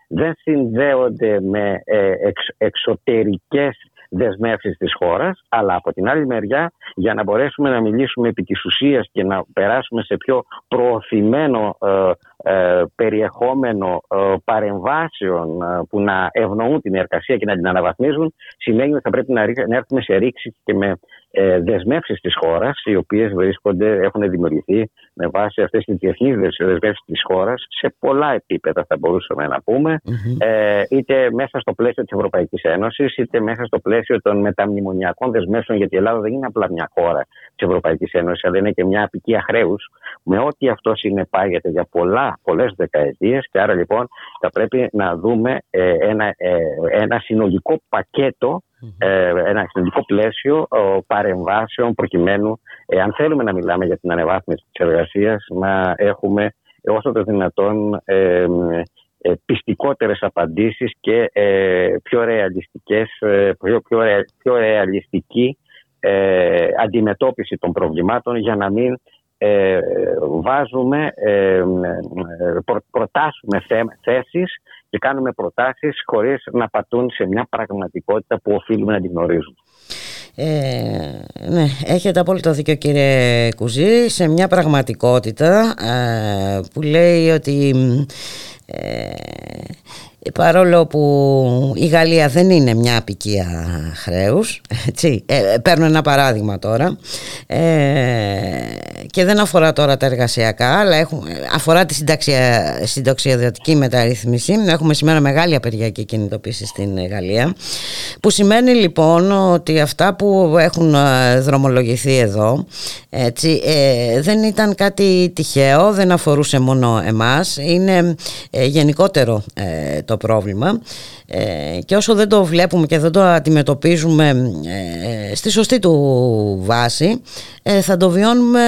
δεν συνδέονται με εξ, εξωτερικές δεσμεύσεις της χώρας, αλλά από την άλλη μεριά για να μπορέσουμε να μιλήσουμε επί της ουσίας και να περάσουμε σε πιο προωθημένο ε, ε, περιεχόμενο ε, παρεμβάσεων ε, που να ευνοούν την εργασία και να την αναβαθμίζουν σημαίνει ότι θα πρέπει να, να έρθουμε σε ρήξη και με ε, δεσμεύσεις της χώρας οι οποίες βρίσκονται, έχουν δημιουργηθεί με βάση αυτές τις διεθνείς δεσμεύσεις της χώρας σε πολλά επίπεδα θα μπορούσαμε να πουμε ε, είτε μέσα στο πλαίσιο της Ευρωπαϊκής Ένωσης είτε μέσα στο πλαίσιο των μεταμνημονιακών δεσμεύσεων γιατί η Ελλάδα δεν είναι απλά μια χώρα της Ευρωπαϊκής Ένωσης αλλά είναι και μια απικία χρέους. Με ό,τι αυτό συνεπάγεται για πολλά, πολλές δεκαετίες και άρα λοιπόν θα πρέπει να δούμε ε, ένα, ε, ένα συνολικό πακέτο ε, ένα συνολικό πλαίσιο παρεμβάσεων προκειμένου, ε, αν θέλουμε να μιλάμε για την ανεβάθμιση της εργασίας, να έχουμε όσο το δυνατόν ε, ε, πιστικότερες απαντήσεις και ε, πιο ρεαλιστικές, πιο, πιο, πιο ρεαλιστική αντιμετώπιση των προβλημάτων για να μην ε, βάζουμε, ε, προ, προτάσουμε θέσεις και κάνουμε προτάσεις χωρίς να πατούν σε μια πραγματικότητα που οφείλουμε να την γνωρίζουμε.
Ε, ναι, έχετε απόλυτο δίκιο κύριε Κουζή σε μια πραγματικότητα ε, που λέει ότι ε, παρόλο που η Γαλλία δεν είναι μια απικία χρέους έτσι, ε, παίρνω ένα παράδειγμα τώρα. Ε, και δεν αφορά τώρα τα εργασιακά αλλά έχουμε, αφορά τη συνταξιαδιωτική μεταρρύθμιση. Έχουμε σήμερα μεγάλη απεργιακή κινητοποίηση στην Γαλλία που σημαίνει λοιπόν ότι αυτά που έχουν ε, δρομολογηθεί εδώ έτσι, ε, δεν ήταν κάτι τυχαίο δεν αφορούσε μόνο εμάς. Είναι ε, γενικότερο το πρόβλημα. Ε, και όσο δεν το βλέπουμε και δεν το αντιμετωπίζουμε ε, στη σωστή του βάση ε, θα το βιώνουμε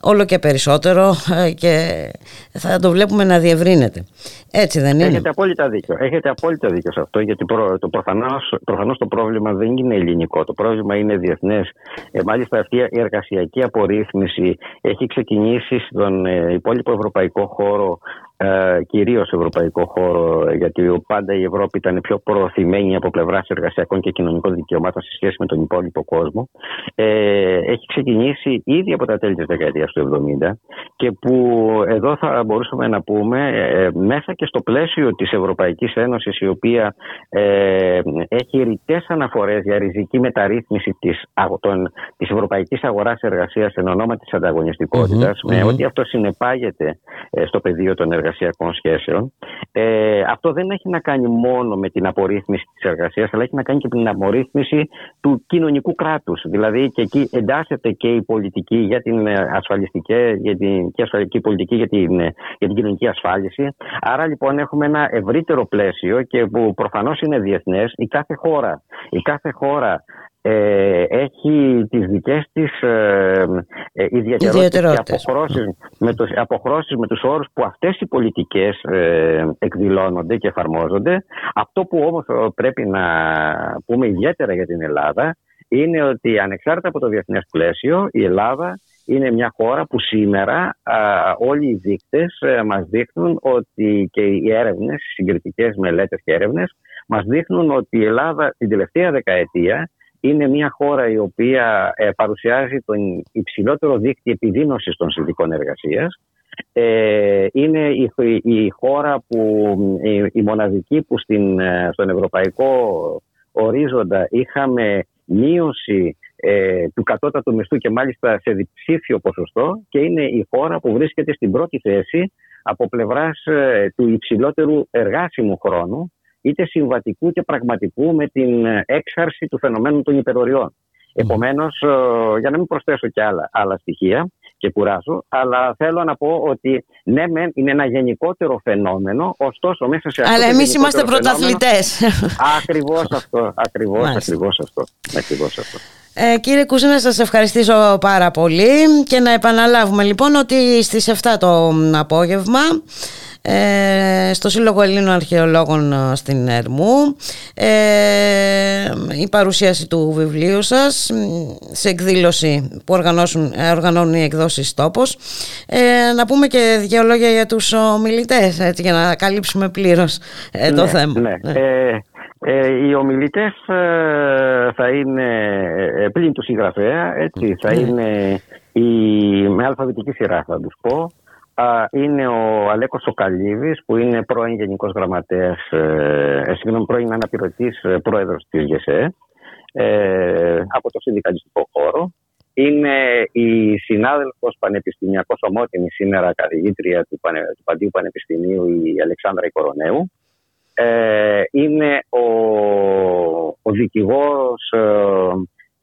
όλο και περισσότερο και θα το βλέπουμε να διευρύνεται. Έτσι δεν είναι.
Έχετε απόλυτα δίκιο. Έχετε απόλυτα δίκιο σε αυτό, γιατί το προφανώς, προφανώς το πρόβλημα δεν είναι ελληνικό. Το πρόβλημα είναι διεθνές. Ε, μάλιστα αυτή η εργασιακή απορρίθμιση έχει ξεκινήσει στον υπόλοιπο ευρωπαϊκό χώρο ε, κυρίως ευρωπαϊκό χώρο, γιατί πάντα η Ευρώπη ήταν πιο προωθημένη από πλευράς εργασιακών και κοινωνικών δικαιωμάτων σε σχέση με τον υπόλοιπο κόσμο, ε, έχει ξεκινήσει ήδη από τα τέλη της δεκαετίας του 70 και που εδώ θα μπορούσαμε να πούμε ε, μέσα και στο πλαίσιο της Ευρωπαϊκής Ένωσης, η οποία ε, έχει ρητές αναφορές για ριζική μεταρρύθμιση της της ευρωπαϊκής αγοράς εργασίας εν ονόμα της ανταγωνιστικοτητα με ό,τι αυτό συνεπάγεται ε, στο πεδίο των εργασιακών εργασιακών σχέσεων. Ε, αυτό δεν έχει να κάνει μόνο με την απορρίθμιση της εργασίας, αλλά έχει να κάνει και με την απορρίθμιση του κοινωνικού κράτους. Δηλαδή και εκεί εντάσσεται και η πολιτική για την ασφαλιστική, για την, και ασφαλιστική πολιτική για την, για την κοινωνική ασφάλιση. Άρα λοιπόν έχουμε ένα ευρύτερο πλαίσιο και που προφανώς είναι διεθνές. Η κάθε χώρα, η κάθε χώρα ε, έχει τις δικές της ε, ε, ιδιαιτερότητες και αποχρώσεις με, τους, αποχρώσεις με τους όρους που αυτές οι πολιτικές ε, εκδηλώνονται και εφαρμόζονται. Αυτό που όμως πρέπει να πούμε ιδιαίτερα για την Ελλάδα είναι ότι ανεξάρτητα από το διεθνές πλαίσιο η Ελλάδα είναι μια χώρα που σήμερα όλοι οι δείκτες μας δείχνουν ότι και οι έρευνες, οι συγκριτικές μελέτες και έρευνες μας δείχνουν ότι η Ελλάδα την τελευταία δεκαετία είναι μια χώρα η οποία ε, παρουσιάζει τον υψηλότερο δίκτυο επιδείνωσης των συνδικών εργασίας. Ε, είναι η, χώρα που η, μοναδική που στην, ε, στον ευρωπαϊκό ορίζοντα είχαμε μείωση του κατώτατου μισθού και μάλιστα σε διψήφιο ποσοστό και είναι η χώρα που βρίσκεται στην πρώτη θέση από πλευράς του υψηλότερου εργάσιμου χρόνου είτε συμβατικού και πραγματικού με την έξαρση του φαινομένου των υπεροριών. Επομένως, ε, για να μην προσθέσω και άλλα, άλλα στοιχεία και κουράζω, αλλά θέλω να πω ότι ναι, μεν είναι ένα γενικότερο φαινόμενο, ωστόσο μέσα σε αυτό.
Αλλά εμείς είμαστε πρωταθλητές.
Ακριβώς αυτό. Ακριβώς ακριβώς αυτό. Ακριβώς αυτό.
Ε, κύριε Κουζίνα, σας ευχαριστήσω πάρα πολύ και να επαναλάβουμε λοιπόν ότι στις 7 το απόγευμα ε, στο Σύλλογο Ελλήνων Αρχαιολόγων ε, στην Ερμού ε, η παρουσίαση του βιβλίου σας σε εκδήλωση που οργανώσουν, οργανώνουν οι εκδόσεις τόπος. Να πούμε και δύο λόγια για τους ομιλητές έτσι, για να καλύψουμε πλήρως το
ναι,
θέμα.
ναι. Ε, οι ομιλητές ε, θα είναι ε, πλην τους συγγραφέα, έτσι, θα
Ναι.
είναι η, με αλφαβητική σειρά θα τους πω. Α, είναι ο Αλέκος Σοκαλίδης που είναι πρώην Γενικός Γραμματέας, ε, ε, συγγνώμη, πρώην αναπληρωτής ε, πρόεδρος της ΓΕΣΕ ε, από το συνδικαλιστικό χώρο. Είναι η συνάδελφος πανεπιστημιακός ομότιμης σήμερα καθηγήτρια του, Πανε, του Παντίου Πανεπιστημίου η Αλεξάνδρα Κορονέου. Ε, είναι ο, ο δικηγόρος, ε,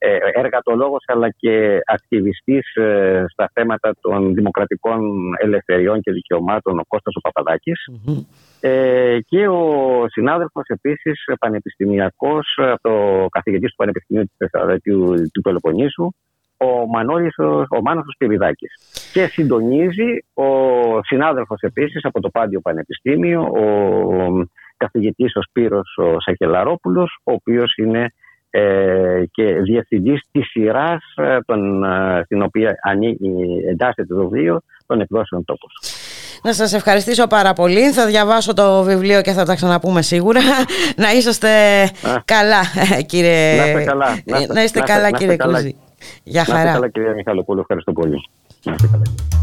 ε, εργατολόγος αλλά και ακτιβιστής ε, στα θέματα των δημοκρατικών ελευθεριών και δικαιωμάτων ο Κώστας ο Παπαδάκης ε, και ο συνάδελφος επίσης πανεπιστημιακός από το καθηγητής του Πανεπιστημίου της Θεσσαλονίκη του, του Πελοποννήσου ο Μανώλης, ο, ο Μάνος ο Σπυριδάκης. Και συντονίζει ο συνάδελφος επίσης από το Πάντιο Πανεπιστήμιο, ο καθηγητής ο Σπύρος ο Σαχελαρόπουλος, ο οποίος είναι ε, και διευθυντής της σειράς ε, των, ε, στην οποία ανήκει, εντάσσεται το βιβλίο των εκδόσεων τόπος.
Να σας ευχαριστήσω πάρα πολύ. Θα διαβάσω το βιβλίο και θα τα ξαναπούμε σίγουρα. Να είσαστε καλά, κύριε.
Να είστε καλά.
Να είστε καλά, κύριε Κούζη. Γεια
Να
χαρά.
είστε καλά, κύριε Μιχαλοπούλου. Ευχαριστώ πολύ. Να είστε καλά.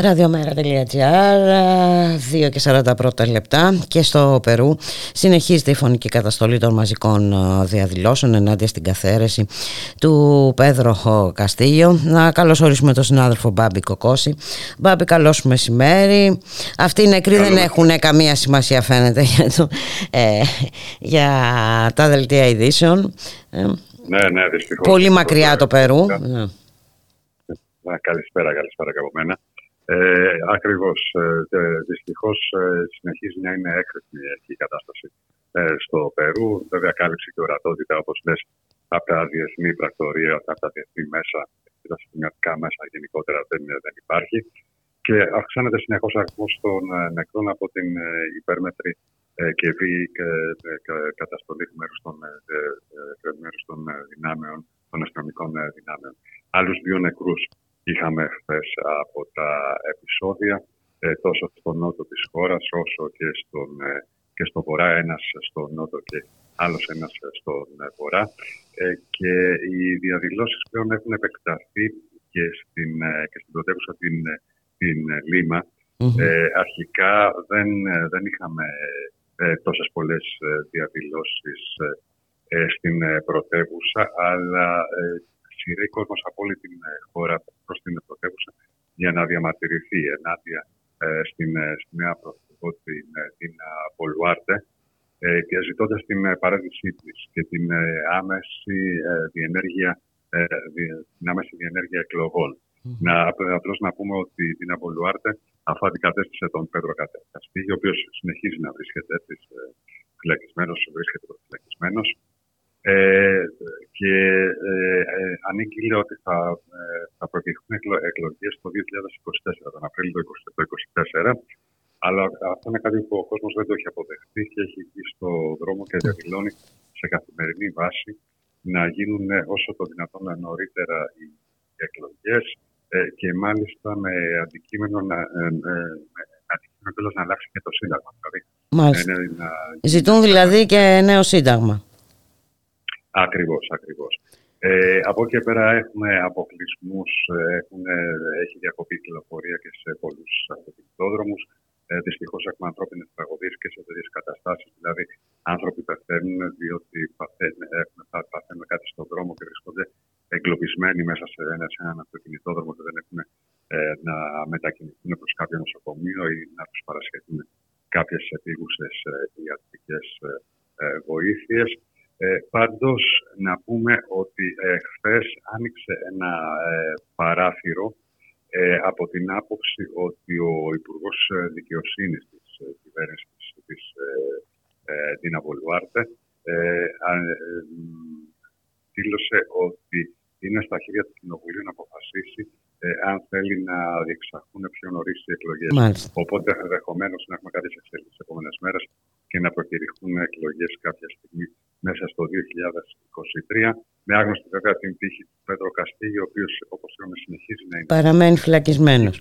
Ραδιομέρα.gr 2 και 40 πρώτα λεπτά και στο Περού συνεχίζεται η φωνική καταστολή των μαζικών ε, διαδηλώσεων ενάντια στην καθαίρεση του Πέδρο Χο Καστίγιο. Να καλωσορίσουμε τον συνάδελφο Μπάμπη Κοκόση. Μπάμπη, καλώς σου μεσημέρι. Αυτοί οι νεκροί δεν έχουν καμία σημασία, φαίνεται, για, το, ε, για τα δελτία ειδήσεων. Ε,
Ναι, ναι, δυστυχώς.
πολύ μακριά το Περού. Ναι.
Α, Καλησπέρα, καλησπέρα και από μένα. Ε, Ακριβώς. Ε, Δυστυχώς συνεχίζει να είναι έκρηκτη εκεί η κατάσταση ε, στο Περού. Βέβαια, κάλυψε και ορατότητα, όπως λες, από τα διεθνή πρακτορία, από τα διεθνή μέσα και τα συγκινητικά μέσα γενικότερα δεν, δεν υπάρχει. Και αυξάνεται συνεχώς ο αριθμός των ε, νεκρών από την ε, υπέρμετρη ε, και βίαιη ε, ε, κα- καταστολή μέρους των, ε, ε, ε, μέρους των ε, δυνάμεων, των αστυνομικών ε, δυνάμεων. Άλλους δύο νεκρούς είχαμε χθες από τα επεισόδια, ε, τόσο στο νότο της χώρας όσο και στον, ε, και στο βορρά, ένας στο νότο και άλλος ένας στον ε, βορρά. Ε, και οι διαδηλώσεις πλέον έχουν επεκταθεί και στην, ε, και στην πρωτεύουσα την, ε, την ε, Λίμα. Ε, αρχικά δεν, ε, δεν είχαμε ε, τόσες πολλές ε, διαδηλώσεις ε, ε, στην ε, πρωτεύουσα, αλλά ε, σειραίει κόσμος από όλη την ε, χώρα προς την πρωτεύουσα για να διαμαρτυρηθεί ενάντια ε, στην, ε, στη νέα πρωθυπουργό την, ε, την ε, Μπολουάρτε ε, και ζητώντας την ε, παράδεισή της και την ε, άμεση ε, διενέργεια, ε, δι- την άμεση διενέργεια εκλογών. Να, απλώς να πούμε ότι την Αμπολουάρτε, αφού αντικατέστησε τον Πέτρο Καστίγιο, ο οποίος συνεχίζει να βρίσκεται φυλακισμένος, βρίσκεται προφυλακισμένος. Ε, και ε, ε, ανήκει λέει, ότι θα, ε, θα προκριθούν εκλο, εκλογές το 2024, τον Απρίλιο του 20 το 2024. Αλλά αυτό είναι κάτι που ο κόσμος δεν το έχει αποδεχτεί και έχει βγει στο δρόμο και διαδηλώνει σε καθημερινή βάση να γίνουν ε, όσο το δυνατόν νωρίτερα οι εκλογές ε, και μάλιστα με αντικείμενο να, ε, ε, με αντικείμενο τέλος να αλλάξει και το Σύνταγμα. Δηλαδή,
Μάλιστα.
ε, να,
Ζητούν δηλαδή και νέο σύνταγμα.
Ακριβώς, ακριβώς. Ε, από εκεί και πέρα έχουμε αποκλεισμούς, έχει διακοπεί η κυκλοφορία και σε πολλούς αυτοκινητόδρομους. Ε, Δυστυχώς έχουμε ανθρώπινες τραγωδίες και σε τέτοιε καταστάσεις. Δηλαδή, άνθρωποι πεθαίνουν διότι παθαίνουν, έχουν, πα- παθαίνουν κάτι στον δρόμο και βρίσκονται εγκλωβισμένοι μέσα σε ένα, σε έναν αυτοκινητόδρομο και δεν έχουν ε, να μετακινηθούν προς κάποιο νοσοκομείο ή να τους παρασχεθούν κάποιες επίγουσες ιατρικές βοήθειες. Ε, πάντως, να πούμε ότι ε, χθες άνοιξε ένα ε, παράθυρο ε, από την άποψη ότι ο Υπουργός ε, Δικαιοσύνης της ε, κυβέρνησης της ε, ε, Ντίνα Βολουάρτε ε, α- ε, μ, δήλωσε ότι είναι στα χέρια του Κοινοβουλίου να αποφασίσει ε, αν θέλει να διεξαχθούν πιο νωρίς οι εκλογές.
Μάλιστα.
Οπότε ενδεχομένως να έχουμε κάποιες εξέλιξεις τι επόμενες μέρες και να προκηρυχθούν εκλογές κάποια στιγμή μέσα στο 2023. Με άγνωστη βέβαια την τύχη του Πέτρο Καστίγιο, ο οποίος όπως είπαμε συνεχίζει να είναι
Παραμένει φυλακισμένος.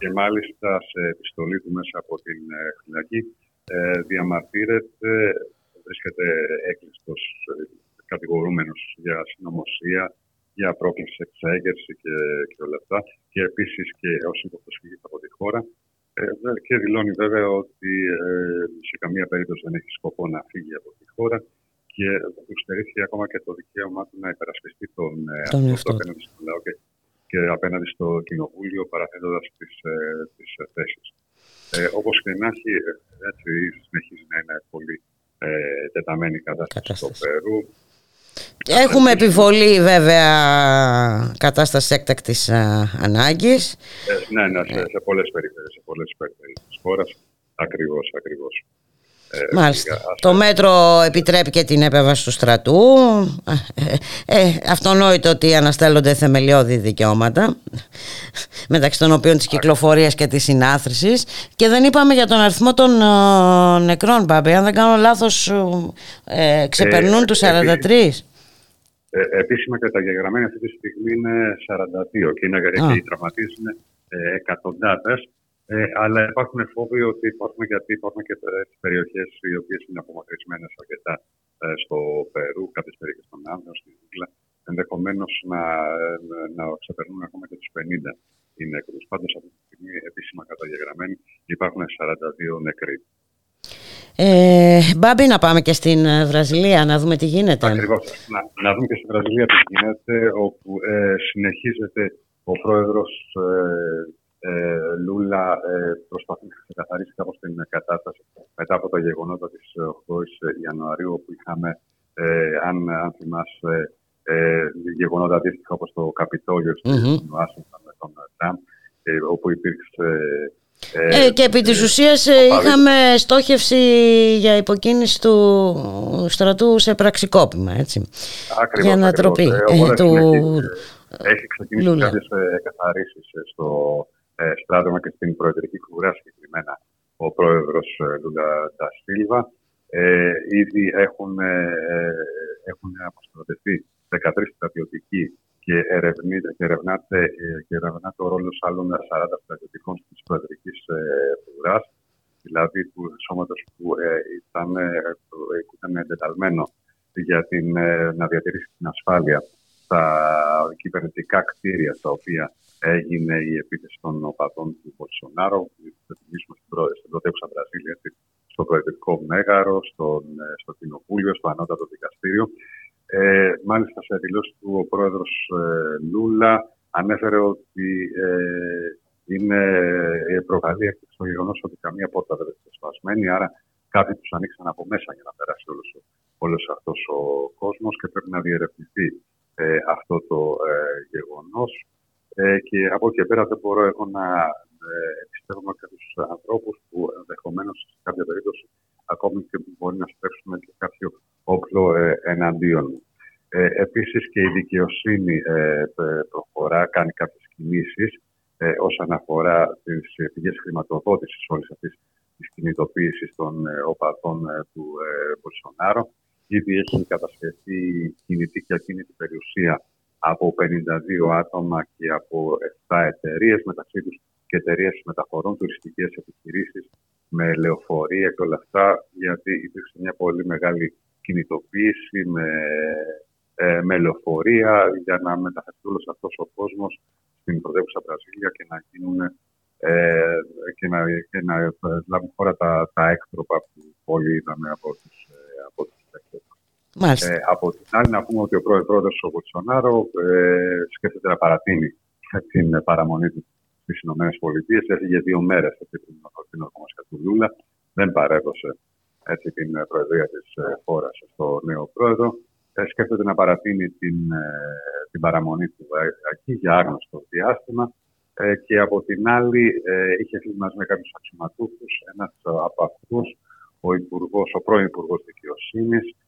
και μάλιστα σε επιστολή του μέσα από την ε, φυλακή ε, διαμαρτύρεται, βρίσκεται έκλειστος ε, κατηγορούμενος για συνωμοσία, για πρόκληση εξέγερση και, και όλα αυτά και επίσης και ως υποπροσφυγής από τη χώρα ε, βε- και δηλώνει βέβαια ότι ε, σε καμία περίπτωση δεν έχει σκοπό να φύγει από τη χώρα και του στερήθηκε ακόμα και το δικαίωμά του να υπερασπιστεί τον, ε,
Τον
αυτό
εαυτό του.
απέναντι στο λαό και, και απέναντι στο κοινοβούλιο παραθέτοντας τις, ε, τις ε, θέσεις. Ε, όπως και να έχει, ε, έτσι συνεχίζει να είναι πολύ ε, τεταμένη η κατάσταση στο Περού.
Έχουμε επιβολή βέβαια κατάσταση έκτακτης α, ανάγκης.
Ε, ναι, ναι, σε, σε πολλές περιφέρειες, σε πολλές περιφέρειες της χώρας. Ακριβώς, ακριβώς. Ε,
Μάλιστα.
ας-
Το μέτρο επιτρέπει και την επέμβαση του στρατού. Ε, ε, αυτονόητο ότι αναστέλλονται θεμελιώδη δικαιώματα μεταξύ των οποίων της κυκλοφορίας και της συνάθρησης και δεν είπαμε για τον αριθμό των ε, νεκρών Μπάμπη αν δεν κάνω λάθος ε, ξεπερνούν
Ε,
τους
επίσης-
43
Ε, επίσημα καταγεγραμμένοι αυτή τη στιγμή είναι 42 και, είναι, και οι τραυματίες είναι ε, εκατοντάδες. Ε, αλλά υπάρχουν φόβοι ότι υπάρχουν γιατί υπάρχουν και ε, περιοχές οι οποίες είναι απομακρυσμένες αρκετά ε, στο Περού, κάποιες περιοχές των Άνδρων, στη Δούκλα, ενδεχομένως να, ε, να ξεπερνούν ακόμα και τους 50 οι νεκρούς. Πάντως αυτή τη στιγμή επίσημα καταγεγραμμένοι υπάρχουν 42 νεκροί.
ε, Μπάμπη να πάμε και στην ε, Βραζιλία να δούμε τι γίνεται
Ακριβώς. Να, να δούμε και στη Βραζιλία τι γίνεται, όπου ε, συνεχίζεται ο πρόεδρος ε, ε, Λούλα ε, προσπαθεί να ξεκαθαρίσει κάπως την κατάσταση μετά από τα γεγονότα της 8ης Ιανουαρίου, όπου είχαμε, ε, αν, αν θυμάσαι, ε, γεγονότα αντίστοιχα όπως το Καπιτόλιο στην
Μμμ.
Ουάσιγκτον με τον Τραμπ, ε, όπου υπήρξε...
Ε, και επί της ουσίας ε, είχαμε στόχευση για υποκίνηση του στρατού σε πραξικόπημα, έτσι.
Ακριβώς,
για ανατροπή
ακριβώς. Ε,
ε,
οπότε
του,
συνεχίζει. Έχει ξεκινήσει
Λούλα.
κάποιες ε, καθαρίσεις ε, στο ε, στράτευμα και στην προεδρική φιγουρά συγκεκριμένα ο πρόεδρος ε, Λούλα Ντασίλβα. Ε, ήδη έχουν, ε, ε, έχουν αποστρατευτεί 13 στρατιωτικοί και, ερευνείται, και, ερευνάται, ε, και ερευνάται ο ρόλος άλλων 40 στρατιωτικών της προεδρικής ε, φιγουράς, δηλαδή του σώματος που ε, ήταν, ε, που ήταν εντεταλμένο για την, ε, να διατηρήσει την ασφάλεια στα κυβερνητικά κτίρια στα οποία έγινε η επίθεση των οπαδών του Μπολσονάρο. Θα θυμίσουμε στην πρω- στην πρωτεύουσα Βραζίλια, έτσι, στο Προεδρικό Μέγαρο, στον, ε, στο Κοινοβούλιο, στο Ανώτατο Δικαστήριο. Ε, μάλιστα, σε δηλώσεις του ο πρόεδρος Λούλα ανέφερε ότι ε, είναι ε, προκαλεί έκπληξη το γεγονός ότι καμία πόρτα δεν είναι σπασμένη, άρα κάποιοι τους ανοίξαν από μέσα για να περάσει όλος όλος αυτός ο κόσμος και πρέπει να διερευνηθεί ε, αυτό το ε, γεγονός. Ε, και από εκεί και πέρα δεν μπορώ εγώ να ε, επιστεύουμε κάποιους ανθρώπους που ενδεχομένως σε κάποια περίπτωση ακόμη και μπορεί να στρέψουν και κάποιο όπλο ε, εναντίον μου. Ε, επίσης και η δικαιοσύνη ε, π- προχωρά, κάνει κάποιες κινήσεις ε, όσον αφορά τις ε, πηγές χρηματοδότησης όλης αυτής της κινητοποίησης των ε, οπαδών ε, του ε, Μπολσονάρο. Ήδη έχει κατασχεθεί κινητή και ακίνητη περιουσία από 52 άτομα και από 7 εταιρείες, μεταξύ τους και εταιρείες μεταφορών, τουριστικές επιχειρήσεις με λεωφορεία και όλα αυτά, γιατί υπήρξε μια πολύ μεγάλη κινητοποίηση με, ε, με λεωφορεία για να μεταφερθεί όλος αυτός ο κόσμος στην πρωτεύουσα Βραζίλια και να γίνουν ε, και να, και να ε, λάβουν χώρα τα, τα έκτροπα που όλοι είδαμε από τους, ε, από τους παίκτες.
Μάλιστα.
Ε, από την άλλη, να πούμε ότι ο πρόεδρος ο Μπολσονάρο ε, σκέφτεται να παρατείνει την ε, παραμονή του στις ΗΠΑ. Έφυγε δύο μέρες από την την ορκομοσία του Λούλα. Δεν παρέδωσε έτσι, την ε, προεδρία της χώρας στο νέο πρόεδρο. Ε, σκέφτεται να παρατείνει την, ε, την παραμονή του ε, εκεί για άγνωστο διάστημα. Ε, και από την άλλη, ε, είχε φύγει μαζί με κάποιους αξιωματούχους. Ένας από αυτούς, ο, υπουργός, ο πρώην Υπουργός Δικαιοσύνης, ε,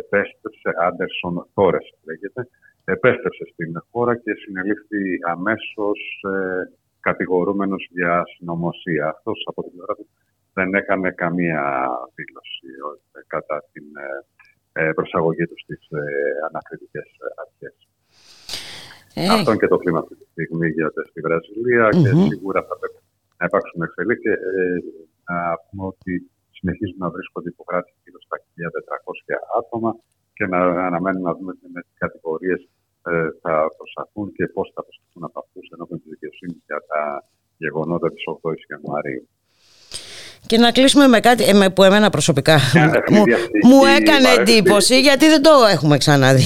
επέστρεψε, Άντερσον Τόρες λέγεται, επέστρεψε στην χώρα και συνελήφθη αμέσως ε, κατηγορούμενος για συνωμοσία. Αυτός από την πλευρά του δεν έκανε καμία δήλωση ε, κατά την ε, ε, προσαγωγή του στις ε, ανακριτικές αρχές.
Ε,
Αυτό είναι και το κλίμα αυτή τη στιγμή γίνεται στη βραζιλια και
Μμμ.
σίγουρα θα πρέπει να υπάρξουν εξελίξεις. Ε, να πούμε ότι συνεχίζουν να βρίσκονται υπογράφοι γύρω στα 1.400 άτομα και να αναμένουμε να δούμε με τι κατηγορίες ε, θα προσταθούν και πώς θα προσταθούν από αυτούς ενώπιον της δικαιοσύνης για τα γεγονότα της 8η Ιανουαρίου.
Και να κλείσουμε με κάτι ε, με- που εμένα προσωπικά
Μια
μου,
ευνηδιαστική
μου έκανε
παρένθεση.
εντύπωση γιατί δεν το έχουμε ξαναδεί.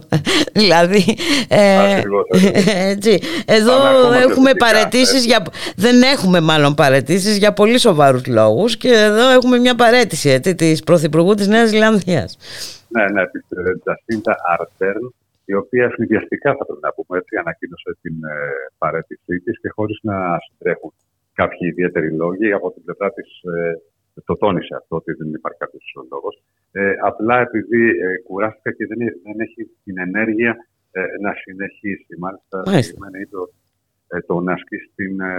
δηλαδή, ε,
Ακριβώς, ακριβώς.
έτσι, εδώ
Πάμε ακόμα πιο
έχουμε
θετικά,
παρετήσεις
έτσι.
για, δεν έχουμε μάλλον παρετήσεις για πολύ σοβαρούς λόγους και εδώ έχουμε μια παρέτηση έτσι, της Πρωθυπουργού της Νέας Ζηλανδίας.
Ναι, ναι, της Τζασίντα Αρντέρν, η οποία ευνηδιαστικά θα πρέπει να πούμε έτσι, ανακοίνωσε την ε, παρέτησή της και χωρίς να συντρέχουν κάποιοι ιδιαίτεροι λόγοι. Από την πλευρά της ε, το τόνισε αυτό ότι δεν υπάρχει κάποιος λόγος. Ε, απλά επειδή ε, κουράστηκα και δεν, δεν έχει την ενέργεια ε, να συνεχίσει. Μάλιστα,
Μάλιστα.
συγκεκριμένα είπε ότι ε, το να ασκήσει την, ε,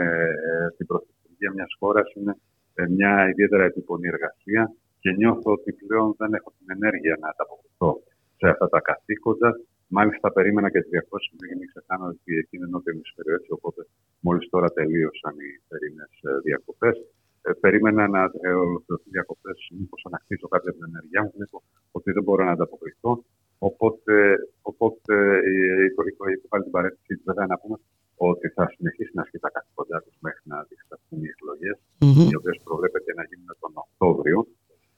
ε, την πρωθυπουργία μιας χώρας είναι ε, μια ιδιαίτερα επίπονη εργασία και νιώθω ότι πλέον δεν έχω την ενέργεια να ανταποκριθώ σε αυτά τα καθήκοντα. Μάλιστα, περίμενα και τη διαφόρηση μου, μην ξεχνάμε ότι εκεί είναι νότιο ημισφαίριο έτσι, οπότε μόλις τώρα τελείωσαν οι θερινές διακοπές. Ε, περίμενα να ε, ολοκληρωθεί διακοπές, μήπως ανακτήσω κάποια από την ενέργειά μου. Βλέπω ότι δεν μπορώ να ανταποκριθώ. Οπότε, οπότε ε, υπο- υποβάλλει την παρέτησή της. Βέβαια, να πούμε ότι θα συνεχίσει να ασκεί τα καθήκοντά του μέχρι να διεξαχθούν οι εκλογές,
Μμμ.
οι οποίες προβλέπεται να γίνουν τον Οκτώβριο.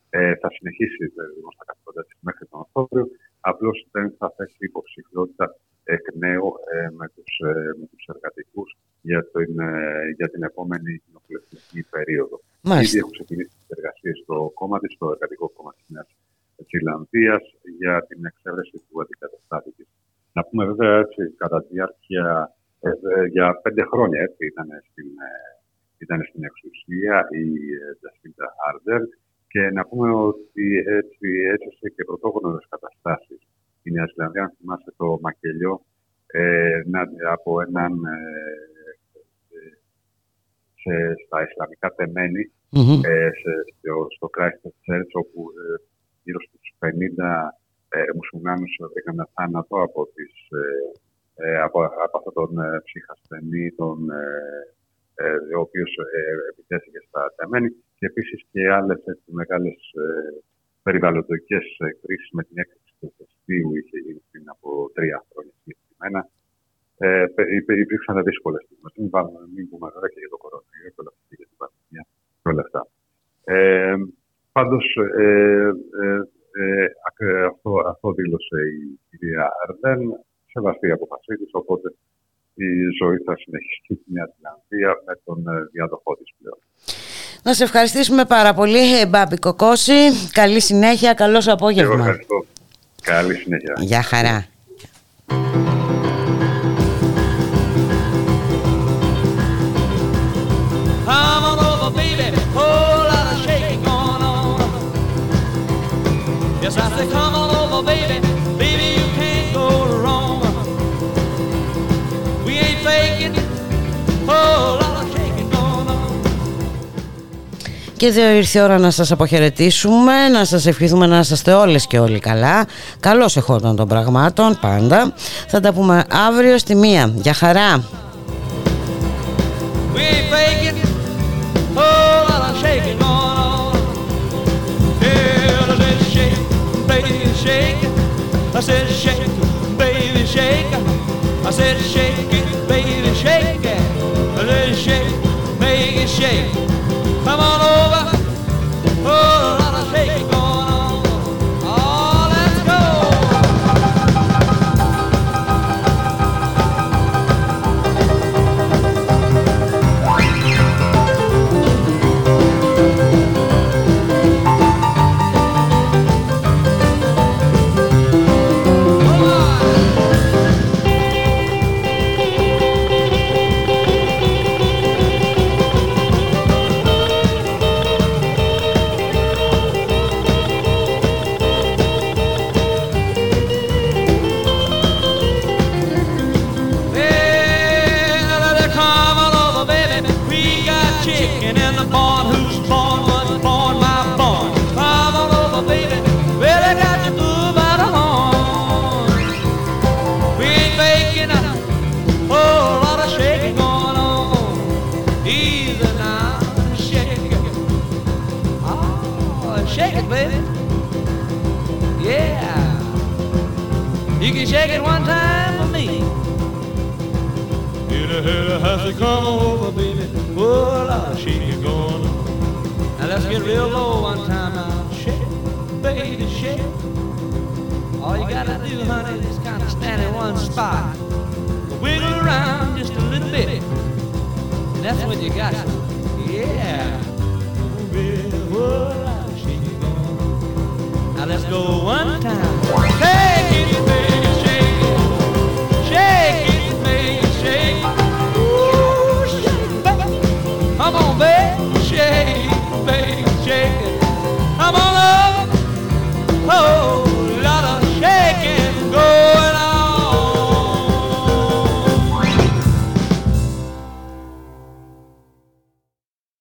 Ε, θα συνεχίσει δηλαδή, τα καθήκοντά της μέχρι τον Οκτώβριο. Απλώς δεν θα θέσει υποψηφιότητα εκ νέου ε, με τους ε, με τους εργατικούς για, την, ε, για την επόμενη κοινοβουλευτική περίοδο.
Μάλιστα.
Ήδη έχουν ξεκινήσει τις εργασίες στο κόμμα της, στο Εργατικό Κόμμα της Νέας Ζηλανδίας, για την εξέβρεση του αντικαταστάτη της. Να πούμε βέβαια έτσι, κατά τη διάρκεια ε, ε, για πέντε χρόνια έτσι, ήταν, στην, ε, ήταν στην εξουσία η Τζασίντα Άρντερ και να πούμε ότι έτσι έτσωσε και πρωτόγνωρες καταστάσεις. Η Νέα Ζηλανδία, αν θυμάστε το μακελιό ε, να, από έναν ε, ε, σε, στα Ισλαμικά τεμένη
Μμμ.
ε, σε, στο, στο Christchurch όπου ε, γύρω στους 50 ε, μουσουλμάνους βρήκαν ένα θάνατο από, τις, ε, ε, από, από αυτόν τον ε, ψυχασθενή τον, ε, ε, ο οποίος ε, επιτέθηκε στα τεμένη και επίσης και άλλες έτσι, μεγάλες ε, περιβαλλοντικές ε, κρίσεις με την έκρηξη του θεστίου είχε γίνει πριν από τρία χρόνια συγκεκριμένα. Ε, πε- υπή- υπήρξαν δύσκολες στιγμές. Μην, βάλουμε, μην πούμε βέβαια και για το κορονοϊό και όλα αυτά, και για την πανδημία και όλα αυτά. Ε, πάντως, ε, ε, ε, ακ- αυτό, αυτό δήλωσε η κυρία Αρντέν, σεβαστή η αποφασή της, οπότε η ζωή θα συνεχιστεί στην Νέα Ζηλανδία με τον ε, διάδοχό της πλέον.
Να σε ευχαριστήσουμε πάρα πολύ, ε, Μπάμπη Κοκόση. Καλή συνέχεια, καλό σου
Εγώ
απόγευμα.
ευχαριστώ. Καλή συνέχεια.
Γεια χαρά. Και εδώ ήρθε η ώρα να σας αποχαιρετήσουμε, να σας ευχηθούμε να είσαστε όλες και όλοι καλά. Καλώς εχόταν των πραγμάτων, πάντα. Θα τα πούμε αύριο στη μία. Για χαρά.
We ain't faking. Whole lot of shaking going on. Yeah, I said shake, baby, shake. I said shake, baby, shake. I said shake it, baby, shake has to come over, baby. Oh, whoa, lot of shaking going on. Now let's get real low one time now. Shake, baby, shake. All you gotta do, honey, is kind of stand in one spot. Wiggle around just a little bit. And that's what you got. Yeah. Ooh, baby, whoa, lot of shaking going. Now let's go one time. It, baby, on, babe.